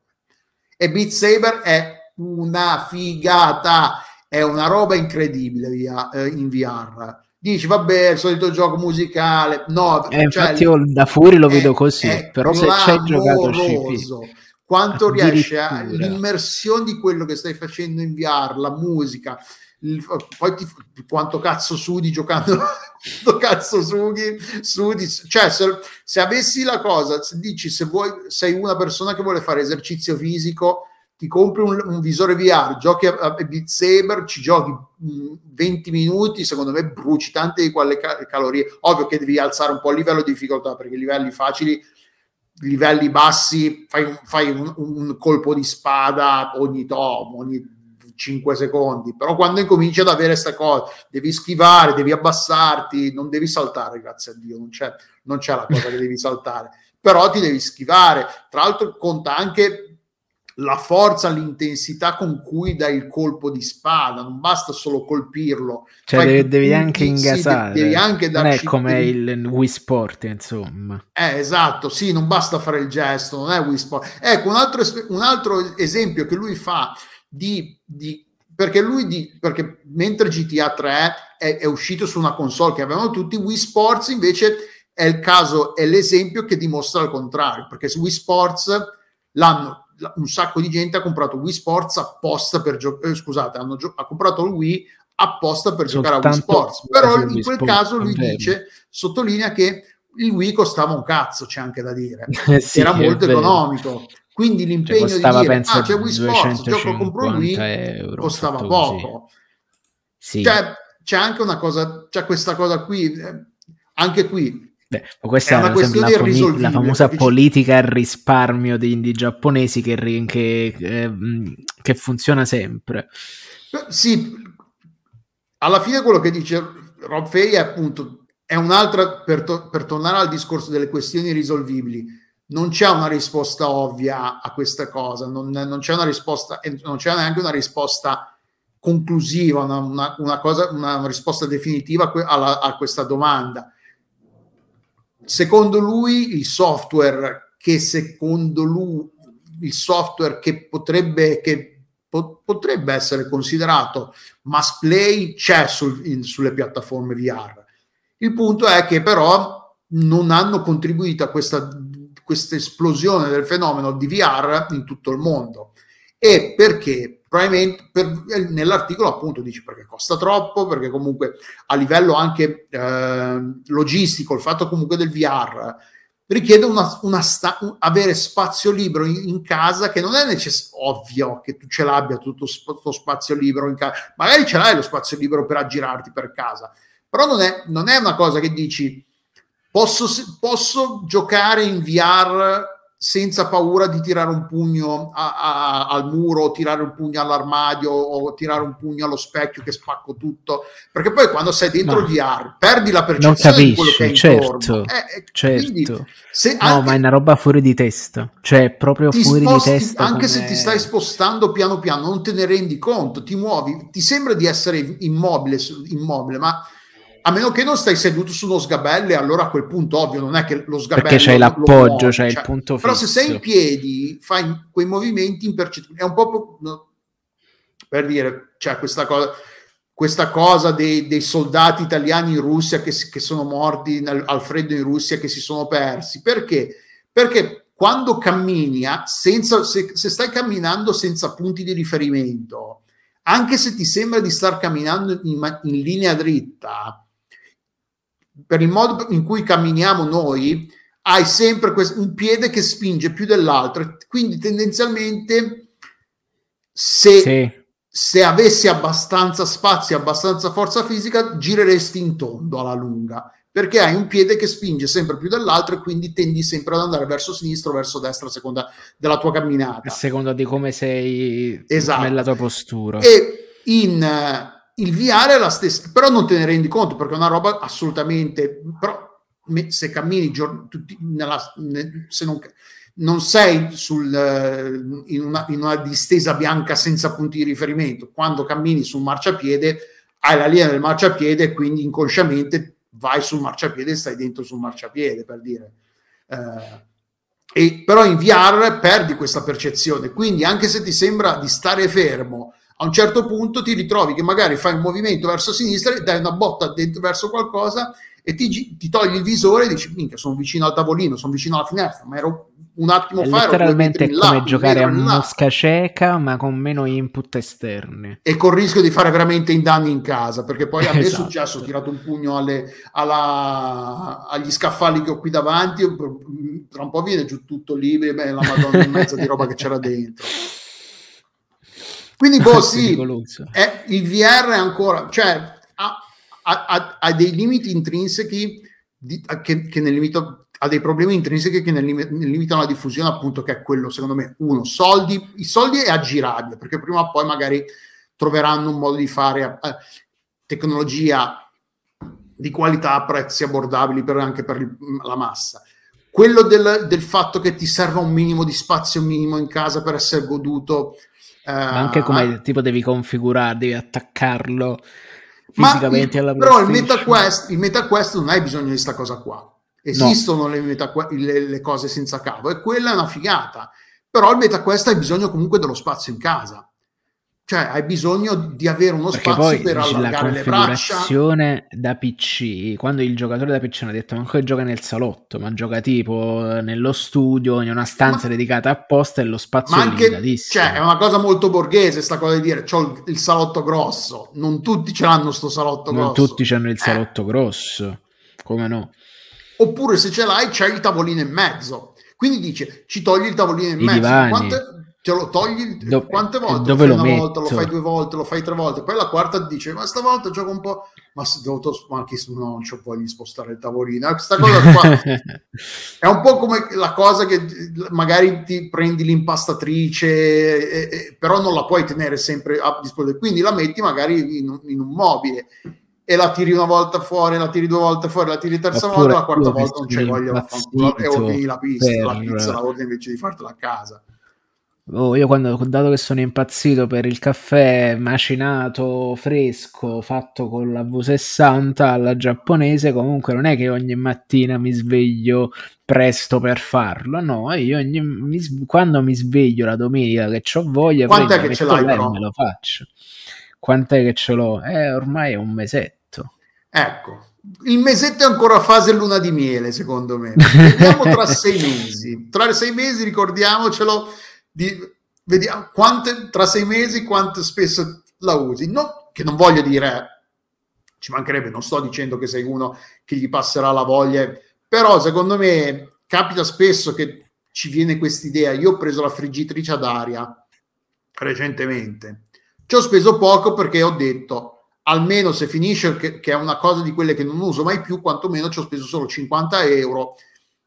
E Beat Saber è una figata, è una roba incredibile via- eh, in VR. Dici, vabbè, il solito gioco musicale. No, Eh, cioè, infatti io da fuori lo è- vedo così, però se ci hai giocato ci clamoroso. quanto riesce a l'immersione di quello che stai facendo in VR, la musica, il- poi ti, quanto cazzo sudi giocando, quanto cazzo sudi, sudi, cioè se, se avessi la cosa, se dici se vuoi, sei una persona che vuole fare esercizio fisico, ti compri un, un visore VR, giochi a, a Beat Saber, ci giochi mh, 20 minuti, secondo me bruci tante di quelle ca- calorie. Ovvio che devi alzare un po' il livello di difficoltà perché livelli facili, livelli bassi, fai, un, fai un, un colpo di spada ogni tomo, ogni 5 secondi, però quando incominci ad avere queste cose, devi schivare, devi abbassarti, non devi saltare, grazie a Dio, non c'è, non c'è la cosa che devi saltare, però ti devi schivare. Tra l'altro conta anche la forza, l'intensità con cui dai il colpo di spada, non basta solo colpirlo, cioè devi, devi anche ingasare, devi anche non è come il Wii Sport, insomma. Eh, esatto, sì, non basta fare il gesto, non è Wii Sport. Ecco, un altro, un altro esempio che lui fa di, di perché lui di, perché mentre GTA 3 è, è, uscito su una console che avevano tutti, Wii Sports invece è il caso, è l'esempio che dimostra il contrario, perché su Wii Sports l'hanno un sacco di gente ha comprato Wii Sports apposta per giocare, eh, scusate, hanno gio- ha comprato il Wii apposta per giocare a Wii Sports, però in quel caso lui dice, sottolinea che il Wii costava un cazzo, c'è anche da dire, sì, era molto economico. Quindi cioè, l'impegno cioè, di dire, ah c'è Wii Sports, gioco compro Wii, costava poco. Sì. Cioè, c'è anche una cosa, c'è questa cosa qui, eh, anche qui, Beh, questa è, una questione la, fami- la famosa politica al risparmio degli indie giapponesi che, che, eh, che, funziona sempre. Sì, alla fine quello che dice Rob Fay è appunto è un'altra per, to- per tornare al discorso delle questioni risolvibili. Non c'è una risposta ovvia a questa cosa, non, non c'è una risposta, non c'è neanche una risposta conclusiva, una, una, una, cosa, una risposta definitiva alla, a questa domanda secondo lui il software che secondo lui il software che potrebbe, che po- potrebbe essere considerato mass play c'è sul, in, sulle piattaforme VR. Il punto è che però non hanno contribuito a questa, questa esplosione del fenomeno di VR in tutto il mondo. E perché? Probabilmente per, eh, nell'articolo appunto dice perché costa troppo, perché comunque a livello anche eh, logistico, il fatto comunque del VR richiede una, una sta- avere spazio libero in, in, casa che non è necess- ovvio che tu ce l'abbia tutto questo spazio libero in casa, magari ce l'hai lo spazio libero per aggirarti per casa, però non è, non è una cosa che dici posso, posso giocare in VR senza paura di tirare un pugno a, a, al muro, o tirare un pugno all'armadio o tirare un pugno allo specchio che spacco tutto. Perché poi quando sei dentro il VR perdi la percezione capisci, di quello che è certo, eh, eh, certo. Quindi, no, ma è una roba fuori di testa, cioè proprio fuori sposti, di testa. Anche se ti stai spostando piano piano, non te ne rendi conto, ti muovi, ti sembra di essere immobile, immobile ma a meno che non stai seduto su uno sgabello, allora a quel punto, ovvio, non è che lo sgabello. Perché c'hai l'appoggio, c'hai cioè, il punto fisso. Però se sei in piedi, fai quei movimenti impercettibili. È un po' per dire, cioè questa cosa, questa cosa dei, dei, soldati italiani in Russia che, che sono morti nel, al freddo in Russia, che si sono persi. Perché? Perché quando cammini, senza, se, se stai camminando senza punti di riferimento, anche se ti sembra di star camminando in, in linea dritta, per il modo in cui camminiamo noi, hai sempre un piede che spinge più dell'altro. Quindi tendenzialmente se, sì. se avessi abbastanza spazio, abbastanza forza fisica, gireresti in tondo alla lunga perché hai un piede che spinge sempre più dell'altro e quindi tendi sempre ad andare verso sinistra o verso destra a seconda della tua camminata. A seconda di come sei esatto. nella tua postura. E in il VR è la stessa, però non te ne rendi conto perché è una roba assolutamente. Però se cammini giorn- tutti nella, se non, non sei sul, in, una, in, una, distesa bianca senza punti di riferimento, quando cammini sul marciapiede hai la linea del marciapiede quindi inconsciamente vai sul marciapiede e stai dentro sul marciapiede per dire. Eh, e, però in VR perdi questa percezione, quindi anche se ti sembra di stare fermo a un certo punto ti ritrovi che magari fai un movimento verso sinistra dai una botta dentro, verso qualcosa e ti, ti, togli il visore e dici minchia sono vicino al tavolino, sono vicino alla finestra, ma ero un attimo fa letteralmente è come là, giocare a mosca cieca ma con meno input esterni. E con il rischio di fare veramente in danni in casa perché poi a me esatto. è successo ho tirato un pugno alle, alla, agli scaffali che ho qui davanti tra un po' viene giù tutto lì beh, la madonna in mezzo di roba che c'era dentro Quindi, boh, sì, è, il VR è ancora, cioè, ha, ha, ha dei limiti intrinseci di, che, che nel limito, ha dei problemi intrinseci che ne, limitano la diffusione, appunto, che è quello, secondo me, uno, soldi, i soldi è aggirabile, perché prima o poi magari troveranno un modo di fare eh, tecnologia di qualità a prezzi abbordabili per, anche per il, la massa. Quello del, del, fatto che ti serva un minimo di spazio minimo in casa per essere goduto. Eh, Ma anche come tipo devi configurare, devi attaccarlo fisicamente alla Però il MetaQuest, il MetaQuest non hai bisogno di questa cosa qua. Esistono no. le, meta, le, le, cose senza cavo e quella è una figata. Però il MetaQuest hai bisogno comunque dello spazio in casa. Cioè, hai bisogno di avere uno Perché spazio per allargare le braccia. Da PC, quando il giocatore da PC ha detto manco che gioca nel salotto, ma gioca tipo nello studio, in una stanza ma, dedicata apposta e lo spazio ma anche, è limitatissimo. Cioè, è una cosa molto borghese sta cosa di dire, ho il, il salotto grosso. Non tutti ce l'hanno sto salotto non grosso. Non tutti hanno il eh. salotto eh. grosso. Come no? Oppure se ce l'hai c'è il tavolino in mezzo. Quindi dice, ci togli il tavolino in I mezzo. Quante, te lo togli Do- quante volte? Dove lo, fai lo una volta, lo fai due volte, lo fai tre volte, poi la quarta dice ma stavolta gioco un po', ma se devo ma anche se non c'ho voglia di spostare il tavolino, questa cosa qua è un po' come la cosa che magari ti prendi l'impastatrice, e, e, però non la puoi tenere sempre a disposizione, quindi la metti magari in, in un mobile e la tiri una volta fuori, la tiri due volte fuori, la tiri terza Oppure volta, la quarta volta non c'è voglia e ordini la pista, per... la pizza la ordini invece di fartela a casa. Oh, io quando, dato che sono impazzito per il caffè macinato fresco fatto con la V60 alla giapponese, comunque non è che ogni mattina mi sveglio presto per farlo, no, io ogni, mi, quando mi sveglio la domenica che ho voglia, quant'è che ce l'hai però? me lo faccio. Quant'è che ce l'ho? Eh, ormai è un mesetto. Ecco, il mesetto è ancora fase luna di miele, secondo me. Vediamo tra sei mesi. Tra sei mesi, ricordiamocelo di, vediamo quante, tra sei mesi quanto spesso la usi. No, che non voglio dire, ci mancherebbe, non sto dicendo che sei uno che gli passerà la voglia, però secondo me capita spesso che ci viene quest'idea. Io ho preso la friggitrice ad aria recentemente, ci ho speso poco perché ho detto almeno se finisce che, che, è una cosa di quelle che non uso mai più, quantomeno ci ho speso solo 50 euro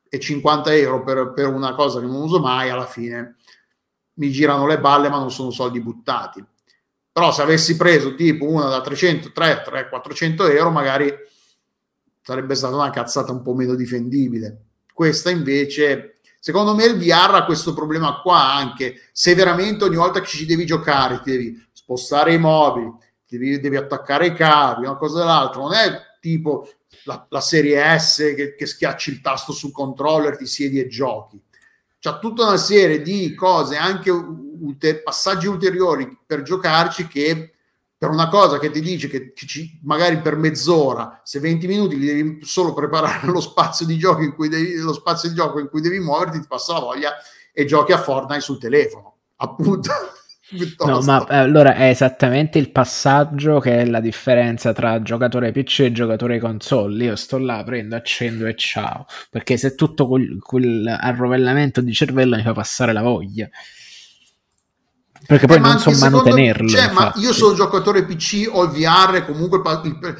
e 50 euro per, per una cosa che non uso mai alla fine mi girano le balle, ma non sono soldi buttati. Però se avessi preso tipo una da 300, 3, 3 400 euro, magari sarebbe stata una cazzata un po' meno difendibile. Questa invece, secondo me, il VR ha questo problema qua anche. Se veramente ogni volta che ci devi giocare ti devi spostare i mobili, devi, devi attaccare i cavi, una cosa dell'altra, non è tipo la, la serie S che, che schiacci il tasto sul controller, ti siedi e giochi c'è tutta una serie di cose, anche ulter- passaggi ulteriori per giocarci che per una cosa che ti dice che, che ci, magari per mezz'ora, se 20 minuti li devi solo preparare lo spazio di gioco in cui devi, lo spazio di gioco in cui devi muoverti, ti passa la voglia e giochi a Fortnite sul telefono, appunto. No, ma allora è esattamente il passaggio che è la differenza tra giocatore PC e giocatore console. Io sto là, prendo, accendo e ciao. Perché se tutto quel, quel arrovellamento di cervello mi fa passare la voglia. Perché poi eh, non so mantenerlo. Cioè, ma io sono giocatore PC, ho il VR, comunque il, il,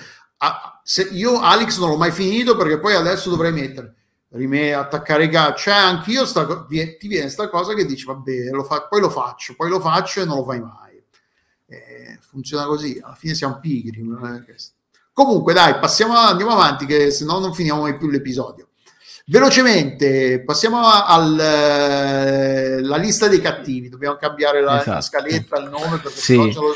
se, io Alex non l'ho mai finito perché poi adesso dovrei mettere rime, attaccare i gatti, cioè anch'io sta, ti viene questa cosa che dici vabbè, lo fa, poi lo faccio, poi lo faccio e non lo fai mai. Eh, funziona così, alla fine siamo pigri. Comunque dai, passiamo, andiamo avanti che se no non finiamo mai più l'episodio. Velocemente, passiamo alla eh, lista dei cattivi, dobbiamo cambiare la, esatto. la scaletta, il nome perché sì. sennò ce lo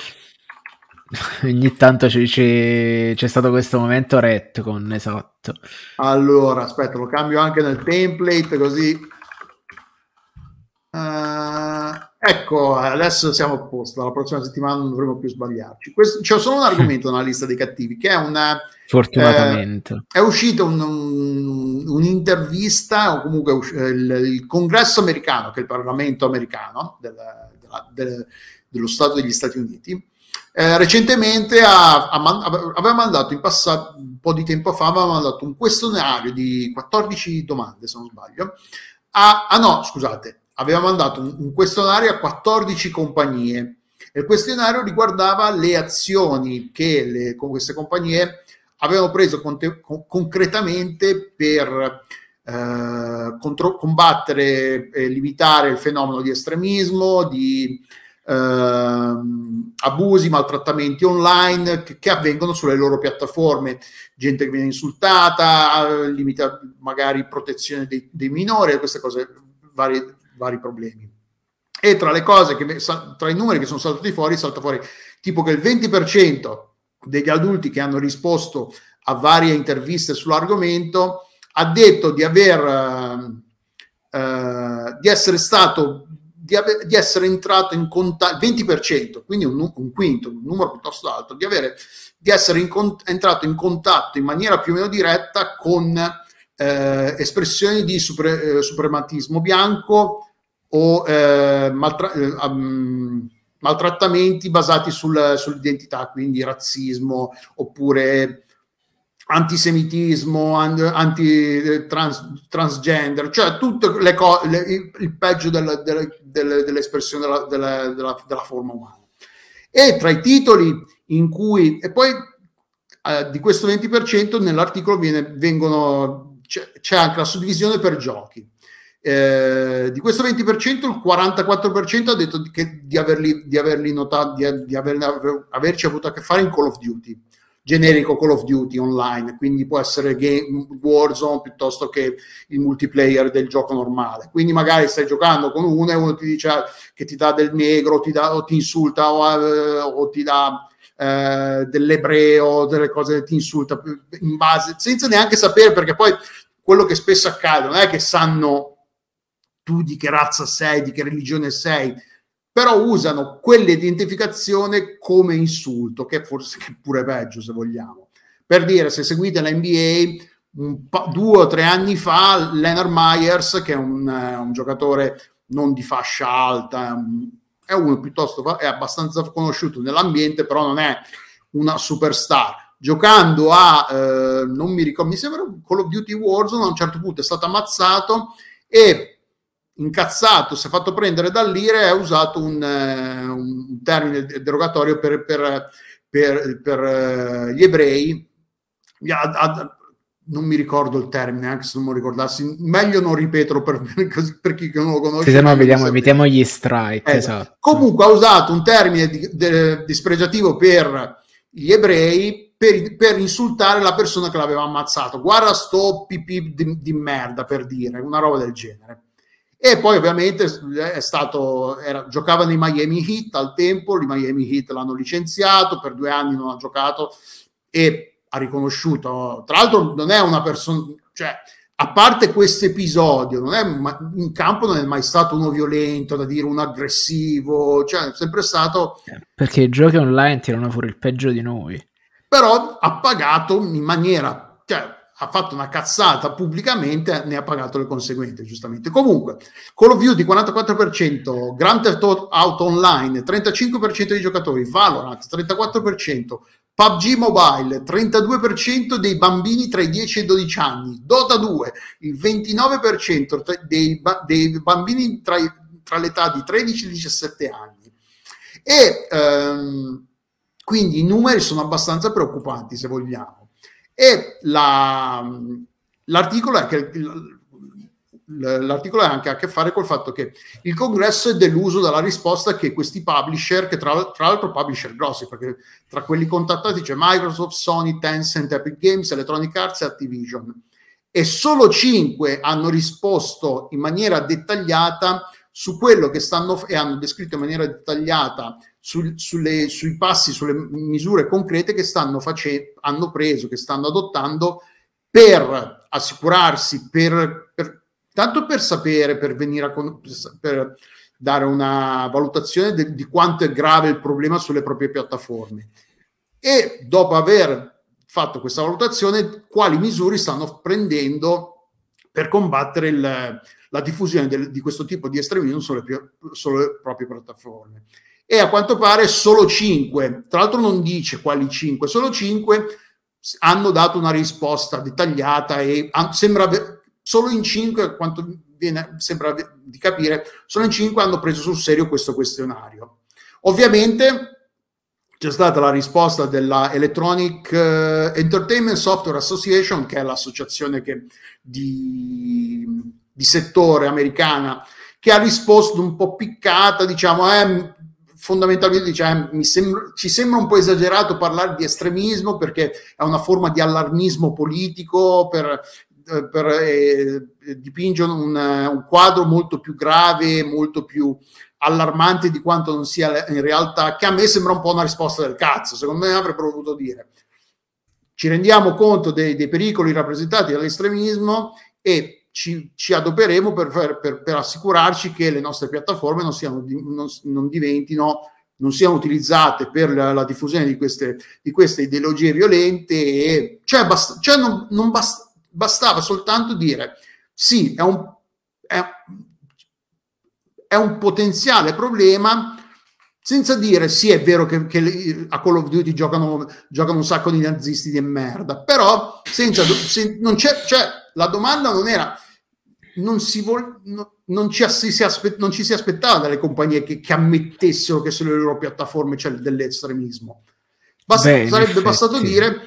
Ogni tanto c- c- c'è stato questo momento retcon, esatto. Allora, aspetta, lo cambio anche nel template così. Uh, ecco, adesso siamo a posto. La prossima settimana non dovremo più sbagliarci. Questo, c'è solo un argomento nella lista dei cattivi che è una. Fortunatamente eh, è uscita un, un, un'intervista, o comunque il, il, congresso americano, che è il Parlamento americano del, della, del, dello Stato degli Stati Uniti eh, recentemente ha, ha, aveva mandato in passato, un po' di tempo fa, aveva mandato un questionario di 14 domande, se non sbaglio. A, ah no, scusate, aveva mandato un, un questionario a 14 compagnie Il questionario riguardava le azioni che le, con queste compagnie avevano preso conte, con, concretamente per eh, contro, combattere e limitare il fenomeno di estremismo, di eh, abusi, maltrattamenti online che, che, avvengono sulle loro piattaforme, gente che viene insultata, limita magari protezione dei, dei minori, queste cose, vari, vari problemi. E tra le cose che tra i numeri che sono saltati fuori, salta fuori tipo che il 20% degli adulti che hanno risposto a varie interviste sull'argomento ha detto di aver uh, di essere stato di, ave- di, essere entrato in contatto 20%, quindi un, un, quinto, un numero piuttosto alto, di, avere, di essere in con- entrato in contatto in maniera più o meno diretta con eh, espressioni di super- eh, suprematismo bianco o eh, maltra- um, maltrattamenti basati sul, sull'identità, quindi razzismo oppure antisemitismo, anti, trans, transgender, cioè tutto le co- le, il, peggio della, della, delle, dell'espressione della, della, della, della, forma umana. E tra i titoli in cui, e poi eh, di questo 20% nell'articolo viene, vengono, c'è, c'è anche la suddivisione per giochi. Eh, di questo 20% il 44% ha detto che, di averli, di averli notati, di, di aver, averci avuto a che fare in Call of Duty generico Call of Duty online, quindi può essere game, Warzone piuttosto che il multiplayer del gioco normale. Quindi magari stai giocando con uno e uno ti dice che ti dà del negro, ti dà, o ti insulta o, eh, o ti dà eh, dell'ebreo, delle cose che ti insulta in base, senza neanche sapere, perché poi quello che spesso accade non è che sanno tu di che razza sei, di che religione sei, però usano quell'identificazione come insulto, che forse è pure peggio se vogliamo. Per dire, se seguite la NBA, due o tre anni fa, Leonard Myers, che è un, uh, un giocatore non di fascia alta, è uno piuttosto, è abbastanza conosciuto nell'ambiente, però non è una superstar. Giocando a, uh, non mi ricordo, mi sembra Call of Duty Warzone, a un certo punto è stato ammazzato e incazzato, si è fatto prendere dall'ire e ha usato un, uh, un termine derogatorio per, per, per, per uh, gli ebrei. Ha, ha, non mi ricordo il termine, anche se non mi ricordassi, meglio non ripeterlo per, per chi non lo conosce. Se no vediamo, evitiamo gli strike. Eh, esatto. Comunque ha usato un termine di, de, dispregiativo per gli ebrei per, per, insultare la persona che l'aveva ammazzato. Guarda sto pipì di, di merda, per dire, una roba del genere. E poi ovviamente è stato, era, giocava nei Miami Heat al tempo, i Miami Heat l'hanno licenziato, per due anni non ha giocato e ha riconosciuto, tra l'altro non è una persona, cioè a parte questo episodio, non è, in campo non è mai stato uno violento, da dire un aggressivo, cioè è sempre stato... Perché i giochi online tirano fuori il peggio di noi. Però ha pagato in maniera... Cioè, ha fatto una cazzata pubblicamente, ne ha pagato le conseguenze, giustamente. Comunque, Call of Duty 44%, Grand Theft Auto Online 35% dei giocatori, Valorant 34%, PUBG Mobile 32% dei bambini tra i 10 e i 12 anni, Dota 2 il 29% dei, dei bambini tra, tra, l'età di 13 e 17 anni. E ehm, quindi i numeri sono abbastanza preoccupanti, se vogliamo. E la, l'articolo, è che, l'articolo ha anche a che fare col fatto che il congresso è deluso dalla risposta che questi publisher, che tra, tra l'altro publisher grossi, perché tra quelli contattati c'è Microsoft, Sony, Tencent, Epic Games, Electronic Arts e Activision, e solo cinque hanno risposto in maniera dettagliata su quello che stanno e hanno descritto in maniera dettagliata sul, sulle, sui passi, sulle misure concrete che stanno facendo, hanno preso, che stanno adottando per assicurarsi, per, per, tanto per sapere, per venire a per dare una valutazione de, di quanto è grave il problema sulle proprie piattaforme. E dopo aver fatto questa valutazione, quali misure stanno prendendo per combattere il, la diffusione del, di questo tipo di estremismo sulle, sulle proprie piattaforme e a quanto pare solo 5, tra l'altro non dice quali 5, solo 5 hanno dato una risposta dettagliata e sembra solo in 5, quanto viene, sembra di capire, solo in 5 hanno preso sul serio questo questionario. Ovviamente c'è stata la risposta della Electronic uh, Entertainment Software Association, che è l'associazione che, di, di, settore americana, che ha risposto un po' piccata, diciamo, eh, fondamentalmente diciamo, mi sembra, ci sembra un po' esagerato parlare di estremismo perché è una forma di allarmismo politico per, eh, per eh, dipingere un, un, quadro molto più grave, molto più allarmante di quanto non sia in realtà, che a me sembra un po' una risposta del cazzo, secondo me avrebbero voluto dire. Ci rendiamo conto dei, dei pericoli rappresentati dall'estremismo e ci, ci adoperemo per, per, per, assicurarci che le nostre piattaforme non, siano, non, non diventino non siano utilizzate per la, la diffusione di queste, di queste, ideologie violente cioè, bast- cioè non, non bast- bastava soltanto dire sì, è un, è, è un potenziale problema senza dire sì è vero che, che, a Call of Duty giocano, giocano, un sacco di nazisti di merda però senza, sen, non c'è, cioè, la domanda non era non, si vol, no, non, ci, si aspe, non, ci, si aspettava dalle compagnie che, che, ammettessero che sulle loro piattaforme c'è dell'estremismo. Basta, Beh, sarebbe bastato dire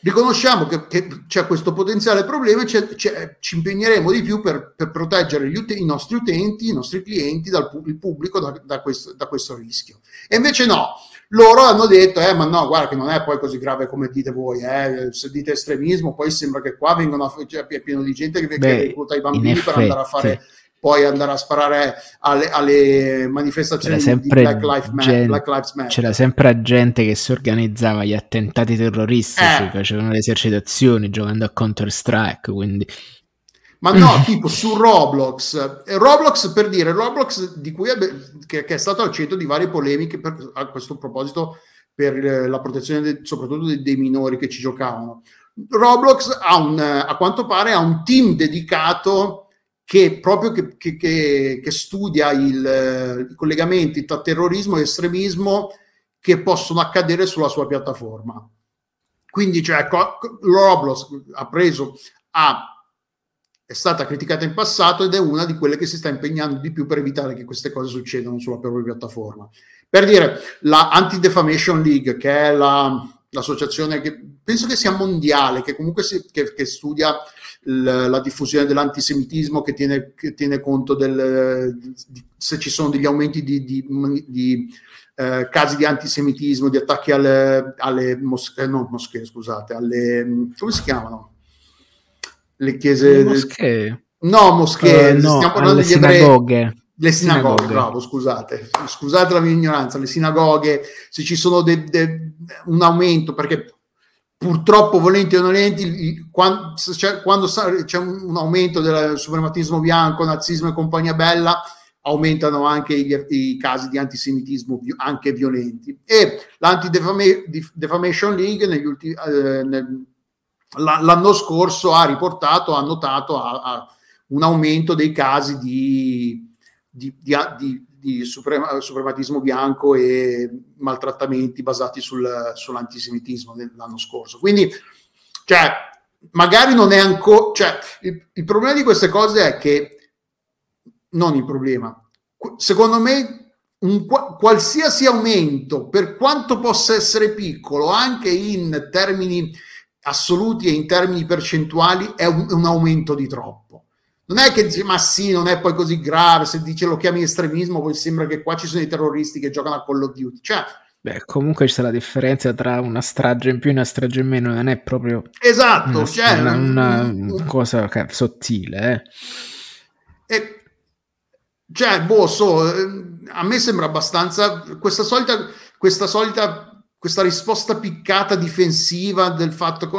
riconosciamo che, che, c'è questo potenziale problema e c'è, c'è, ci impegneremo di più per, per proteggere ut- i nostri utenti, i nostri clienti, dal il pubblico da, da, questo, da questo rischio. E invece no, loro hanno detto, eh, ma no, guarda che non è poi così grave come dite voi, eh. se dite estremismo, poi sembra che qua vengono a, cioè, è pieno di gente che, Beh, recluta i bambini per andare a fare poi andare a sparare alle, alle manifestazioni di Black Lives, gente, Black Lives, Matter. C'era sempre gente che si organizzava gli attentati terroristici, eh. facevano le esercitazioni giocando a Counter Strike, quindi ma no, tipo su Roblox. Roblox per dire, Roblox di cui ebbe, che, che, è stato al centro di varie polemiche per, a questo proposito per la protezione de, soprattutto dei, dei, minori che ci giocavano. Roblox ha un, a quanto pare ha un team dedicato che proprio che, che, che studia il, i collegamenti tra terrorismo e estremismo che possono accadere sulla sua piattaforma. Quindi, cioè, Roblox ha preso, ha è stata criticata in passato ed è una di quelle che si sta impegnando di più per evitare che queste cose succedano sulla propria piattaforma. Per dire, la Anti-Defamation League, che è la, l'associazione che penso che sia mondiale, che comunque si, che, che studia l, la diffusione dell'antisemitismo, che tiene, che tiene conto del, di, se ci sono degli aumenti di, di, di eh, casi di antisemitismo, di attacchi alle, alle moschee, no, moschee, scusate, alle, come si chiamano? Le chiese... Le moschee? No, moschee, uh, no, stiamo parlando di sinagoghe. Le sinagoghe, sinagoghe, bravo, scusate, scusate la mia ignoranza, le sinagoghe, se ci sono de, de, un aumento, perché purtroppo volenti o nolenti, quando, c'è, quando c'è un aumento del suprematismo bianco, nazismo e compagnia bella, aumentano anche i, i casi di antisemitismo anche violenti. E l'Anti-Defamation League negli ultimi, eh, nel, l'anno scorso ha riportato, ha notato a, a un aumento dei casi di, di, di, di suprema, suprematismo bianco e maltrattamenti basati sul, sull'antisemitismo l'anno scorso. Quindi, cioè, magari non è ancora... Cioè, il, il problema di queste cose è che... Non il problema. Secondo me un qualsiasi aumento, per quanto possa essere piccolo, anche in termini assoluti e in termini percentuali è un, un aumento di troppo. Non è che dici, ma sì, non è poi così grave, se dice lo chiami estremismo, poi sembra che qua ci sono i terroristi che giocano a Call of Duty. Cioè, Beh, comunque c'è la differenza tra una strage in più e una strage in meno, non è proprio esatto, una, cioè, una, una un, cosa sottile. Eh. E, cioè, boh, so, eh, a me sembra abbastanza questa solita, questa solita questa risposta piccata difensiva del fatto che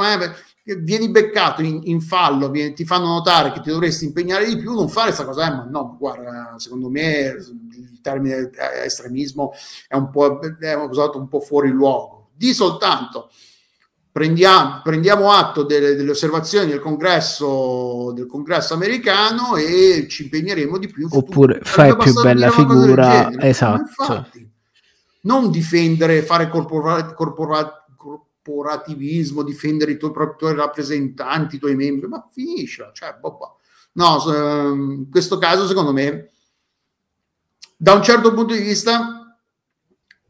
vieni beccato in, in fallo, vieni, ti fanno notare che ti dovresti impegnare di più, non fare questa cosa, eh, ma no, guarda, secondo me il termine estremismo è un po' è usato un po' fuori luogo. Di soltanto prendiamo, prendiamo atto delle, delle, osservazioni del congresso, del congresso americano e ci impegneremo di più. Oppure fai più bella figura, esatto. Infatti, non difendere, fare corpora- corpora- corporativismo, difendere i tuoi, i tuoi, rappresentanti, i tuoi membri, ma finisce, cioè, boh, boh. No, in questo caso, secondo me, da un certo punto di vista,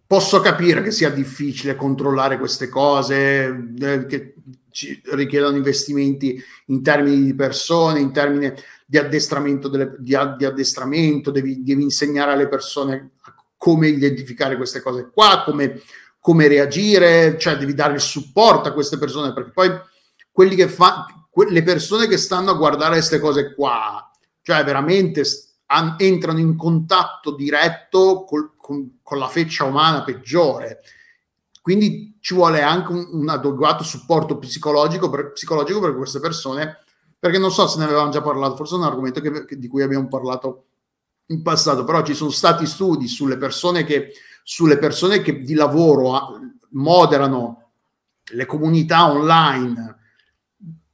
posso capire che sia difficile controllare queste cose, eh, che ci richiedono investimenti in termini di persone, in termini di addestramento, delle, di, di addestramento devi, devi, insegnare alle persone come identificare queste cose qua, come, come reagire, cioè devi dare il supporto a queste persone, perché poi quelli che fa, le persone che stanno a guardare queste cose qua, cioè veramente an, entrano in contatto diretto col, con, con, la feccia umana peggiore. Quindi ci vuole anche un, un adeguato supporto psicologico per, psicologico per queste persone, perché non so se ne avevamo già parlato, forse è un argomento che, che, di cui abbiamo parlato in passato, però ci sono stati studi sulle persone che, sulle persone che di lavoro a, moderano le comunità online.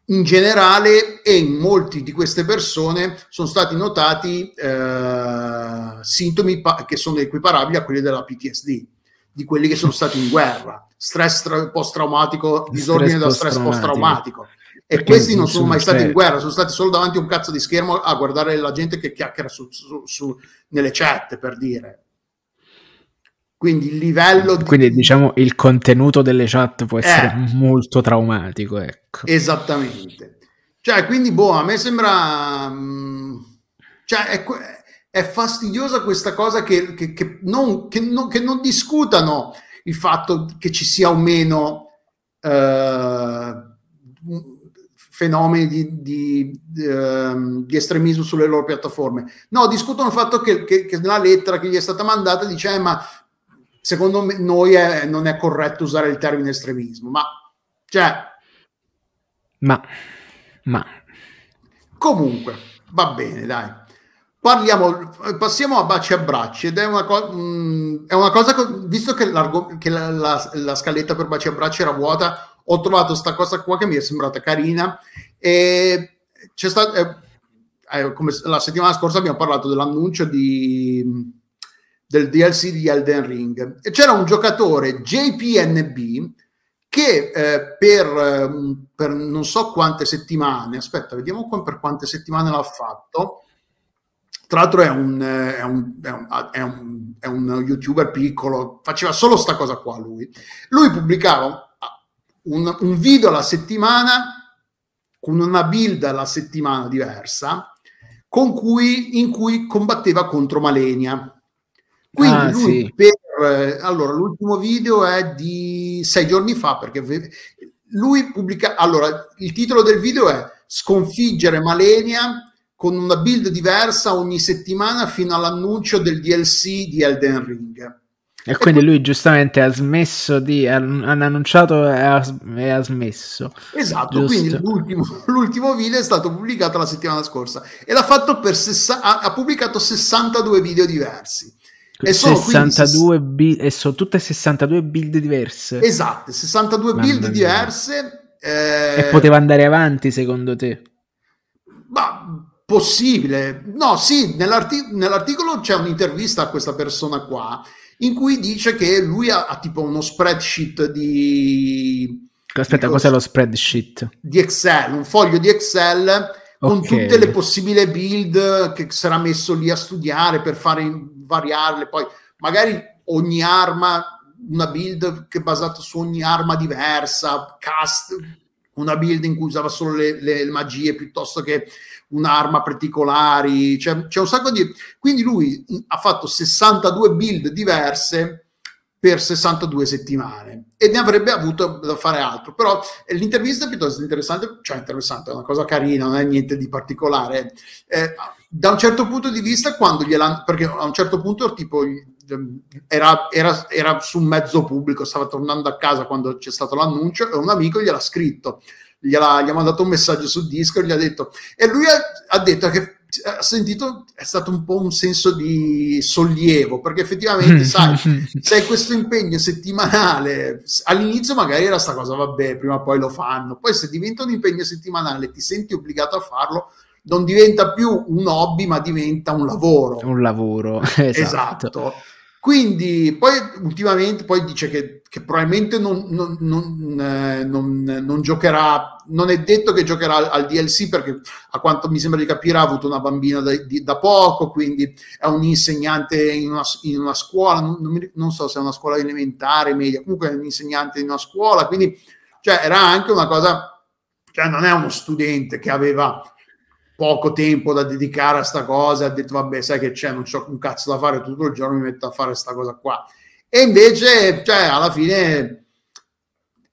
In generale e in molti di queste persone sono stati notati eh, sintomi pa- che sono equiparabili a quelli della PTSD, di quelli che sono stati in guerra, stress tra- post-traumatico, disordine da stress post-traumatico. E questi non sono mai stati in guerra, sono stati solo davanti a un cazzo di schermo a guardare la gente che chiacchiera su, su, su, nelle chat, per dire. Quindi il livello... Quindi di... diciamo il contenuto delle chat può essere eh, molto traumatico. Ecco. Esattamente. Cioè, quindi, boh, a me sembra... Mm, cioè, è, è fastidiosa questa cosa che, che, che, non, che, non, che non discutano il fatto che ci sia o meno eh, fenomeni di, di, di, uh, di, estremismo sulle loro piattaforme. No, discutono il fatto che, che, che nella lettera che gli è stata mandata dice eh, ma secondo me, noi è, non è corretto usare il termine estremismo, ma cioè... Ma, ma... Comunque, va bene, dai. Parliamo, passiamo a baci a bracci ed è una, co- mh, mm, è una cosa, co- visto che, che la, la, la, scaletta per baci a bracci era vuota, ho trovato questa cosa qua che mi è sembrata carina e c'è stato, eh, eh, come la settimana scorsa abbiamo parlato dell'annuncio di del DLC di Elden Ring. E c'era un giocatore JPNB che eh, per, eh, per, non so quante settimane, aspetta, vediamo per quante settimane l'ha fatto. Tra l'altro è un, è un, è un, è un, è un youtuber piccolo, faceva solo sta cosa qua lui. Lui pubblicava un, un video alla settimana con una build alla settimana diversa con cui, in cui combatteva contro Malenia quindi ah, lui sì. per, allora, l'ultimo video è di sei giorni fa, perché lui pubblica, allora, il titolo del video è Sconfiggere Malenia con una build diversa ogni settimana fino all'annuncio del DLC di Elden Ring. E quindi lui giustamente ha smesso di. hanno annunciato e ha, e ha smesso. Esatto, Giusto. quindi l'ultimo, l'ultimo, video è stato pubblicato la settimana scorsa e l'ha fatto per sessa, ha, pubblicato 62 video diversi. E sono, 62 quindi, build, e sono tutte 62 build diverse. Esatto, 62 Mamma build mia. diverse. Eh... E poteva andare avanti secondo te? Ma possibile. No, sì, nell'artic- nell'articolo c'è un'intervista a questa persona qua in cui dice che lui ha, ha tipo uno spreadsheet di... Aspetta, di cos'è lo spreadsheet? Di Excel, un foglio di Excel con okay. tutte le possibili build che sarà messo lì a studiare per fare variarle, poi magari ogni arma, una build che è basata su ogni arma diversa, cast, una build in cui usava solo le, le magie piuttosto che un'arma particolari, cioè, c'è un sacco di... Quindi lui ha fatto 62 build diverse per 62 settimane e ne avrebbe avuto da fare altro. Però l'intervista è piuttosto interessante, cioè interessante, è una cosa carina, non è niente di particolare. Eh, da un certo punto di vista, quando gliela perché a un certo punto tipo era, era, era su un mezzo pubblico, stava tornando a casa quando c'è stato l'annuncio e un amico gliel'ha scritto, gliela, gli ha mandato un messaggio su Discord, gli ha detto, e lui ha, ha detto che ha sentito è stato un po' un senso di sollievo perché effettivamente sai se hai questo impegno settimanale all'inizio magari era sta cosa vabbè prima o poi lo fanno poi se diventa un impegno settimanale ti senti obbligato a farlo non diventa più un hobby ma diventa un lavoro. Un lavoro esatto, esatto. Quindi poi ultimamente poi dice che, che probabilmente non, non, non, eh, non, giocherà, non è detto che giocherà al, al, DLC perché a quanto mi sembra di capire ha avuto una bambina da, di, da poco, quindi è un insegnante in una, in una scuola, non, so se è una scuola elementare, media, comunque è un insegnante in una scuola, quindi cioè, era anche una cosa, cioè non è uno studente che aveva poco tempo da dedicare a sta cosa, ha detto vabbè sai che c'è, non c'ho un cazzo da fare tutto il giorno, mi metto a fare sta cosa qua. E invece, cioè, alla fine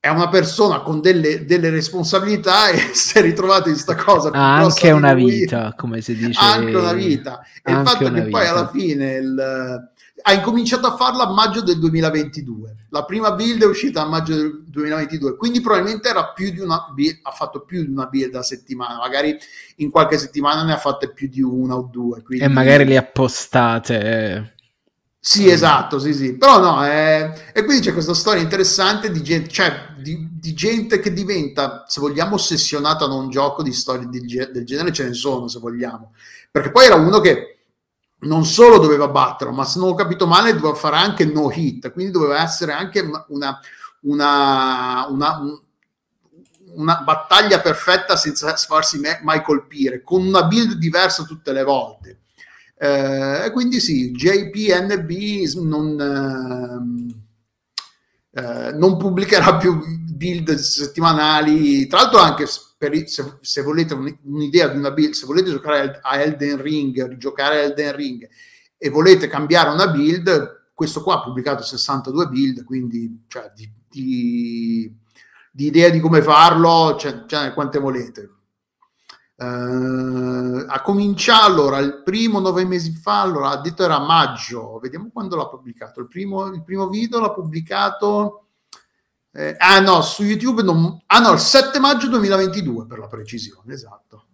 è una persona con delle, delle responsabilità e si è ritrovato in sta cosa. Ha anche una vita, come si dice. Anche una vita. E il fatto che vita. poi alla fine il, ha incominciato a farla a maggio del 2022. La prima build è uscita a maggio del 2022, quindi probabilmente era più di una build, ha fatto più di una build a settimana, magari in qualche settimana ne ha fatte più di una o due. Quindi... E magari le ha postate. Sì, esatto, sì, sì. Però no, è... e quindi c'è questa storia interessante di gente, cioè, di, di gente che diventa, se vogliamo, ossessionata da un gioco di storie del, del genere, ce ne sono, se vogliamo. Perché poi era uno che non solo doveva batterlo, ma se non ho capito male doveva fare anche no hit, quindi doveva essere anche una, una, una, una battaglia perfetta senza farsi mai colpire, con una build diversa tutte le volte. Eh, quindi sì, JPNB non, eh, eh, non pubblicherà più build settimanali, tra l'altro anche per, se, se, volete un'idea di una build, se volete giocare a Elden Ring, rigiocare Elden Ring e volete cambiare una build, questo qua ha pubblicato 62 build, quindi cioè, di, di, di idea di come farlo, cioè, cioè quante volete. Uh, a cominciare allora il primo nove mesi fa, allora ha detto era maggio, vediamo quando l'ha pubblicato. Il primo, il primo video l'ha pubblicato eh, ah no, su YouTube non... Ah no, il 7 maggio 2022 per la precisione, esatto.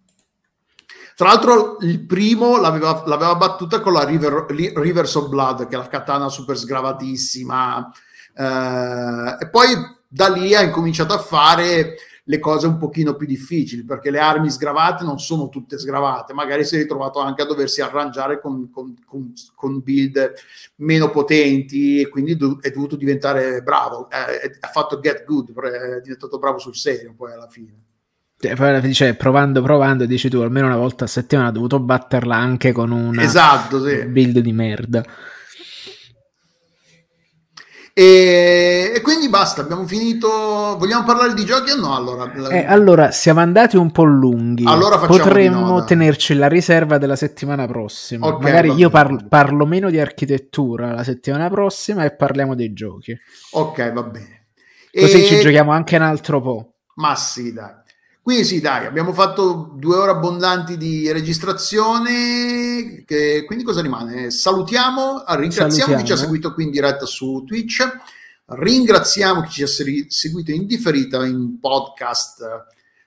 Tra l'altro il primo l'aveva, l'aveva battuta con la River, Rivers of Blood, che è la katana super sgravatissima. Eh, e poi da lì ha incominciato a fare le cose un pochino più difficili perché le armi sgravate non sono tutte sgravate, magari si è ritrovato anche a doversi arrangiare con, con, con, con build meno potenti e quindi è dovuto diventare bravo, eh, ha fatto get good, è diventato bravo sul serio poi alla fine. Cioè, provando, provando, dici tu almeno una volta a settimana ha dovuto batterla anche con una esatto, sì. build di merda. E, e, quindi basta, abbiamo finito. Vogliamo parlare di giochi o no? Allora, eh, allora siamo andati un po' lunghi. Allora Potremmo tenerci la riserva della settimana prossima. Okay, Magari io parlo, parlo, meno di architettura la settimana prossima e parliamo dei giochi. Ok, va bene. Così e... ci giochiamo anche un altro po'. Ma sì, dai. Quindi sì, dai, abbiamo fatto due ore abbondanti di registrazione, che, quindi cosa rimane? Salutiamo, ringraziamo Salutiamo. chi ci ha seguito qui in diretta su Twitch, ringraziamo chi ci ha seguito in differita in podcast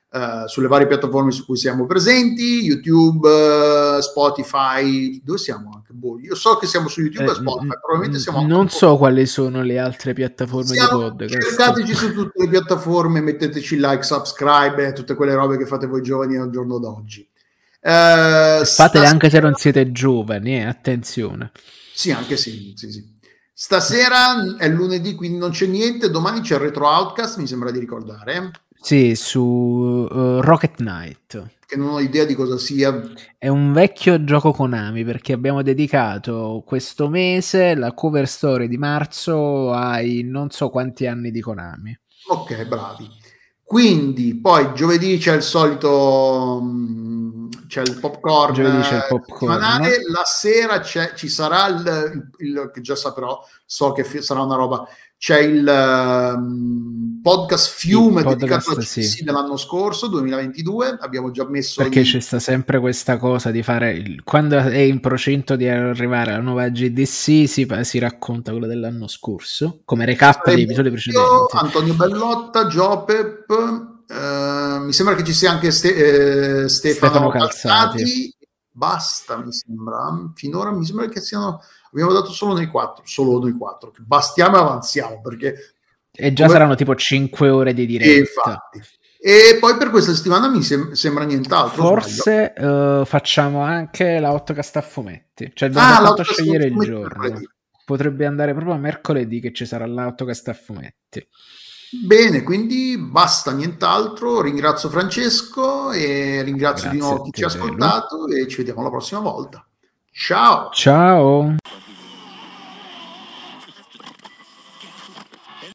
uh, sulle varie piattaforme su cui siamo presenti, YouTube, uh, Spotify, dove siamo? Boh, io so che siamo su YouTube e eh, Spotify, probabilmente siamo Non so quali sono le altre piattaforme siamo, di podcast. Cercateci su tutte le piattaforme, metteteci like, subscribe, tutte quelle robe che fate voi giovani al giorno d'oggi. Uh, Fatele anche se non siete giovani, eh, attenzione. Sì, anche sì, sì, sì. Stasera è lunedì, quindi non c'è niente. Domani c'è il Retro Outcast, mi sembra di ricordare. Sì, su uh, Rocket Knight. Che non ho idea di cosa sia. È un vecchio gioco Konami perché abbiamo dedicato questo mese la cover story di marzo ai non so quanti anni di Konami. Ok, bravi. Quindi poi giovedì c'è il solito mm, c'è il popcorn, giovedì c'è il popcorn. la sera ci sarà il, il, il, che già saprò so che sarà una roba c'è il um, podcast Fiume il dedicato alla CC sì. dell'anno scorso, 2022. Abbiamo già messo. Perché i... c'è sta sempre questa cosa di fare. Il... Quando è in procinto di arrivare alla nuova GDC, si, si racconta quello dell'anno scorso come recap degli episodi precedenti. Antonio Bellotta, Giopep. Uh, mi sembra che ci sia anche Ste- eh, Stefano, Stefano Calzati. Calzati. Basta, mi sembra. Finora mi sembra che siano abbiamo dato solo noi quattro, solo noi quattro, bastiamo e avanziamo perché... E già come... saranno tipo 5 ore di diretta. E infatti. E poi per questa settimana mi sem- sembra nient'altro. Forse uh, facciamo anche la 8 a fumetti, cioè abbiamo ah, fatto scegliere il giorno. potrebbe andare proprio a mercoledì che ci sarà l'autocast a fumetti. Bene, quindi basta nient'altro. Ringrazio Francesco e ringrazio Grazie di nuovo chi ci ha ascoltato e ci vediamo la prossima volta. Ciao! Ciao!